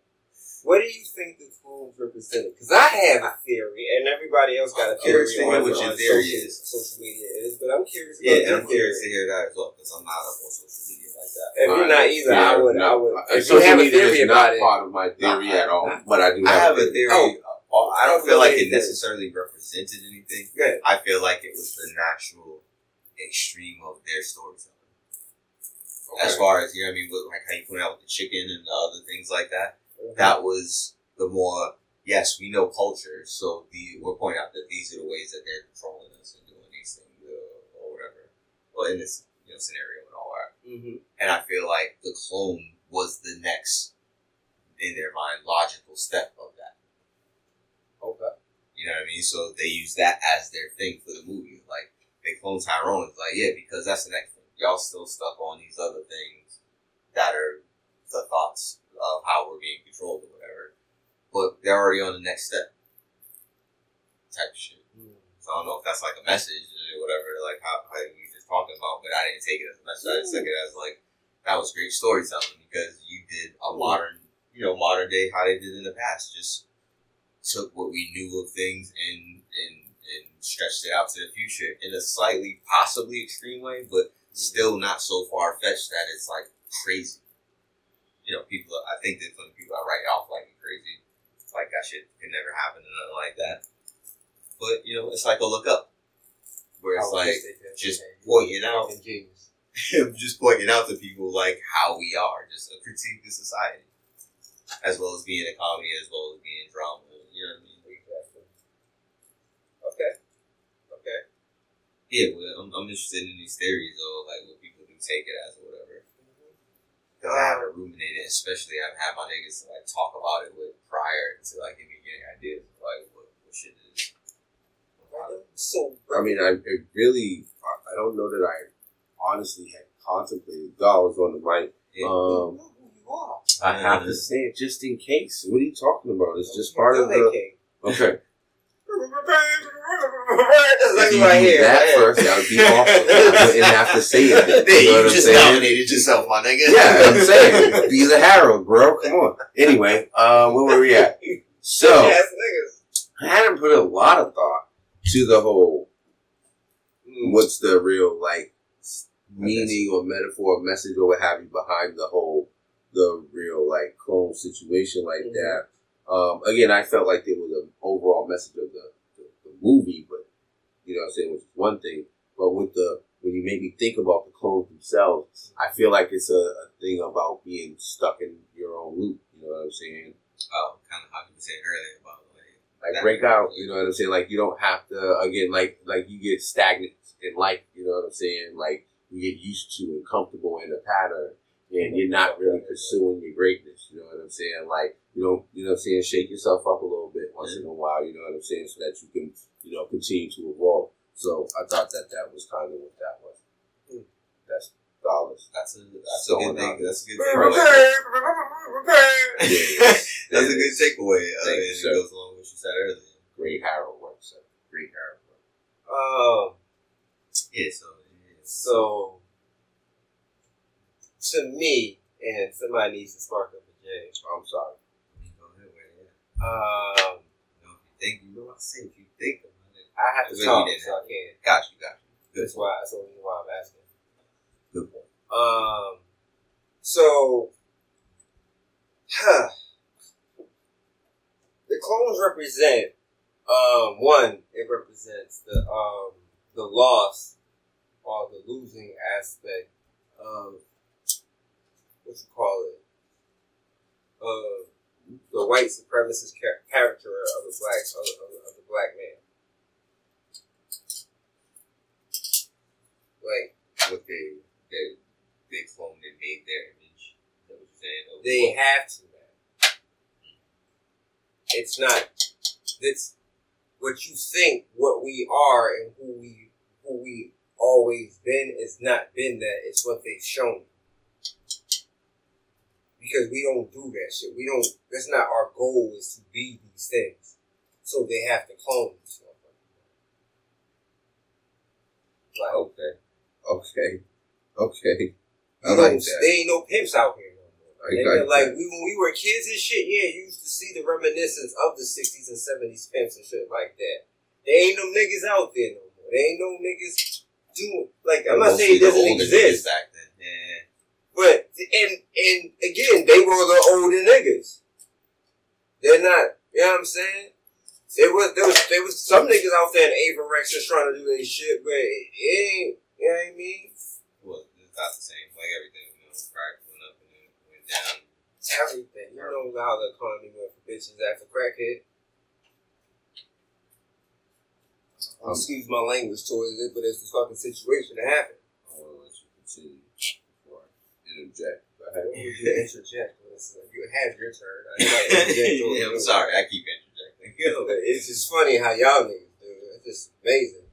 what do you think the clones represented? Because I have a theory, and everybody else got a I'm theory curious to hear what your theory social, is. social media is, but I'm curious. Yeah, and I'm curious to hear that as well because I'm not up on social media like that. If you're not either, I would. I would. Uh, If you social have a media theory is about not it, part of my theory No, at all, I- but I do I have, have a theory. Oh. uh, I don't feel like it necessarily represented anything. go ahead. I feel like it was the natural extreme of their storytelling. As far as you know, what I mean, with like how you put out with the chicken and the other things like that, that was the more yes, we know culture, so the we're pointing out that these are the ways that they're controlling us and doing these things uh, or whatever. Well, in this you know scenario and all that, Mm-hmm. and I feel like the clone was the next in their mind logical step of that. Okay. You know what I mean? So they use that as their thing for the movie. Like they clone Tyrone. It's like, yeah, because that's the next thing. Y'all still stuck on these other things that are the thoughts of how we're being controlled or whatever. But they're already on the next step. Type of shit. Hmm. So I don't know if that's like a message or whatever, like how, how you were just talking about, but I didn't take it as a message. I just took it as like that was great storytelling because you did a hmm. modern, you know, modern day how they did in the past. Just took what we knew of things and and and stretched it out to the future in a slightly possibly extreme way, but hmm. still not so far fetched that it's like crazy. You know, people. I think that some people are write off like crazy, like that shit could never happen and nothing like that. But you know, it's like a look up, where it's like just pointing out, just pointing out to people like how we are, just a critique of society, as well as being a comedy, as well as being drama. You know what I mean? Exactly. Okay. Okay. Yeah, well, I'm, I'm interested in these theories, though, like what people do take it as. Because I haven't ruminated, especially I've had my niggas like talk about it with prior to like give me getting ideas of like what, what shit it is. So I mean, I it really, I I don't know that I honestly had contemplated. God was on the mic. Yeah. Um, know who you are. I have to say it just in case. What are you talking about? It's just part of the. King. Okay. That's If you right here. that right first, that would be awesome. I wouldn't have to say it. There, You know you what I'm just saying? nominated yourself, my nigga. Yeah, I'm saying. Be the herald, bro. Come on. Anyway, uh, where were we at? So. I hadn't put a lot of thought to the whole what's the real like meaning or metaphor or message or what have you behind the whole the real like clone situation like Mhm. that. Um, again, I felt like there was an overall message of the, the, the movie, but you know what I'm saying, was one thing. But with the when you make me think about the clones themselves, I feel like it's a, a thing about being stuck in your own loop. You know what I'm saying? Oh, kind of how you were saying earlier about like like break out. You know what I'm saying? Like you don't have to again, like like you get stagnant in life. You know what I'm saying? Like you get used to and comfortable in a pattern, and you're not really pursuing your greatness. You know what I'm saying? Like you know, you know what I'm saying? Shake yourself up a little bit once in a while. You know what I'm saying? So that you can you know continue to evolve. So I thought that that was kind of what that was. Hmm. That's dollars. that's a that's So a good thing. That's a good takeaway. Yeah, that's a good takeaway. Uh, and it goes along with what you said earlier. Great herald work, sir. Great herald work. Um, Yeah, so yeah. so to me, and somebody needs to spark up a J. I'm sorry. Go ahead, with it. Yeah. Um, You know, if you think you know what I say, if you think about it. I have to talk, so I can't. Got you, got you. Good That's why. That's the reason why I'm asking. Good point. Um, so, huh, the clones represent, um, one, it represents the, um, the loss or the losing aspect of, what you call it, of uh, the white supremacist char- character of the black, of, of, of the black man. Like what they they they cloned and made their image. Is that what you're saying? Of they what- have to, man. It's not. It's what you think. What we are and who we who we always been is not been that. It's what they've shown. Because we don't do that shit. We don't. That's not our goal. Is to be these things. So they have to clone these motherfuckers. Like, Okay. Okay. Okay. I like that. They ain't no pimps out here no more. Like like we when we were kids and shit, yeah, you used to see the reminiscence of the sixties and seventies pimps and shit like that. There ain't no niggas out there no more. There ain't no niggas doing like I'm not saying it doesn't exist, back then. Yeah. But and and again, they were the older niggas. They're not. You know what I'm saying? There was there was there was some niggas out there in Averex just trying to do their shit, but it ain't. You know what I mean? Well, it's not the same. Like everything, you know, crack went up and then went down. Everything. You know how the economy went for bitches after crackhead. Um, Excuse my language towards it, but it's the fucking situation that happened. I want to let you continue before I interject. Go ahead. What would you interject? You had your turn. I didn't interject over yeah, I'm sorry. I keep interjecting. You know, it's just funny how y'all niggas do it. It's just amazing.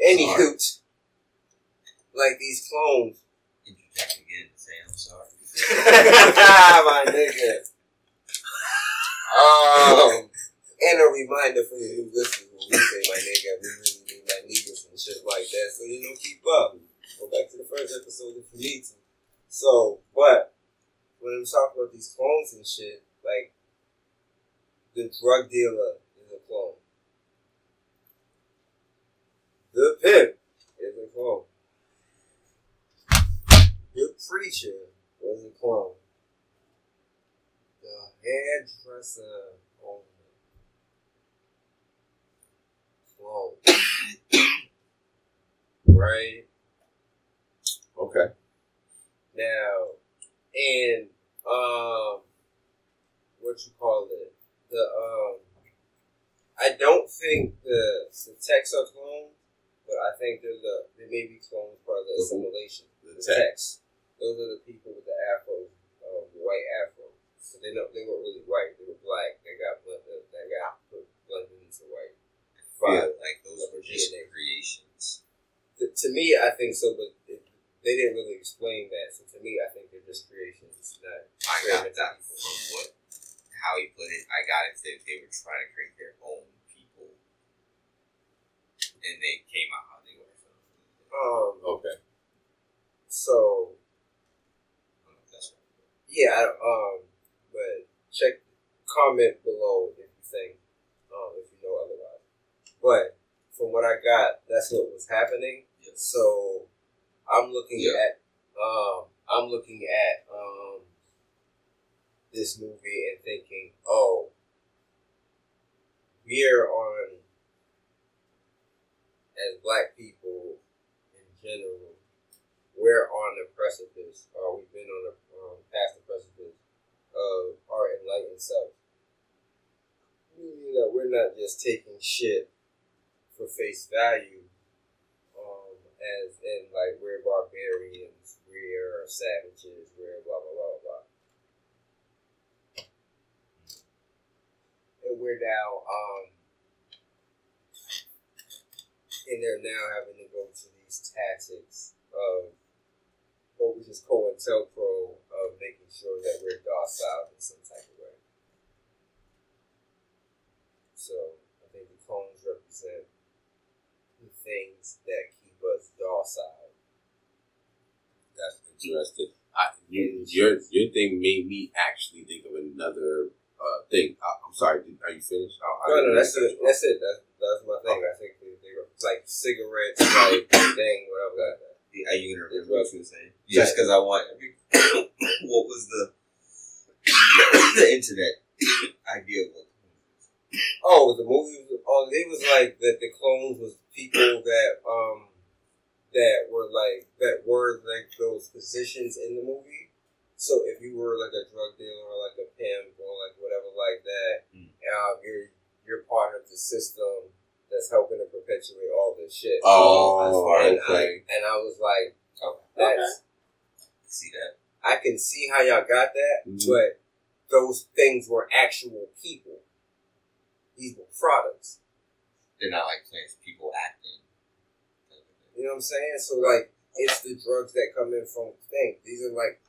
Any Sorry. hoot. Like these clones. Interject again and say I'm sorry. my nigga. Um, and a reminder for the new listeners when we say my nigga, we really mean my niggas and shit like that. So you know, keep up. Go back to the first episode if you need to. So, but when I'm talking about these clones and shit, like the drug dealer is a clone. The pimp is a clone. The preacher was a clone. The hairdresser owner. Clone. right? Okay. Now, and um, what you call it? The um, I don't think the the techs are clones, but I think they're the they may be clones part of the assimilation. The The techs, those are the people with the afro, um, the white afro. So they don't they weren't really white. They were black. They got blended. They got put blended into white. feel like those were just DNA. creations. To, to me, I think so, but they didn't really explain that. So to me, I think they're just creations. Not I got that from what how he put it. I got it that they were trying to create their own people, and they came out how they were. So, Um. Okay. So I don't know if that's yeah. I- Um. But check comment below if you think um if you know otherwise. But from what I got, that's what was happening. Yes. So I'm looking Yeah. at um I'm looking at um this movie and thinking, oh, we're on as black people in general, we're on the precipice, or we've been on the um, past the precipice of our enlightened self. Meaning that we're not just taking shit for face value, as in like we're barbarians, we're savages, we're blah blah blah blah. And we're now um and they're now having to go to these tactics of what was just COINTELPRO of making sure that we're docile in some type of way. So I think the clones represent the things that keep us docile. That's interesting. I, you, your your thing made me actually think of another uh, thing. I, I'm sorry. Did, are you finished? I, I No, no, didn't that's it. cut you off. That's it. That's, that's my thing. I think they, they were like cigarettes, like thing, whatever like. Are you gonna remember what you were saying? Just because I want. what was the the internet idea? Of what Oh, the movie. Oh, it was like that. The clones was people that um that were like that were like those positions in the movie. So if you were like a drug dealer or like a pimp or like whatever like that, Mm. um, you're you're part of the system that's helping to perpetuate all this shit. Oh, and okay. I, and I was like, Okay. that's See that? I can see how y'all got that, Mhm. but those things were actual people. These were products. They're not like plants, people acting. You know what I'm saying? So like, it's the drugs that come in from things. These are like,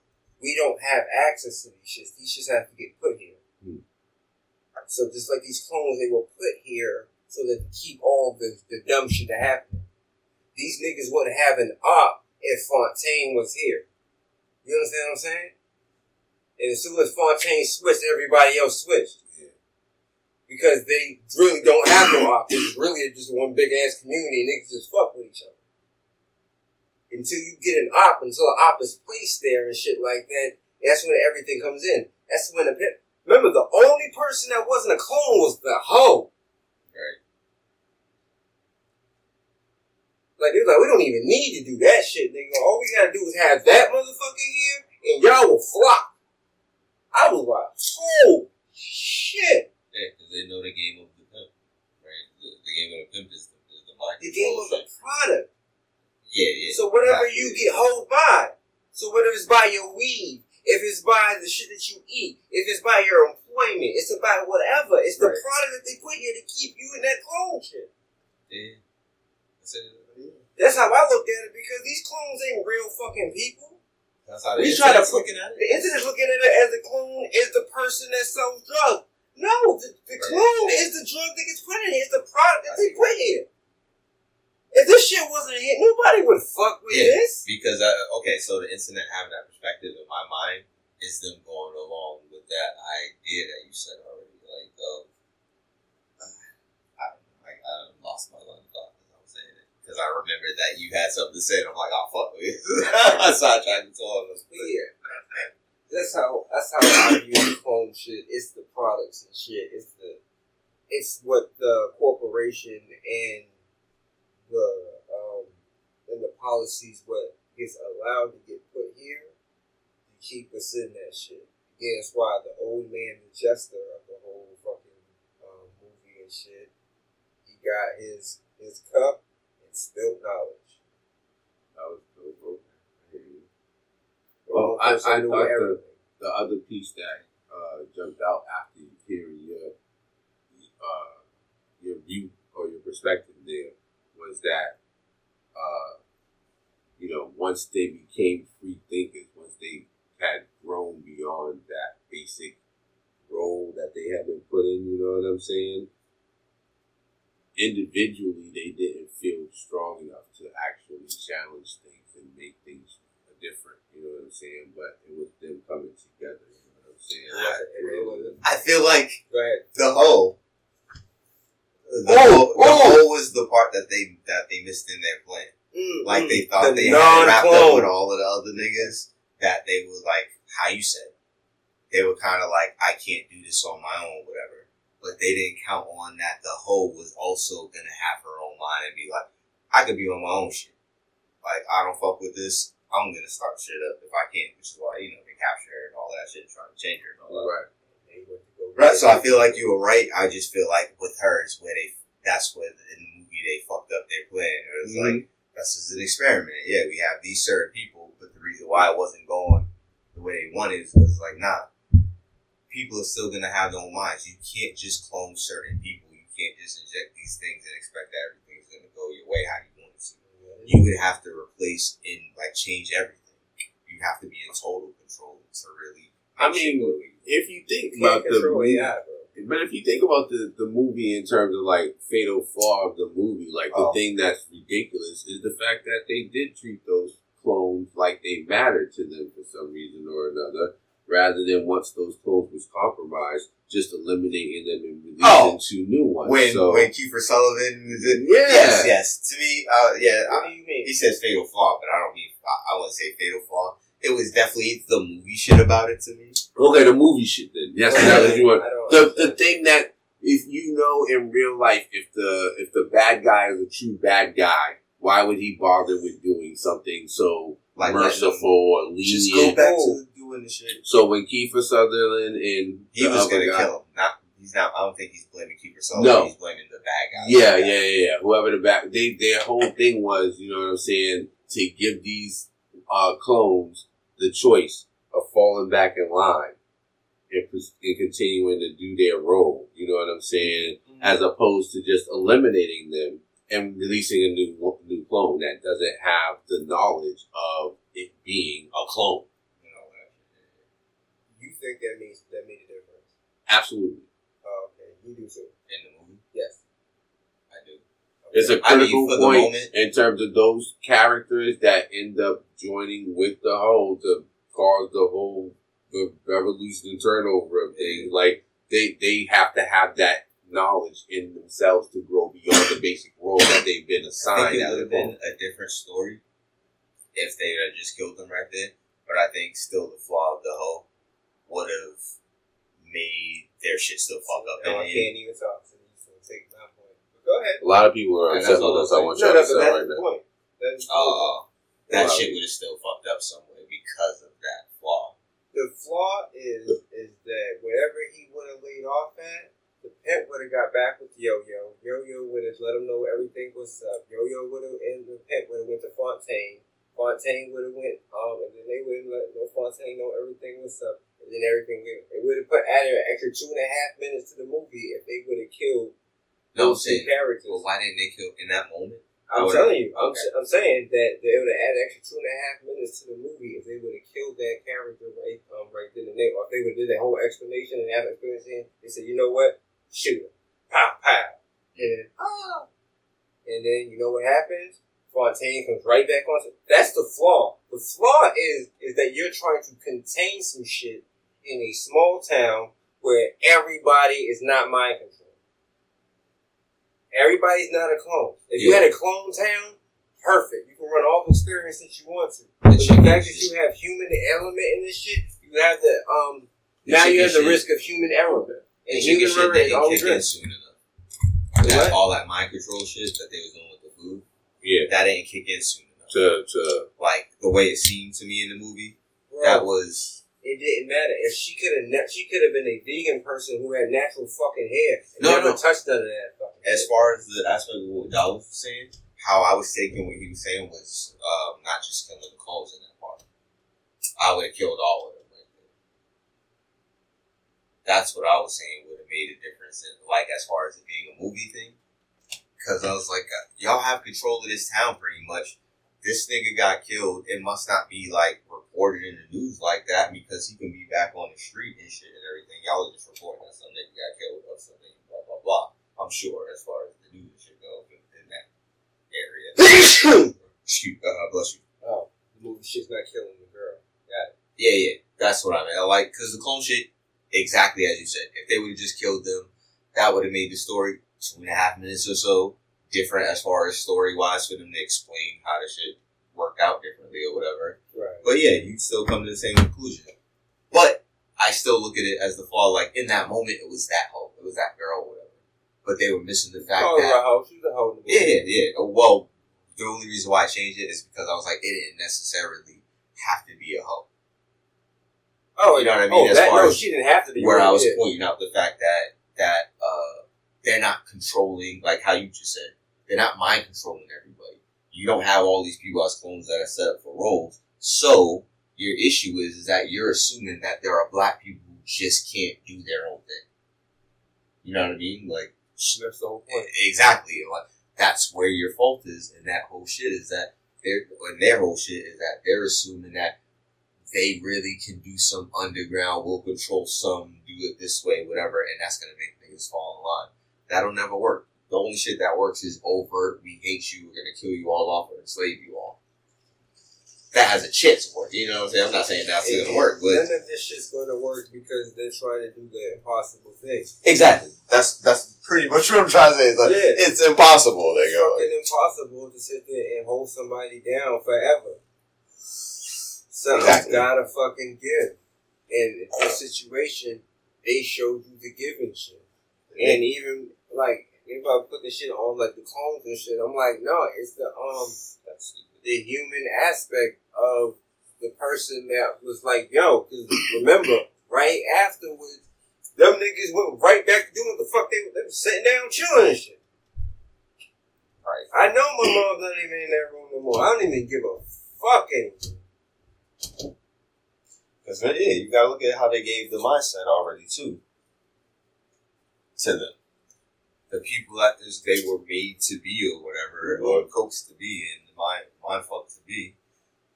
we don't have access to these shits. These shits have to get put here. Hmm. So just like these clones, they were put here so that to keep all the, the dumb shit to happen. These niggas wouldn't have an op if Fontaine was here. You understand what I'm saying? And as soon as Fontaine switched, everybody else switched. Because they really don't have no op. It's really just one big ass community and niggas just fuck with each other until you get an op, until an op is placed there and shit like that, that's when everything comes in. That's when the pimp. Remember, the only person that wasn't a clone was the hoe. Right. Like they're like, we don't even need to do that shit, nigga. All we gotta do is have that motherfucker here, and y'all will flock. I was like, oh shit! Yeah, because they know the game of the pimp, right? The, the game of the pimp is the, is the mind The game of the product. Yeah, yeah. So whatever exactly. you get hold by. So whether it's by your weed, if it's by the shit that you eat, if it's by your employment, it's about whatever. It's the product that they put here to keep you in that clone shit. Yeah. That's it. That's how I look at it because these clones ain't real fucking people. That's how they We try to internet's put- looking at The it. internet's looking at it as the clone is the person that sells drugs. No, the, the Right. clone is the drug that gets put in here. It's the product that they put here. If this shit wasn't a hit, nobody would fuck with Yeah. this. Because uh, okay, so the internet having that perspective in my mind is them going along with that idea that you said already, like um, I don't know, like I lost my line of thought as I was saying it because I remember that you had something to say, and I'm like, I'll fuck with it. I sidetracked into all of us. Yeah, that's how that's how I view the clone shit. It's the products and shit. It's the it's what the corporation and the um and the policies what gets allowed to get put here to keep us in that shit. Again, that's why the old man, the jester of the whole fucking um, movie and shit, he got his his cup and spilt knowledge. That was dope. bro. I you. Well, I- I knew thought the- everything. The other piece that uh, jumped out after hearing your uh, your view or your perspective there was that uh, you know once they became free thinkers, once they had grown beyond that basic role that they had been put in, you know what I'm saying? Individually, they didn't feel strong enough to actually challenge things and make things different. You know what I'm saying? But it was them coming together. You know what I'm saying? It wasn't- it- it wasn't- I feel like the hoe. The, Oh, hoe, the oh. hoe was the part that they that they missed in their plan. Mm, Like mm. they thought The they had wrapped up with all of the other niggas that they were like, how you said. They were kind of like, I can't do this on my own, whatever. But they didn't count on that the hoe was also gonna have her own mind and be like, I could be on my own shit. Like I don't fuck with this. I'm gonna start shit up if I can, which is why you know they capture her and all that shit, trying to change her and all that. Right. They went to go Right, so I feel like you were right. I just feel like with her is where they, that's where in the movie they fucked up their plan. It was like, mm-hmm. this is an experiment. Yeah, we have these certain people, but the reason why it wasn't going the way they wanted is because, like, nah, people are still gonna have their own minds. You can't just clone certain people. You can't just inject these things and expect that everything's gonna go your way how you want it to. You would have to replace and, like, change everything. You have to be in total control to really. I mean, go the way you If you think about the movie, AI, bro. but if you think about the, the movie in terms of like fatal flaw of the movie, like the Oh. thing that's ridiculous is the fact that they did treat those clones like they mattered to them for some reason or another, rather than once those clones was compromised, just eliminating them and releasing Oh. two new ones. when so, when Kiefer Sullivan was it? Yeah. Yes, yes. To me, uh, yeah. What I, do you mean? he says fatal flaw, but I don't mean. I, I wouldn't say fatal flaw. It was definitely the movie shit about it to me. okay, the movie shit then. Yes, that was you want. The the thing that if you know in real life if the if the bad guy is a true bad guy, why would he bother with doing something so Like merciful or lenient? Just go back to doing the shit. So when Kiefer Sutherland and He the was gonna guy, kill him. Not. He's not. I don't think he's blaming Kiefer Sullivan. No. He's blaming the bad guy. Yeah, yeah, yeah, yeah. Whoever the bad, they their whole thing was, you know what I'm saying, to give these uh, clones the choice of falling back in line and, and continuing to do their role. You know what I'm saying, mm-hmm. as opposed to just eliminating them and releasing a new new clone that doesn't have the knowledge of it being a clone. You know. You think that means that made a difference? Absolutely, Oh, okay, you do too. in the movie, Yes. I do. It's a I mean, critical for the point moment- in terms of those characters that end up joining with the whole to cause the whole the revolution and turnover of things. Like they they have to have that knowledge in themselves to grow beyond the basic role that they've been I assigned. think it would have been a different story if they had just killed them right there. But I think still the flaw of the whole would have made their shit still fuck up. No, I in the end. can't even talk to you, so take my point. But go ahead. A lot of people are And upset that's all with us. I'm want y'all no, to but that's right the now. point. That's the Oh, point. that shit would have still fucked up some way because of that flaw. The flaw is is that wherever he would have laid off at, the pimp would have got back with Yo Yo. Yo Yo would have let him know everything was up. Yo Yo would have and the pimp would have went to Fontaine. Fontaine would have went um and then they would have let no Fontaine know everything was up. And then everything went- it would have put added an extra two and a half minutes to the movie if they would have killed No, I'm those two saying, characters. well, why didn't they kill in that moment? I'm telling you, I'm, okay. s- I'm saying that they would have added extra two and a half minutes to the movie if they would have killed that character right, um, right then and there, or if they would have did that whole explanation and have explanation. They said, you know what, shoot him, pow pow, and then ah, and then you know what happens? Fontaine comes right back on. That's the flaw. The flaw is is that you're trying to contain some shit in a small town where everybody is not mind controlled. Everybody's not a clone. If you had a clone town, perfect. You can run all the experience that you want to. But the chicken fact that you have human element in this shit, you have the um. The now you have the shit- risk of human error, the and chicken human shit error that is didn't always kick risk. soon enough. What? That, all that mind control shit that they was doing with the food, Yeah, that didn't kick in soon enough. to to Like the way it seemed to me in the movie, that was it didn't matter if she could have. Ne- she could have been a vegan person who had natural fucking hair and No, never no. touched none of that. Fucking as shit. far as the aspect of what Dallas was saying. How I was taking what he was saying was um, not just killing the clones in that part. I would have killed all of them. That's what I was saying would have made a difference in like as far as it being a movie thing. Because I was like, uh, y'all have control of this town pretty much. This nigga got killed. It must not be like reported in the news like that because he can be back on the street and shit and everything. Y'all are just reporting that some nigga got killed or something. Blah blah blah. I'm sure as far as the news should go in, in that area. Excuse, uh, bless you. oh, the movie shit's not killing the girl. Got it. Yeah, yeah, that's what I mean. I like because the clone shit, exactly as you said. If they would have just killed them, that would have made the story two and a half minutes or so different as far as story wise for them to explain how the shit worked out differently or whatever. Right. But yeah, you'd still come to the same conclusion. But I still look at it as the flaw. Like in that moment, it was that hoe, it was that girl, or whatever. But they were missing the fact Oh, that hoe. She's a hoe. yeah, yeah, yeah. Well, the only reason why I changed it is because I was like, it didn't necessarily have to be a hoe. Oh, You know what I mean? Oh, As that, far no, as she didn't have to be. where I was pointing out the fact that that uh, they're not controlling, like how you just said, they're not mind controlling everybody. You don't have all these people as clones that are set up for roles. So your issue is, is that you're assuming that there are black people who just can't do their own thing. You know what I mean? Like That's the whole point. exactly. Like that's where your fault is, and that whole shit is that they're and their whole shit is that they're assuming that they really can do some underground, will control some, do it this way, whatever, and that's gonna make things fall in line. That'll never work. The only shit that works is overt. We hate you. We're gonna kill you all off and enslave you all. That has a chance to work. You know what I'm saying? I'm not saying that's It- gonna work, but None of this shit's gonna work because they're trying to do the impossible thing. Exactly. That's that's pretty much what I'm trying to say. It's, like, Yeah. it's impossible. They It's go. fucking impossible to sit there and hold somebody down forever. Something's Exactly. gotta fucking give. And in this situation, they showed you the giving shit. And even like if I put the shit on like the clones and shit, I'm like, no, it's the um the human aspect of the person that was like, yo, because remember, right afterwards, them niggas went right back to doing what the fuck they, they were sitting down chilling and shit. Right. I know my mom's not even in that room no more. I don't even give a fucking. Because yeah, you gotta look at how they gave the mindset already too. To them, the people that this they were made to be or whatever, or coaxed to be, and mind mind fucked to be,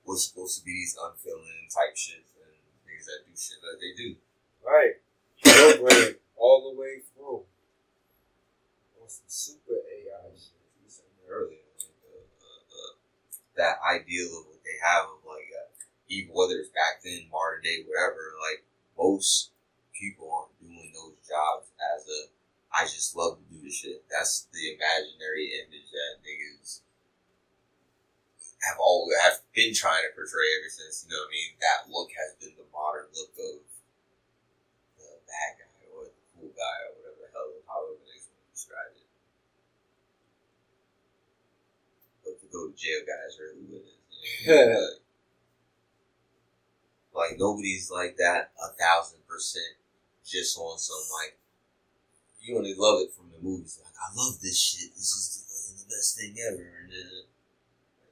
was supposed to be these unfeeling type shit and niggas that do shit that they do. Right. Programmed all the way through. On some super AI shit. You said earlier, like, uh, uh, uh, that ideal of what they have of like, uh, even whether it's back then, modern day, whatever. Like most people aren't doing those jobs as a I just love to do the shit. That's the imaginary image that niggas have all have been trying to portray ever since. You know what I mean? That look has been the modern look of the bad guy or the cool guy or whatever the hell, however they want to describe it. But the go to jail guy is really what it is. You know? like, like nobody's like that a thousand percent just on some like you only love it from the movies. Like I love this shit. This is the, best thing ever. And then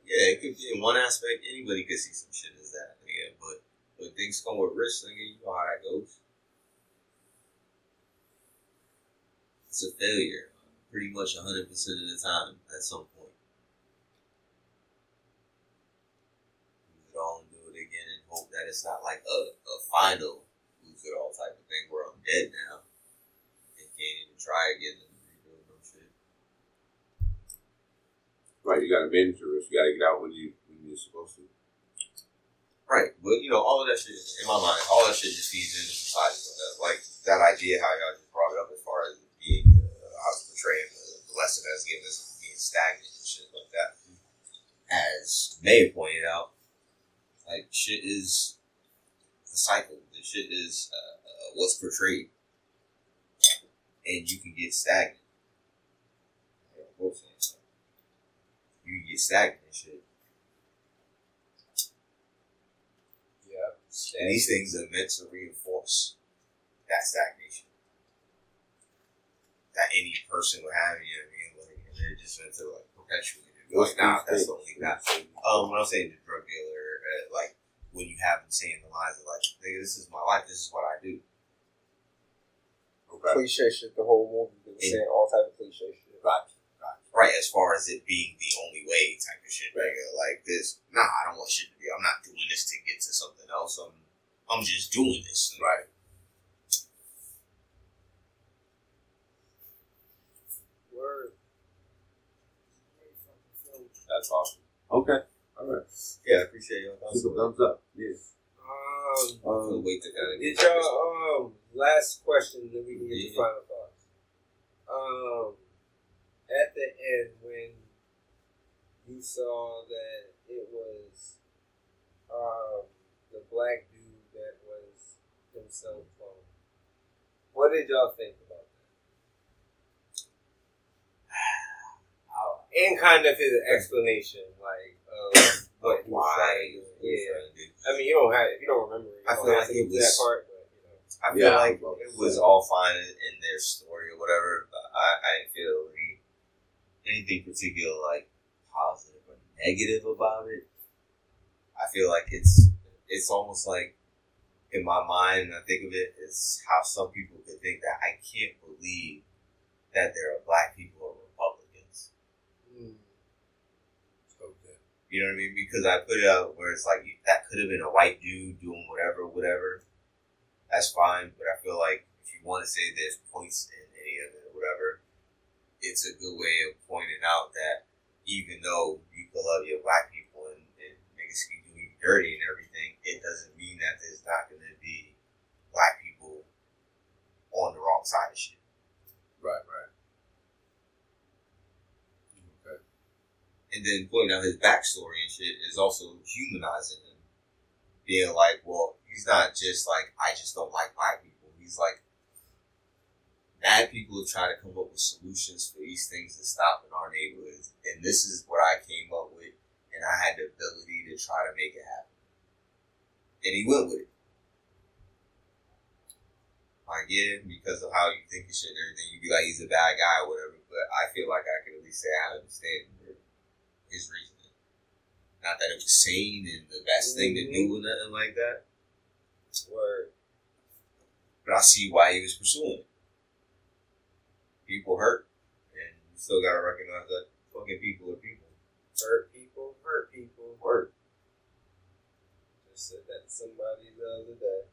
yeah, it could be in one aspect. Anybody could see some shit as that. Yeah, but when things come with risk, nigga, you know how that goes. It's a failure, pretty much hundred percent of the time at some point. Lose it all and do it again, and hope that it's not like a, a final lose it all type of thing where I'm dead now and can't even try again and rebuild no shit. Right, you got to manage your risk. You got to get out when you when you're supposed to. Right, but you know, all of that shit in my mind, all that shit just feeds into society. Like that idea, how y'all just brought it up as far as being, uh, how it's portraying the, lesson that's given us being stagnant and shit like that. As May pointed out, like shit is the cycle. The shit is uh, uh, what's portrayed, and you can get stagnant. Yeah, both things. You can get stagnant and shit. Yeah. And these things are meant to reinforce that stagnation. That any person would have, you know what I mean? Like, and they're just meant to like perpetuate it. Like, nah, that's the only not. Um, when I'm saying the drug dealer, uh, like when you have them saying the lines of like, nigga, this is my life, this is what I do. Cliche shit the whole movie. They were Yeah. saying all type of cliche shit. Right. Right, as far as it being the only way type of shit, nigga. Like this, nah, I don't want shit to be. I'm not doing this to get to something else. I'm, I'm just doing this. Right. Word. That's awesome. Okay, all right. Yeah, I appreciate your thoughts. Super thumbs up. Yes. Um, Um, wait to kind of Did y'all um last question then we can get Yeah. the final thoughts. Um at the end when you saw that it was um the black dude that was himself clone. What did y'all think about that? Oh, And kind of his explanation, like of what he was why? trying to do. Yeah. trying to. I mean you don't have you don't remember you I don't feel like it get to that was- part, but you know. I feel Yeah, like it was all fine in, in their story or whatever, but I, I didn't feel any, anything particular like positive or negative about it. I feel like it's it's almost like in my mind, and I think of it as how some people could think that I can't believe that there are black people or Republicans. okay. You know what I mean? Because I put it out where it's like that could have been a white dude doing whatever, whatever. That's fine, but I feel like if you want to say there's points in any of it or whatever, it's a good way of pointing out that even though you love your black people and, and niggas can do you dirty and everything, it doesn't mean that there's not going to be black people on the wrong side of shit. Right, right. And then pointing out his backstory and shit is also humanizing him. Being like, well, he's not just like, I just don't like black people. He's like, mad people are trying to come up with solutions for these things to stop in our neighborhoods. And this is what I came up with. And I had the ability to try to make it happen. And he went with it. Like, yeah, because of how you think and shit and everything, you'd be like, he's a bad guy or whatever. But I feel like I can at least say I understand his reasoning. Not that it was sane and the best thing to do or nothing like that, Word. but I see why he was pursuing it. People hurt, and you still gotta recognize that fucking people are people. Hurt people, hurt people. Hurt. Just said that to somebody the other day.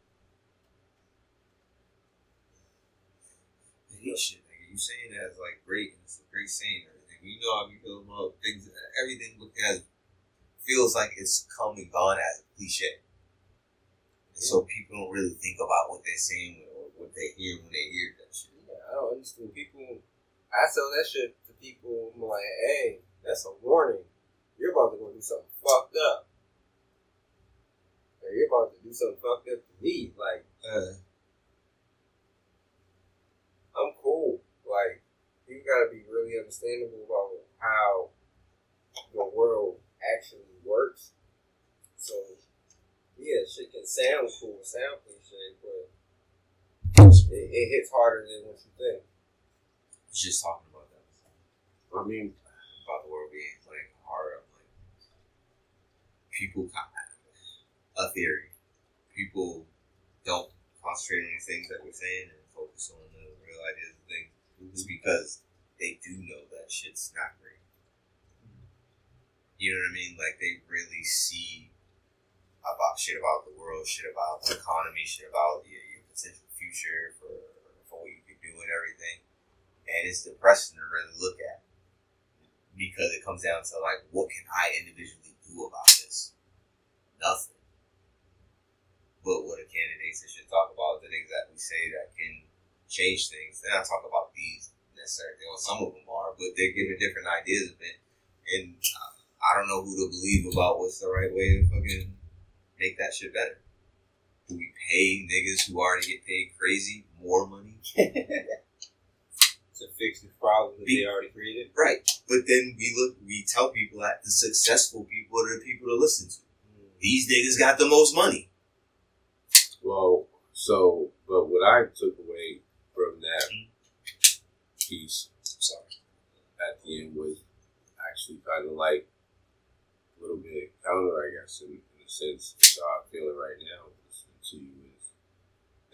He shit, nigga. You saying that as like great, and it's a great saying and We know how we feel about things. Everything has feels like it's come and gone as a cliche. And so people don't really think about what they're saying or what they hear when they hear that shit. Yeah, I don't understand. People, I tell that shit to people. I'm like, hey, that's a warning. You're about to go do something fucked up. Or you're about to do something fucked up to me. Like, Uh, I'm cool. Like, you gotta be really understandable about how the world actually works. So, yeah, shit can sound cool, sound cliche, but it, it hits harder than what you think. just talking about that. I mean, About the world being like hard up, like people. A theory. People don't concentrate on the things that we're saying and focus on the real ideas of things. It's because they do know that shit's not great. You know what I mean? Like they really see about shit about the world, shit about the economy, shit about your, your potential future for for what you could do and everything. And it's depressing to really look at because it comes down to like, what can I individually do about this? Nothing. But what the candidates should talk about the things that we say that can change things. They're not talking about these necessarily. Well, some of them are, but they're giving different ideas of it. And uh, I don't know who to believe about what's the right way to fucking make that shit better. Do we pay niggas who already get paid crazy more money? To fix the problem that Be- they already created. Right. But then we look, we tell people that the successful people are the people to listen to. These niggas got the most money. well, so, but what I took away from that piece Sorry. at the end was actually kind of like a little bit counter, I guess, in, in a sense. So I feel it right now listening to you is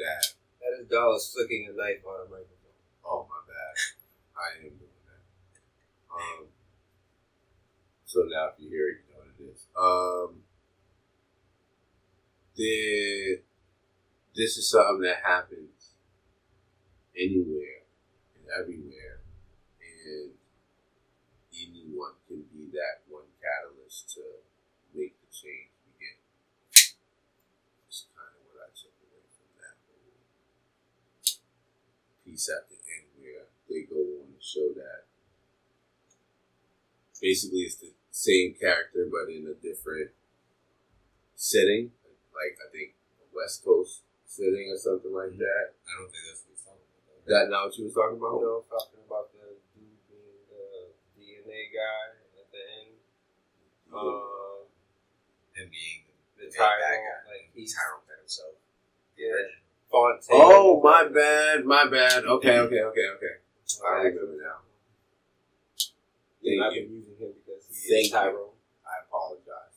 that, That is Dallas flicking a knife on a microphone. oh my bad, I am doing that. Um, so now if you hear it, you know what it is. Um, the, this is something that happens anywhere everywhere, and anyone can be that one catalyst to make the change begin. That's kind of what I took away from that whole piece at the end where they go on to show that basically it's the same character but in a different setting, like I think West Coast setting or something like mm-hmm. that. I don't think that's what he's talking about. That not what you was talking about? know, talking about the dude being the DNA guy at the end. Um, Him being the the Tyrone, bad guy. like he's Tyrone himself. yeah, Fontaine. Oh my bad, my bad. Okay, okay, okay, okay. I remember now. I've been using him because he Thank is. Tyrone. I apologize.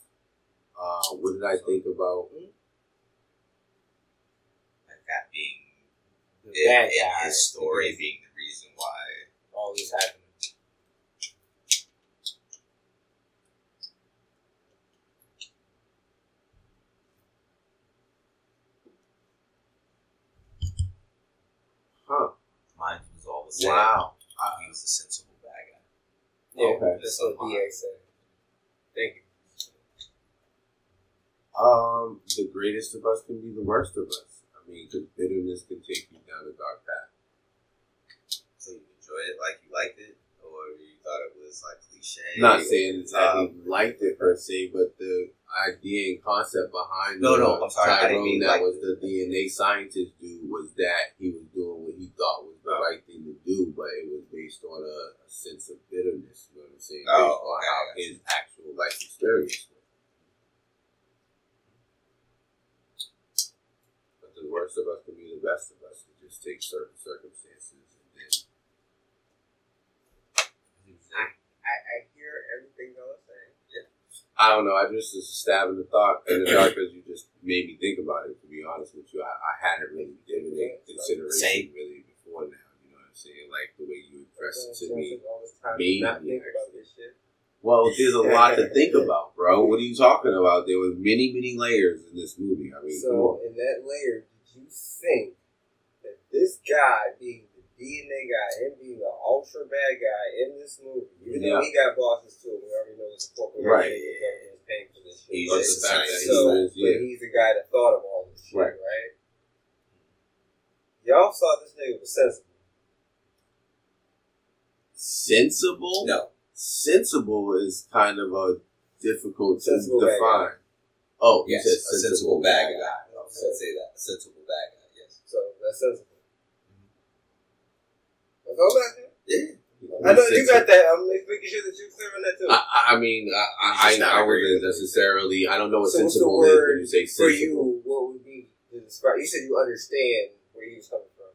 Uh, what did I think about? Like that being The in, bad in guy. his story because being the reason why. all this happened. Huh? Mine was all the same. Wow. He was a sensible bad guy. Yeah, Okay. that's what DA said. Thank you. Um, the greatest of us can be the worst of us. I mean, because bitterness can take you down a dark path. So you enjoyed it like you liked it, or you thought it was like cliche? Not saying that Um, he liked it per se, but the idea and concept behind No, the no, I'm sorry, I didn't mean that like- was the DNA scientist dude was that he was doing what he thought was the Oh. right thing to do, but it was based on a, a sense of bitterness. You know what I'm saying? Oh, based on how his actual life experience was. But the worst of us can be the best of us. It just takes certain circumstances and then I, I hear everything y'all are saying. I don't know. I just was a stab in the thought in the dark because you just made me think about it. To be honest with you, I, I hadn't really given it consideration Same. really before now. You know what I'm saying? Like the way you addressed it to me. take all this time to me, not think about this shit. Well, there's a lot to think about, bro. What are you talking about? There were many, many layers in this movie. I mean, So in that layer, did you think that this guy being the DNA guy, him being the ultra bad guy in this movie, even though he got bosses too, we already know it's a corporation Right. government is paying for this shit. He's But right? the fact that he So, but yeah. he's the guy that thought of all this shit, Right. right? Y'all thought this nigga was sensible. sensible. No. Sensible is kind of a difficult Sensible to bad define. Oh, you Yes, said a sensible bad guy. I was gonna say that. A sensible bad guy, yes. So that's sensible. That's all about that. Yeah. I know you got that. I'm making sure that you're clear on that too. I, I- I mean, I, I, He's just I, not I wouldn't necessarily. I don't know what So what's the sensible is when you say sensible. For you, what would be to describe? You said you understand where he was coming from,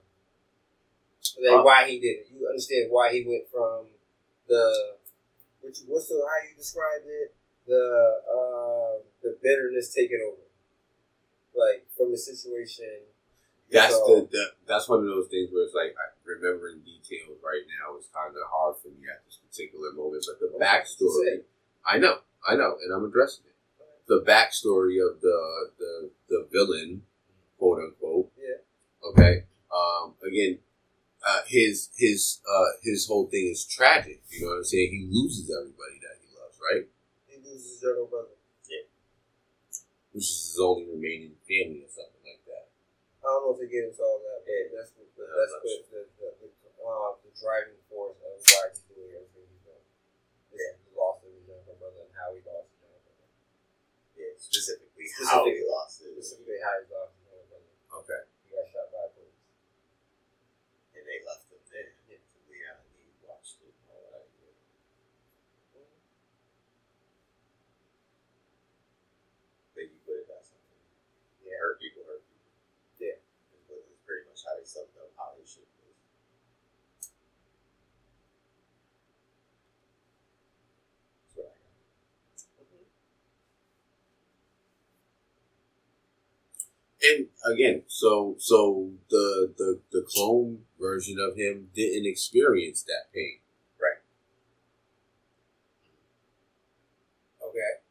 like Uh, why he did it. You understand why he went from the which what's the how you described it the uh, the bitterness taking over, like from the situation. That's So- the, the that's one of those things where it's like remembering details right now is kind of hard for me at this particular moment. But the backstory, I know, I know, and I'm addressing it. The backstory of the the the villain, quote unquote. Yeah. Okay. Um. Again, uh, his his uh his whole thing is tragic. You know what I'm saying? He loses everybody that he loves, right? He loses his younger brother. Yeah. Which is his only remaining family or something like that. I don't know if they get into all that, but Yeah. that's what the, that's I'm what not the, the, the, uh, the driving force of why he's doing everything he's doing. Yeah, He lost his younger brother and how he lost his younger brother. Yeah, specifically, how he Specifically. lost it. Specifically, how he lost his younger brother. Okay. He got shot by a police. And they left him there. Yeah. To Leon, and he watched it all that. But you put it that something. Yeah. Hurt people, hurt people. Yeah. It's what- it's pretty much how they summed up how they should be. That's what I got. And again, so so the the the clone version of him didn't experience that pain. Right. Okay.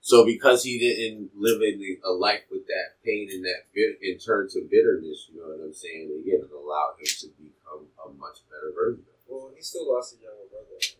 So because he didn't live in a life with that pain and that bit and turn to bitterness, you know what I'm saying? Again, it allowed him to become a much better version of him. Well, he still lost his younger brother.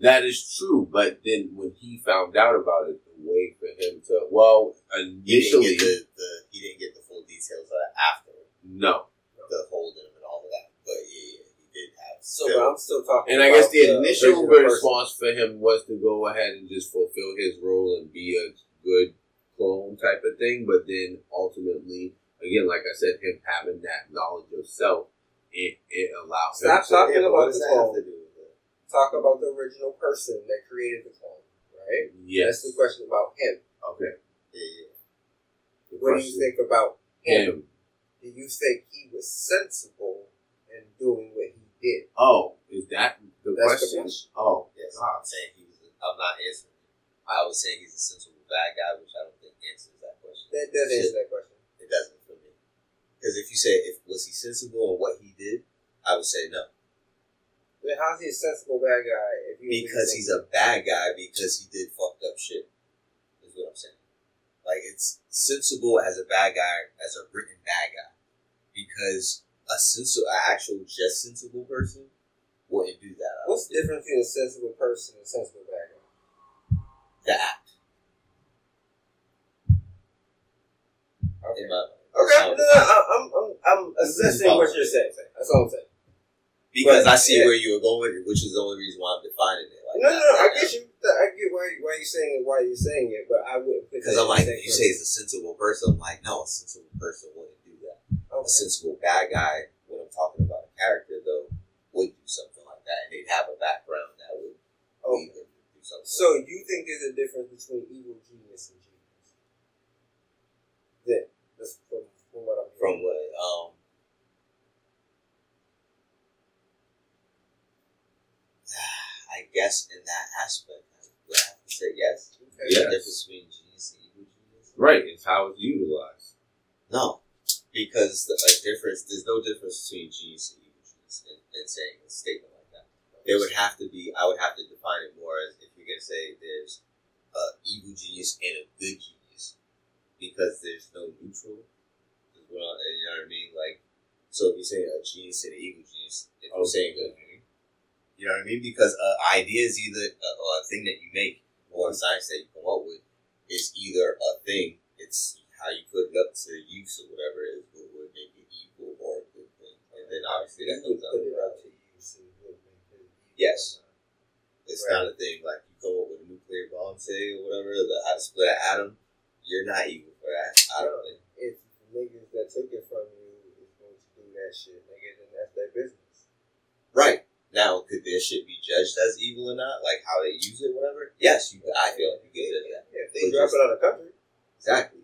As Paul. That is true, but then when he found out about it, the way for him to well He didn't initially get the, the he didn't get the full details of that after no, the holding him and all of that. But yeah, yeah he did have. So, but I'm still talking. and I guess about the initial original person. response for him was to go ahead and just fulfill his role and be a good clone type of thing, but then ultimately, again, like I said, him having that knowledge of self, it it allows Stop him to, talking Yeah, about what does the that clone. to do with it? Talk about the original person that created the clone, right? yes, That's the question about him. okay. Yeah, yeah. The What do you think about him? him? Do you think he was sensible in doing what he did? Oh, is that the That's the question? question. Oh, Yes, I'm saying he was. I'm not answering. I was saying he's a sensible bad guy, which I don't think answers that question. That does answer that question. It doesn't for me. Because if you say if was he sensible in what he did, I would say no. Then how's he a sensible bad guy if he Because he's a bad guy because he did fucked up shit. Is what I'm saying. Like it's sensible as a bad guy, as a written bad guy, because a sensible, an actual just sensible person wouldn't do that. What's the difference between a sensible person and a sensible bad guy? The act. Okay. Okay, no, no, I'm, I'm, I'm assessing what you're saying. That's all I'm saying. Because But, I see yeah. where you were going, which is the only reason why I'm defining it. Like No, no, no. I get you. I get why why you're saying it. Why you're saying it, but I wouldn't. Because I'm like, you same say he's a sensible person. I'm like, no, a sensible person wouldn't do that. A sensible bad guy, when I'm talking about a character, though, would do something like that. And they'd have a background that would Okay. do something. So you think there's a difference between evil genius and genius? Then that's from, from what I'm from what, um, I guess in that aspect, I would have to say yes. Okay. Yes. difference between genius and evil genius. Right. It's how it's utilized. No, because the, a difference. There's no difference between genius and evil genius in, in saying a statement like that. There would have to be. I would have to define it more as if you're gonna say there's a evil genius and a good genius, because there's no neutral. I- You know what I mean? Like, so if you're saying a genius and an evil genius, if you're oh. saying a you know what I mean? Because uh, an idea is either uh, a, a thing that you make or a science that you come up with is either a thing. It's how you put it up to use or whatever is what would make it evil or a good thing. And then obviously that You comes out. put it out to use and it make it. Yes. Uh, it's Right. not a thing like you come up with a nuclear bomb, say or whatever, the how to split an atom. You're not evil for that. I don't think. If the niggas that took it from you is going to do that shit, nigga, then that's their business. Right. Now, could this shit be judged as evil or not? Like how they use it, whatever? Yes, you. I feel like you can it that. Yeah, they drop it out of country. Exactly.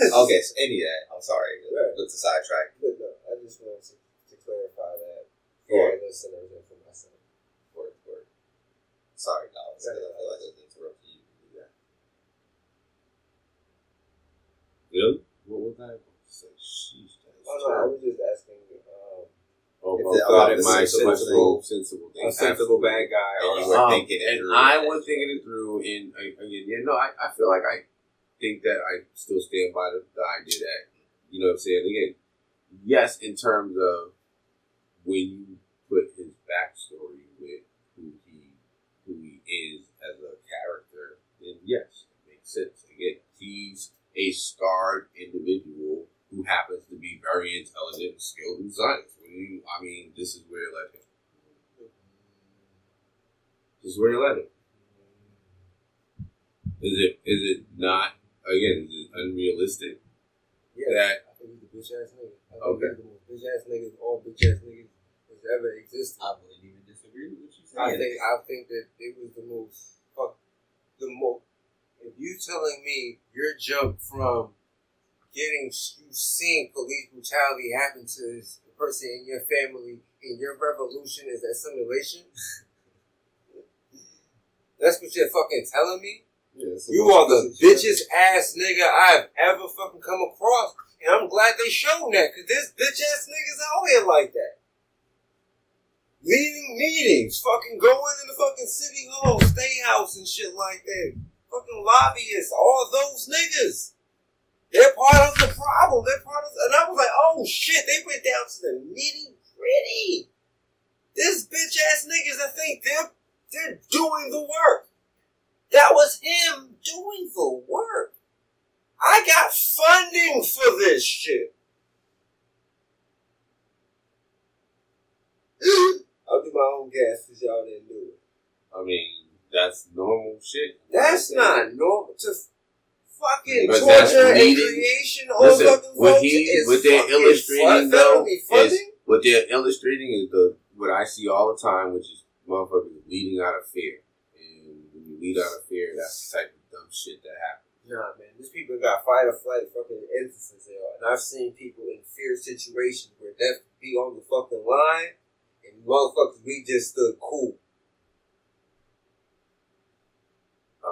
okay, so any of that. I'm sorry. Right. Let's sidetrack. But no, I just wanted to, to clarify that for Yeah. our listeners and for myself. Word, word. Sorry, Dallas. I feel like I was interrupting you. to that. Really? What was I about say? Sheesh. that Oh no, I was just asking. Um, Oh, If the- thought about it the my sensible sensible, thing. a sensible bad guy. And Or, you were Um, thinking it through. I was thinking it through, and again, yeah, no, I, I feel like I think that I still stand by the, the idea that you know what I'm saying. Again, yes, in terms of when you put his backstory with who he who he is as a character, then yes, it makes sense. Again, he's a scarred individual who happens to be very intelligent and skilled in science. When you, I mean, this is where it led him. This is where it led him. Is it is it not again? Is it unrealistic yeah, that I think he's a bitch ass nigga. I think Okay. he's the most bitch ass niggas, all bitch ass niggas that's ever existed. I wouldn't even disagree with what you said. I think I think that it was the most fuck the most. If you telling me your jump from getting you seeing police brutality happen to this person in your family and your revolution is assimilation? that's what you're fucking telling me. Yeah, You are the bitchest ass nigga I've ever fucking come across, and I'm glad they shown that because this bitch ass niggas out here like that. Leading meetings, fucking going in the fucking city hall, state house, and shit like that. Fucking lobbyists, all those niggas. They're part of the problem. They're part of, and I was like, oh shit, they went down to the nitty gritty. This bitch ass niggas, I think they're they're doing the work. That was him doing the work. I got funding for this shit. I'll do my own gas because y'all didn't do it. I mean that's normal shit. That's not normal. To fucking that's torture and creation on Listen, fucking what he is what they're illustrating though is what they're illustrating is the what I see all the time, which is motherfuckers leading out of fear. And when you lead out of fear, that's the type of dumb shit that happens. Nah, man, these people got fight or flight fucking instances there. And I've seen people in fear situations where death be on the fucking line, and motherfuckers, we just stood cool.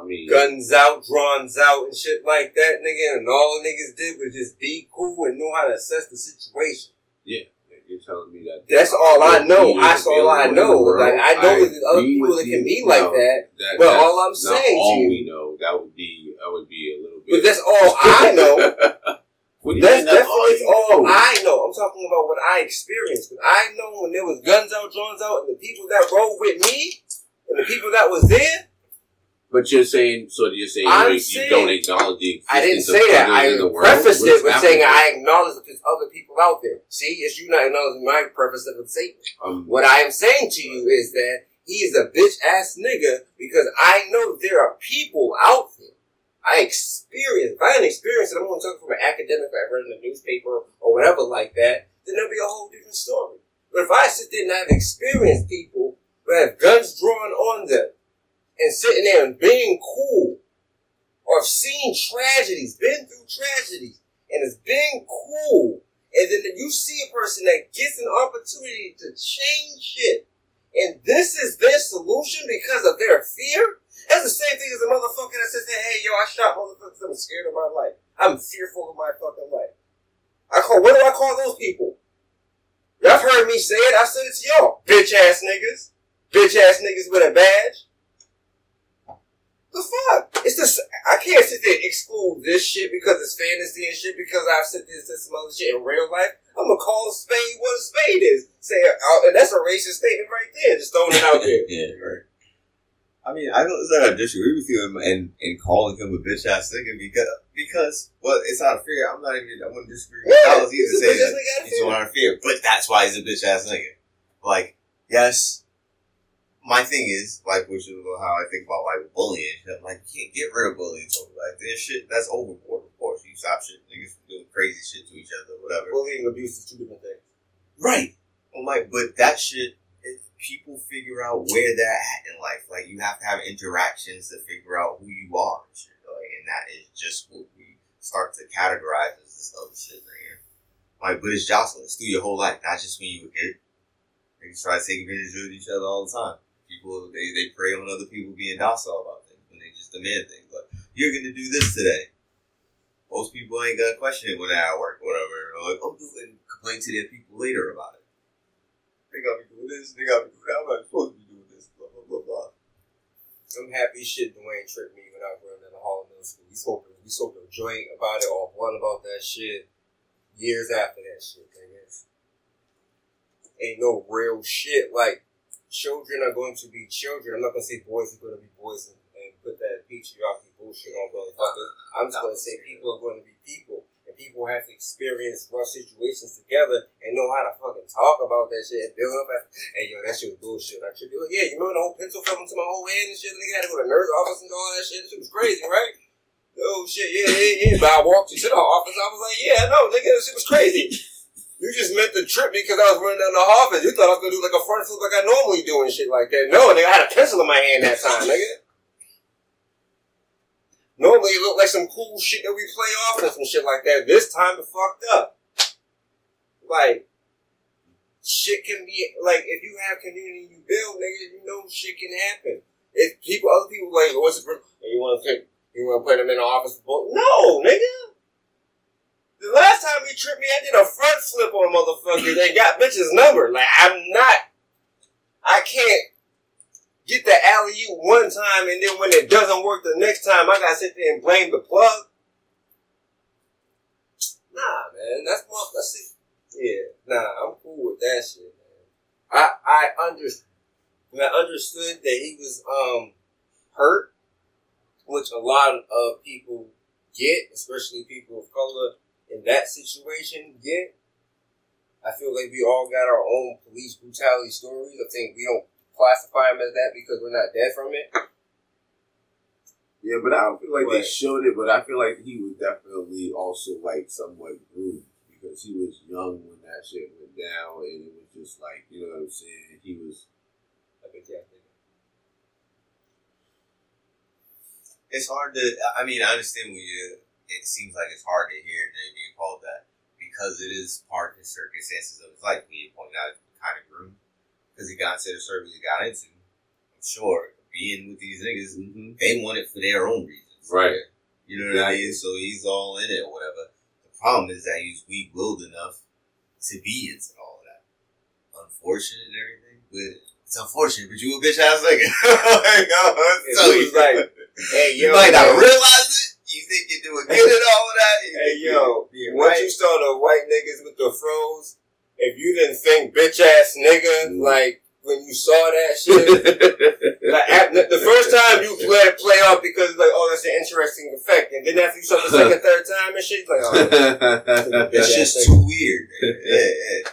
I mean, Guns out, drawns out, and shit like that, nigga. And all niggas did was just be cool and know how to assess the situation. yeah, you're telling me that. That's all I know. That's all I know. Like, I know that other people that can be like that, that but all I'm saying to all you- we know. That would be that would be a little bit. but that's all I know. Do That's that's all all? I know. I'm talking about what I experienced. I know when there was guns out, drones out, and the people that rode with me, and the people that was there. But you're saying, so you're saying I'm you, saying- don't acknowledge the existence I didn't of say that. I in the world? prefaced it with saying I acknowledge that there's other people out there. See, it's you not acknowledging my preface of the statement. Um, What I am saying to you is that he is a bitch ass nigga because I know there are people out there. I experience. If I didn't experience it, I'm going to talk from an academic. I read in the newspaper or whatever like that, then there'll be a whole different story. But if I sit there and have experienced people who have guns drawn on them and sitting there and being cool, or seen tragedies, been through tragedies, and is being cool, and then you see a person that gets an opportunity to change shit, and this is their solution because of their fear. That's the same thing as a motherfucker that says, hey, yo, I shot motherfuckers. I'm scared of my life. I'm fearful of my fucking life. I call, what do I call those people? Y'all heard me say it. I said it to y'all. Bitch ass niggas. Bitch ass niggas with a badge. The fuck? It's just, I can't sit there and exclude this shit because it's fantasy and shit because I've said this and some other shit in real life. I'm gonna call a spade what a spade is. Say, uh, and that's a racist statement right there. Just throwing it out there. yeah, right. I mean, I don't that I disagree with you in, in, calling him a bitch ass nigga because because well, it's not fair. I'm not even. I wouldn't disagree with Yeah, he's either a saying bitch ass that he's feel doing but that's why he's a bitch ass nigga. Like, yes, my thing is like, which is how I think about like bullying. I'm like, you can't get rid of bullying. So like, this shit that's overboard. Of course, you stop shit niggas from doing crazy shit to each other, whatever. Bullying and abuse is two different things. Right. Oh I'm like, but that shit, it, people figure out where they're at in life. Like, you have to have interactions to figure out who you are and shit. Like, and that is just what we start to categorize as this other shit right here. Like, but it's jostling. It's through your whole life, not just when you were a kid. They try to take advantage of each other all the time. People, they, they prey on other people being docile about things when they just demand things. Like, you're to do this today. Most people ain't gonna question it when they're at work, whatever. Or like, oh, do and complain to their people later about it. They got me doing this, they got me doing that. I'm not supposed to be doing this, blah, blah, blah, blah. I'm happy shit Dwayne tricked me when I was in the hall of middle school. We smoked, we smoked a joint about it or one about that shit years after that shit, nigga. Ain't no real shit. Like, children are going to be children. I'm not gonna say boys are gonna be boys and, and put that patriarchy bullshit on motherfuckers. I'm just gonna say people are gonna be people. And people have to experience rough situations together and know how to fucking talk about that shit and build up. Hey, yo, that shit was bullshit. I should be like, yeah, you remember the whole pencil fell into my whole hand and shit? Nigga had to go to the nurse office and all that shit. That shit was crazy, right? Oh shit, yeah, yeah, yeah. But I walked into the office. I was like, yeah, no, nigga, that shit was crazy. You just meant to trip me because I was running down the office. You thought I was gonna do like a front flip like I normally do and shit like that. No, nigga, I had a pencil in my hand that time, nigga. Normally it looked like some cool shit that we play off and some shit like that. This time it fucked up. Like, shit can be, like, if you have community you build, nigga, you know shit can happen. If people, other people like, what's the, you wanna you wanna put them in the office? No, nigga. The last time he tripped me, I did a front flip on motherfucker and got bitches number. Like, I'm not, I can't get the alley oop one time and then when it doesn't work the next time, I gotta sit there and blame the plug. Nah, man, that's my, that's it. Yeah, nah, I'm cool with that shit, man. I, I under, I understood that he was, um, hurt, which a lot of people get, especially people of color in that situation get. I feel like we all got our own police brutality stories. I think we don't classify them as that because we're not dead from it. Yeah, but I don't feel like they Right. showed it. But I feel like he was definitely also like somewhat bruised because he was young when that shit went down, and it was just like you know what I'm saying. He was I think, yeah, it's hard to. I mean, I understand when you. It seems like it's hard to hear Jay being called that because it is part of the circumstances of his life. We pointed out, the kind of groomed because he got into the circle he got into. I'm sure being with these niggas, mm-hmm, they want it for their own reasons, Right. You know what I mean? So he's all in it or whatever. The problem is that he's weak willed enough to be into all of that. Unfortunate and everything, but it's unfortunate. But you a bitch ass nigga. like, I'm If telling was you. like, Hey, You yo, might not realize it. You think you're doing good all of that. You Hey yo, you're once right. you saw the white niggas with the froze, if you didn't think bitch ass nigga, Mm. like when you saw that shit, like at, the first time you let it play off because like oh that's an interesting effect, and then after you saw the second third time and shit, like oh It's just too weird. Yeah,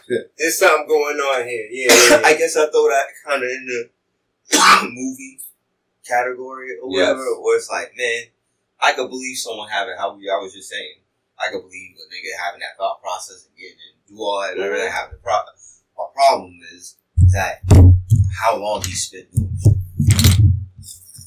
yeah. there's something going on here. Yeah, yeah, yeah. I guess I throw that kind of in the movie category or whatever, Yes. where it's like, man, I could believe someone having how we, I was just saying, I could believe a nigga having that thought process and getting and do all that everything having the problem. My problem is that how long he spent doing it.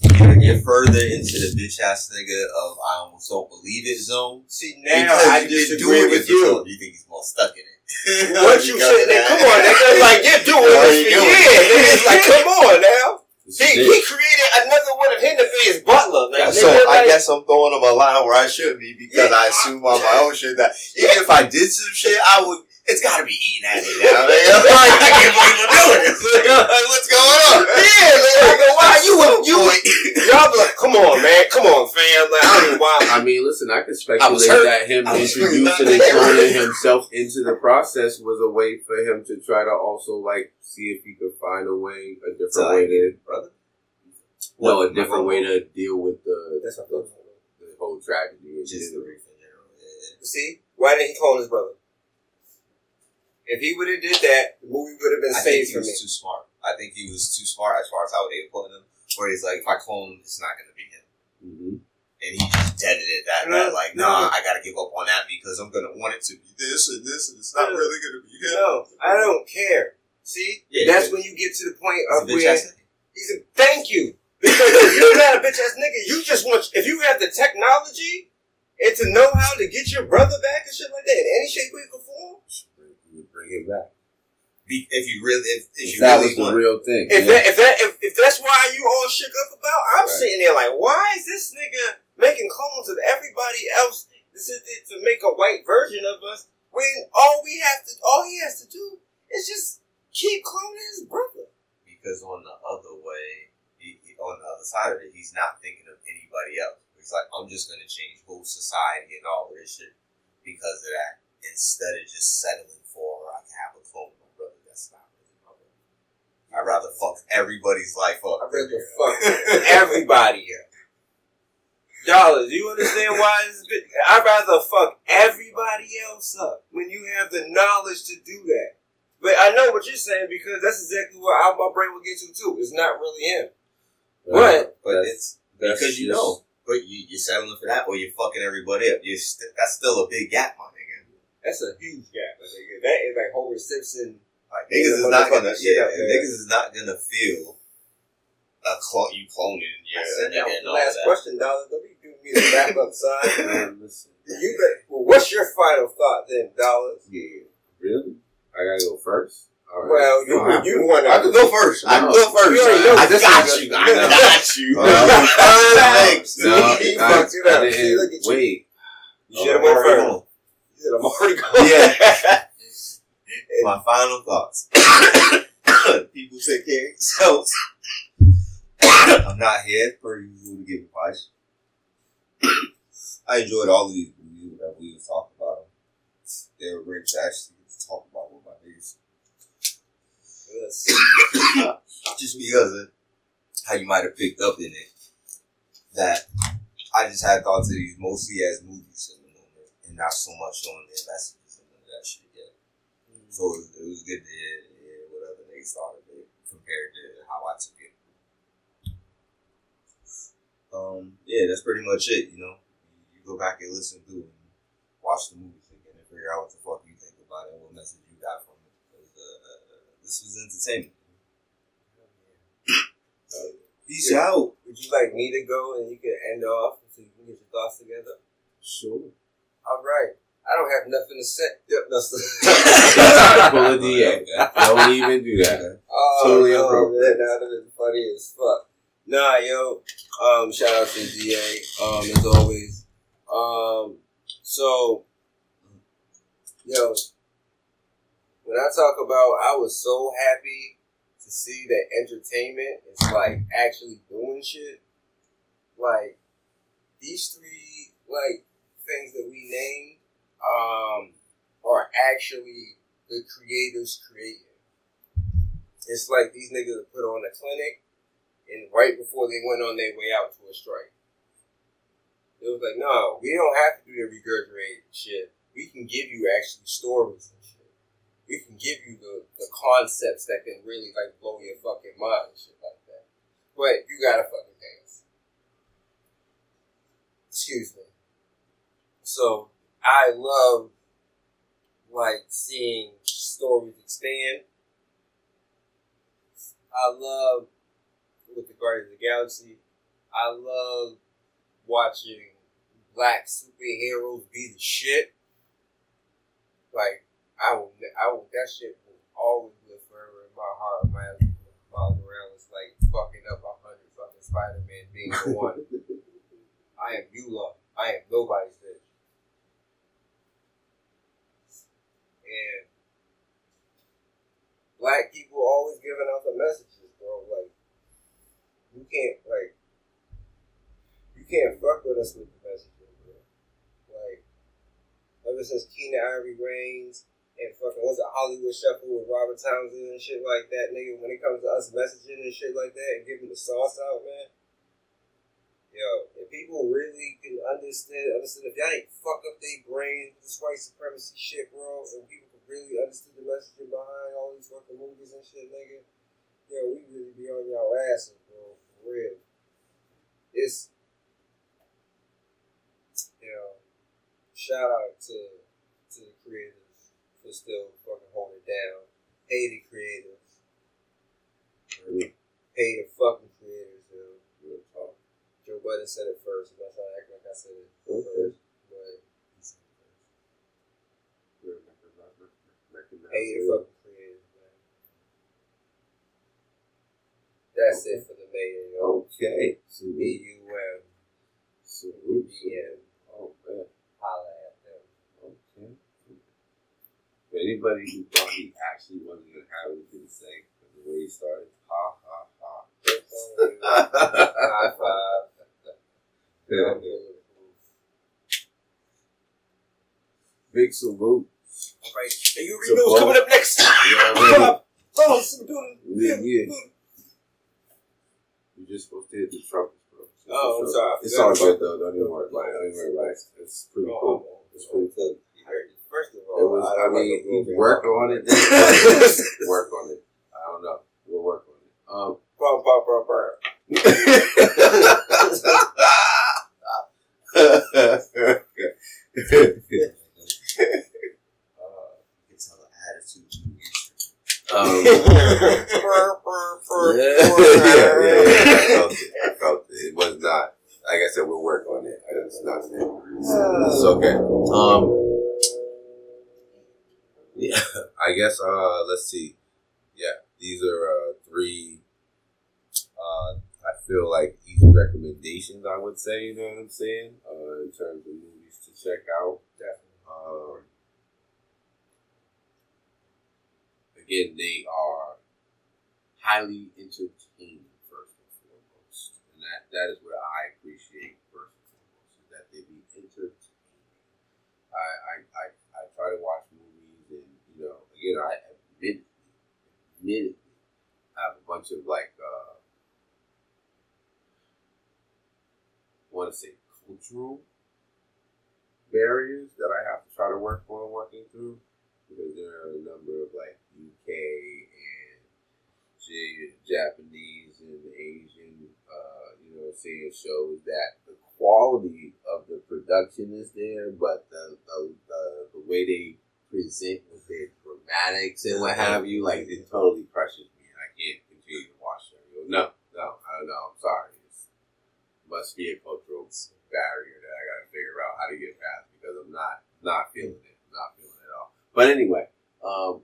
You're gonna get further into the bitch ass nigga of I almost don't believe it zone. See now Because I you've been disagree it with you. so. You think he's more stuck in it. what you there, come on, nigga. Like you're doing this you for years. Nigga. It's like, come on now. He, he created another one of him to be his butler. Like, yeah, so I guess I'm throwing him a line where I should be because yeah, I assume on my own shit that even if I did some shit, I would it's got to be eating at me now. like, I can't believe I'm doing this. Like, what's going on? Yeah, nigga, why you would- you would- Y'all be like, come on, man, come on, fam. Like, I don't even why. I mean, listen, I can I speculate hurt. that him I was really introducing and there. throwing himself into the process was a way for him to try to also like see if he could find a way, a different So, way to, brother. no, a different way to deal with the That's what the, the whole tragedy. in Just the reason, reef in general. Yeah. See, why didn't he call his brother? If he would have did that, the movie would have been I think saved he for was me. too smart. I think he was too smart as far as how they were pulling him. Where he's like, if I clone him, it's not going to be him. Mhm. And he just deaded it that bad. Like, no. nah, I got to give up on that because I'm going to want it to be this and this, and it's not really going to be him. No, I don't care. See, Yeah, that's yeah. when you get to the point of where he's a thank you. Because if you're not a bitch ass nigga, you just want if you have the technology and to know how to get your brother back and shit like that in any shape, way, or form. You would back. Be- If you really, if, if you that was the want, real thing. If yeah. that if that if, if that's why you all shook up about, I'm Right. sitting there like, why is this nigga making clones of everybody else to sit to make a white version of us when all we have to all he has to do is just keep cloning his brother. because on the other way, he, he- on the other side of it, he's not thinking of anybody else. He's like, I'm just going to change whole society and all of this shit because of that. Instead of just settling for, I can have a clone of my brother. That's not really my brother. I'd rather fuck everybody's life up. I'd rather fuck everybody up. Dollars, do you understand why this bit? I'd rather fuck everybody else up when you have the knowledge to do that. But I know what you're saying because that's exactly what I, my brain will get to too. It's not really him. Uh, but- But That's- it's that's because you know. But you, you're settling for that or you're fucking everybody up. You're st- that's still a big gap, my nigga. That's a huge gap. my nigga. That is like Homer Simpson. Like niggas is not gonna, yeah, up niggas is not gonna feel a clone, you cloning, yeah, I said that was the last that. question, Dollar. Don't be doing me the wrap up side. Man. You bet. Well, what's your final thought then, Dollars? Yeah. Really? I gotta go first. All right. Well, you Fine. you want I can go first. I can go first. You already know I this got you. I got you. No. Thanks. No, He fucked it up. I See, look didn't. at you. Wait. You oh, should have went first. Said I'm already going. Yeah. My final thoughts. People take care of themselves. I'm not here per usual to give advice. I enjoyed all of these reviews that we was talking about. They were great to actually to talk about with my niggas. Just because of how you might have picked up in it that I just had thoughts of these mostly as movies in the moment and not so much on their messages and none of that shit yet. So it was, it was good to hear, hear what other niggas thought of it compared to how I took it. Um, yeah, that's pretty much it, you know. You go back and listen to it and watch the movies again and figure out what the fuck you think about it and what message you got from it. 'Cause, uh, this was entertainment. Peace out. Would you like me to go and you can end off so you can get your thoughts together? Sure. All right. I don't have nothing to say. Yep, that's Pull a DA. Don't even do that. Oh, Totally no, appropriate. man, that is funny as fuck. Nah, yo. Um, shout out to DA. Um, as always. Um, so, yo, when I talk about, I was so happy to see that entertainment is like actually doing shit. Like these three like things that we named um are actually the creators creating. It's like these niggas put on a clinic and right before they went on their way out to a strike. It was like, no, we don't have to do the regurgitated shit. We can give you actually stories and shit. We can give you the, the concepts that can really like blow your fucking mind and shit like that. But you gotta fucking us. Excuse me. So I love like seeing stories expand. I love with the Guardians of the Galaxy. I love watching black superheroes be the shit. Like I will, I will. That shit will always live forever in my heart. Man, Miles Morales like fucking up a hundred fucking Spider Man being the one. I am And black people always giving out the messages, bro. Like you can't like you can't fuck with us with the messages, bro. Like ever since Keenen Ivory Wayans and fucking what's it Hollywood Shuffle with Robert Townsend and shit like that, nigga. When it comes to us messaging and shit like that and giving the sauce out, man, Yo, if people really can understand, understand if y'all ain't fuck up their brains with this white supremacy shit, bro, and people can really understand the message behind all these fucking movies and shit, nigga. Yo, we really be on y'all asses, bro, for real. It's, you know, shout out to to the creators for still fucking holding it down. Pay the creators. Pay the fucking creators, yo. Real talk. Joe Budden said it first, That's that's I act like I said it Okay. first. But Real recognize- recognize pay the it. fucking creators, man. That's it for the mayor, yo. Okay. B Salute. U M Salute. B M. Oh man. Holla at them. Okay. For anybody who thought he actually wasn't gonna have anything to say, from the way he started, ha ha ha. It's on you. High five. I'm. Big salute. Right. Hey, you already know what's coming up next. Yeah, man. Oh, some dude. Yeah, yeah. You're just supposed to hit the trumpets, bro. Oh, I'm sorry. It's forgot all good though. Don't even worry about it. Don't even worry about it. It's pretty Oh, cool. It's pretty cool. First of all, It was. I don't mean, like a you broken work on it. Then work on it. I don't know. We'll work on it. Um. Bum, bum, bum, bum. Uh, it's an attitude. Um, yeah, yeah, yeah, I felt it. I felt it. It was not. Like I said, we'll work on it. It's not. It's okay. Um. Yeah, I guess. Uh, let's see. Yeah, these are uh, three. Uh, I feel like recommendations. I would say. You know what I'm saying? Uh, in terms of movies to check out. Definitely. Um, again, they are highly entertaining first and foremost, and that that is what I appreciate first and foremost is that they be entertaining. I I, I, I try to watch movies, and you know, again, I admittedly, admittedly have a bunch of like uh, want to say cultural barriers that I have to try to work on working through because there are a number of like UK and Japanese and Asian, uh, you know, saying shows that the quality of the production is there, but the the, the, the way they present with their dramatics and what have you, like it totally crushes me, and I can't continue to watch know, no, no, I don't know. I'm sorry. Must be a cultural barrier that I got to figure out how to get past because I'm not not feeling it, not feeling it at all. But anyway, um,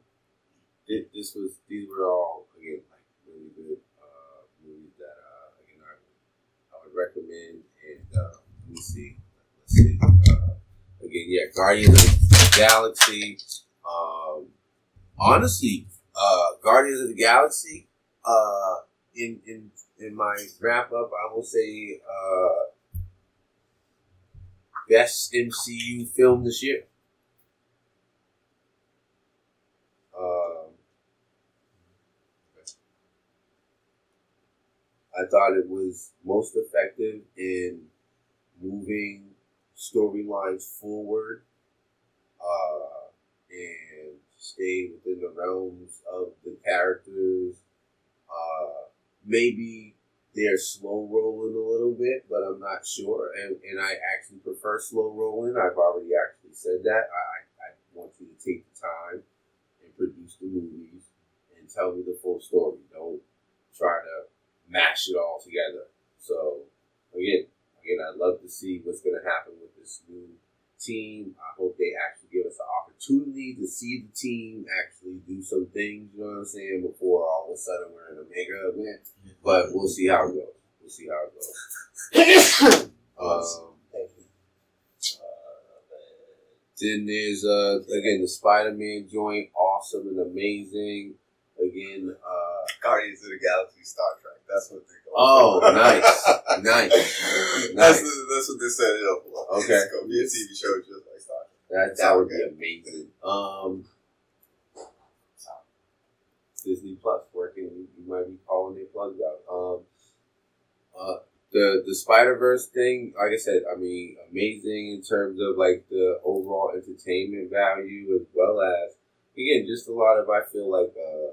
thi- this was these were all again like really good uh, movies that uh, again I would, I would recommend. And uh, let me see, let's see. Uh, again, yeah, Guardians of the Galaxy. Um, honestly, uh, Guardians of the Galaxy. Uh, in in in my wrap up, I will say. Uh, best MCU film this year. Um, I thought it was most effective in moving storylines forward uh, and stay within the realms of the characters. Uh, maybe they're slow rolling a little bit, but I'm not sure. And and I actually prefer slow rolling. I've already actually said that. I, I want you to take the time and produce the movies and tell me the full story. Don't try to mash it all together. So again, again, I'd love to see what's going to happen with this new team. I hope they actually give us an opportunity to see the team actually do some things. You know what I'm saying? Before all of a sudden we're in a mega event. But we'll see how it goes. We'll see how it goes. Um, then there's uh again the Spider-Man joint, awesome and amazing. Again, uh Guardians of the Galaxy Star Trek. That's what they go. Oh, for. nice. Nice. That's the, that's what they set it up for. Okay. It's gonna be a TV show just like Star Trek. That, that would be amazing. Um, Disney Plus working. You, you might be calling their plugs out. Um, uh, the the Spider Verse thing, like I said, I mean, amazing in terms of like the overall entertainment value as well as again just a lot of I feel like uh,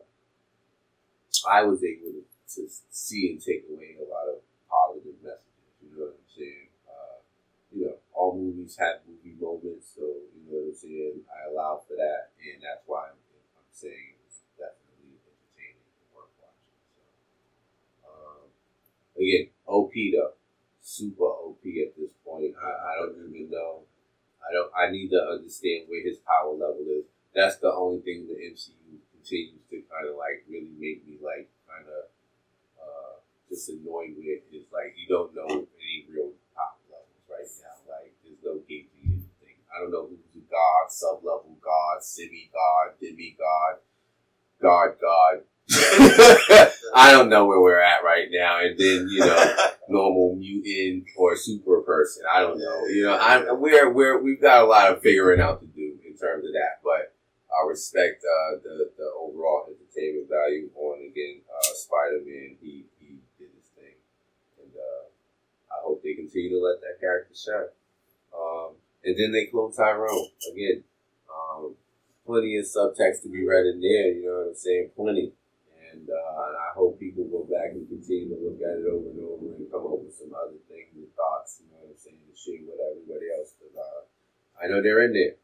I was able to, to see and take away a lot of positive messages. You know what I'm saying? Uh, you know, all movies have movie moments, so you know what I'm saying. I allow for that, and that's why I'm, I'm saying definitely entertaining worth watching. So, um, again, OP though, super OP at this point. I, I don't even know. I don't. I need to understand where his power level is. That's the only thing the MCU continues to kind of like really make me like kind of just annoyed with is like you don't know any real top levels right now. Like there's no gauging anything. I don't know who's god, sub level god, semi god, demi god, god god. I don't know where we're at right now. And then you know normal mutant or super person. I don't know. You know, I'm we're we're we've got a lot of figuring out to do in terms of that, but. I respect uh, the the overall entertainment value on again uh, Spider Man. He he did his thing, and uh, I hope they continue to let that character shine. Um, and then they clone Tyrone again. Um, plenty of subtext to be read in there. You know what I'm saying? Plenty. And uh, I hope people go back and continue to look at it over and over and come up with some other things and thoughts. You know what I'm saying? To share with everybody else. Cause, uh, I know they're in there.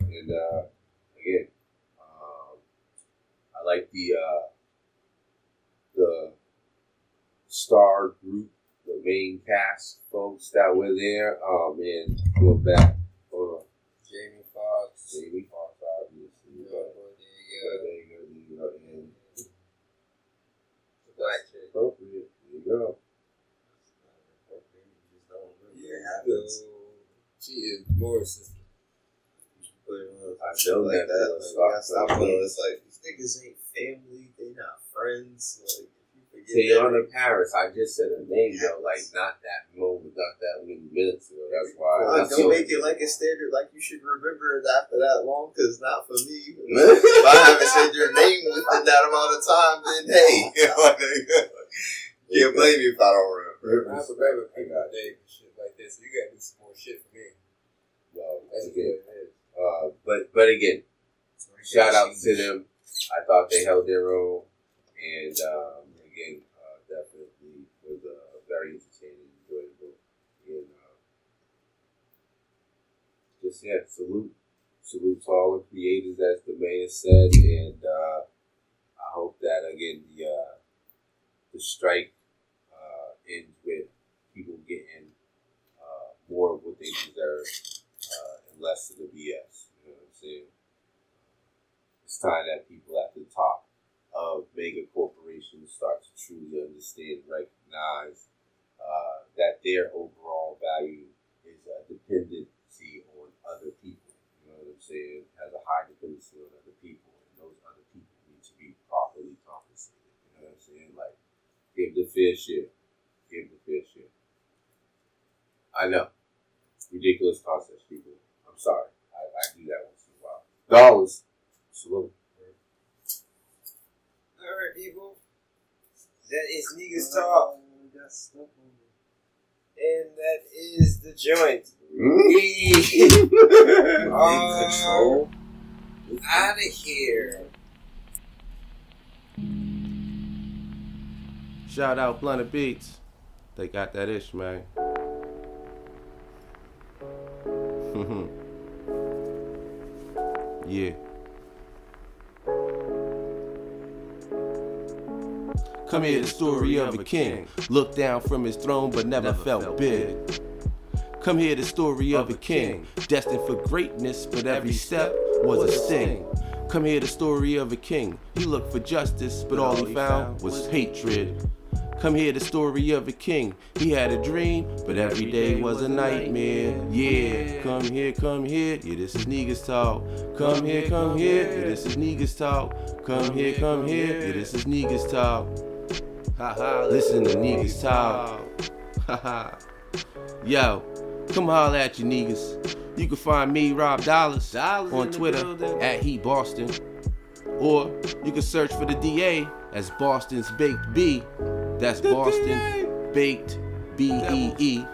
And uh, again, um, I like the uh, the star group, main cast folks that were there. Um, and go back for Jamie Foxx. Jamie Foxx, obviously. Yeah, But, yeah, there you go, you know, black chick. appropriate. There you go. Yeah, it happens. So, she is Morris's. I Shit know like that. that. Like, Stock- stop putting it's like these niggas ain't family. They not friends. Like if you forget Teyonah Parris, I just said her name though, like not that moment, not that many minutes ago. That's why. uh, that's don't the- make it like a standard. Like you should remember it after that long, because not for me. if I haven't said your name within that amount of time, then hey, you know, like, can't blame me if I don't remember. I remember people name and shit like this. You gotta do some more shit for me. Well, That's again, what uh, but but again, shout out to them. I thought they held their own, and um, again, uh, definitely was uh, very entertaining, enjoyable, and uh, just yeah, salute, salute to all the creators, as the mayor said, and uh, I hope that again the uh, the strike uh, ends with people getting uh, more of what they deserve and less of the BS. You know what I'm saying? It's time that people at the top of mega corporations start to truly understand, and recognize uh, that their overall value is a dependency on other people. You know what I'm saying? Has a high dependency on other people, and those other people need to be properly compensated. You know what I'm saying? Like, give the fair share. Give the fair share. I know. Ridiculous concepts, people. I'm sorry. I, I do that once in a while. Dollars. Salute. Alright, people. That is Negus Talk. And that is the joint. Hmm? Control. Out of here. Shout out Blunted Beats. They got that ish, man. yeah. Come here, the story of a king. Looked down from his throne, but never felt big. Come here, the story of a king, destined for greatness, but every step was a sting. Come here, the story of a king. He looked for justice, but all he found was hatred. Come here, the story of a king. He had a dream, but every day was a nightmare. Yeah, come here, come here. Yeah, this is Negus Talk. Come here, come here. Yeah, this is Negus Talk. Come here, come here. Yeah, this is Negus Talk. Haha, listen to Negus Talk. Haha. Yo, come holler at you niggas. You can find me, Rob Dollars, Dollars on Twitter at He Boston. Or you can search for the DA as Boston's Baked B. That's Boston Baked B E E.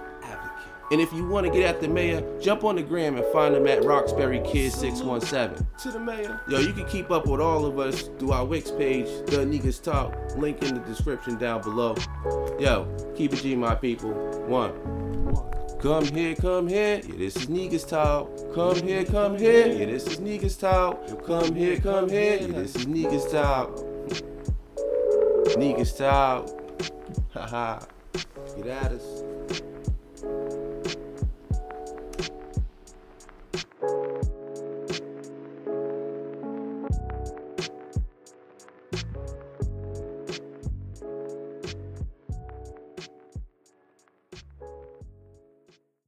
And if you want to get at the mayor, jump on the gram and find him at Roxbury Kid 617. To the mayor. Yo, you can keep up with all of us through our Wix page, The Negus Talk. Link in the description down below. Yo, keep it G, my people. One. Come here, come here. Yeah, this is Negus Talk. Come here, come here. Yeah, this is Negus Talk. Come here, come here. Yeah, this is Negus Talk. Negus Talk. Haha. Get at us.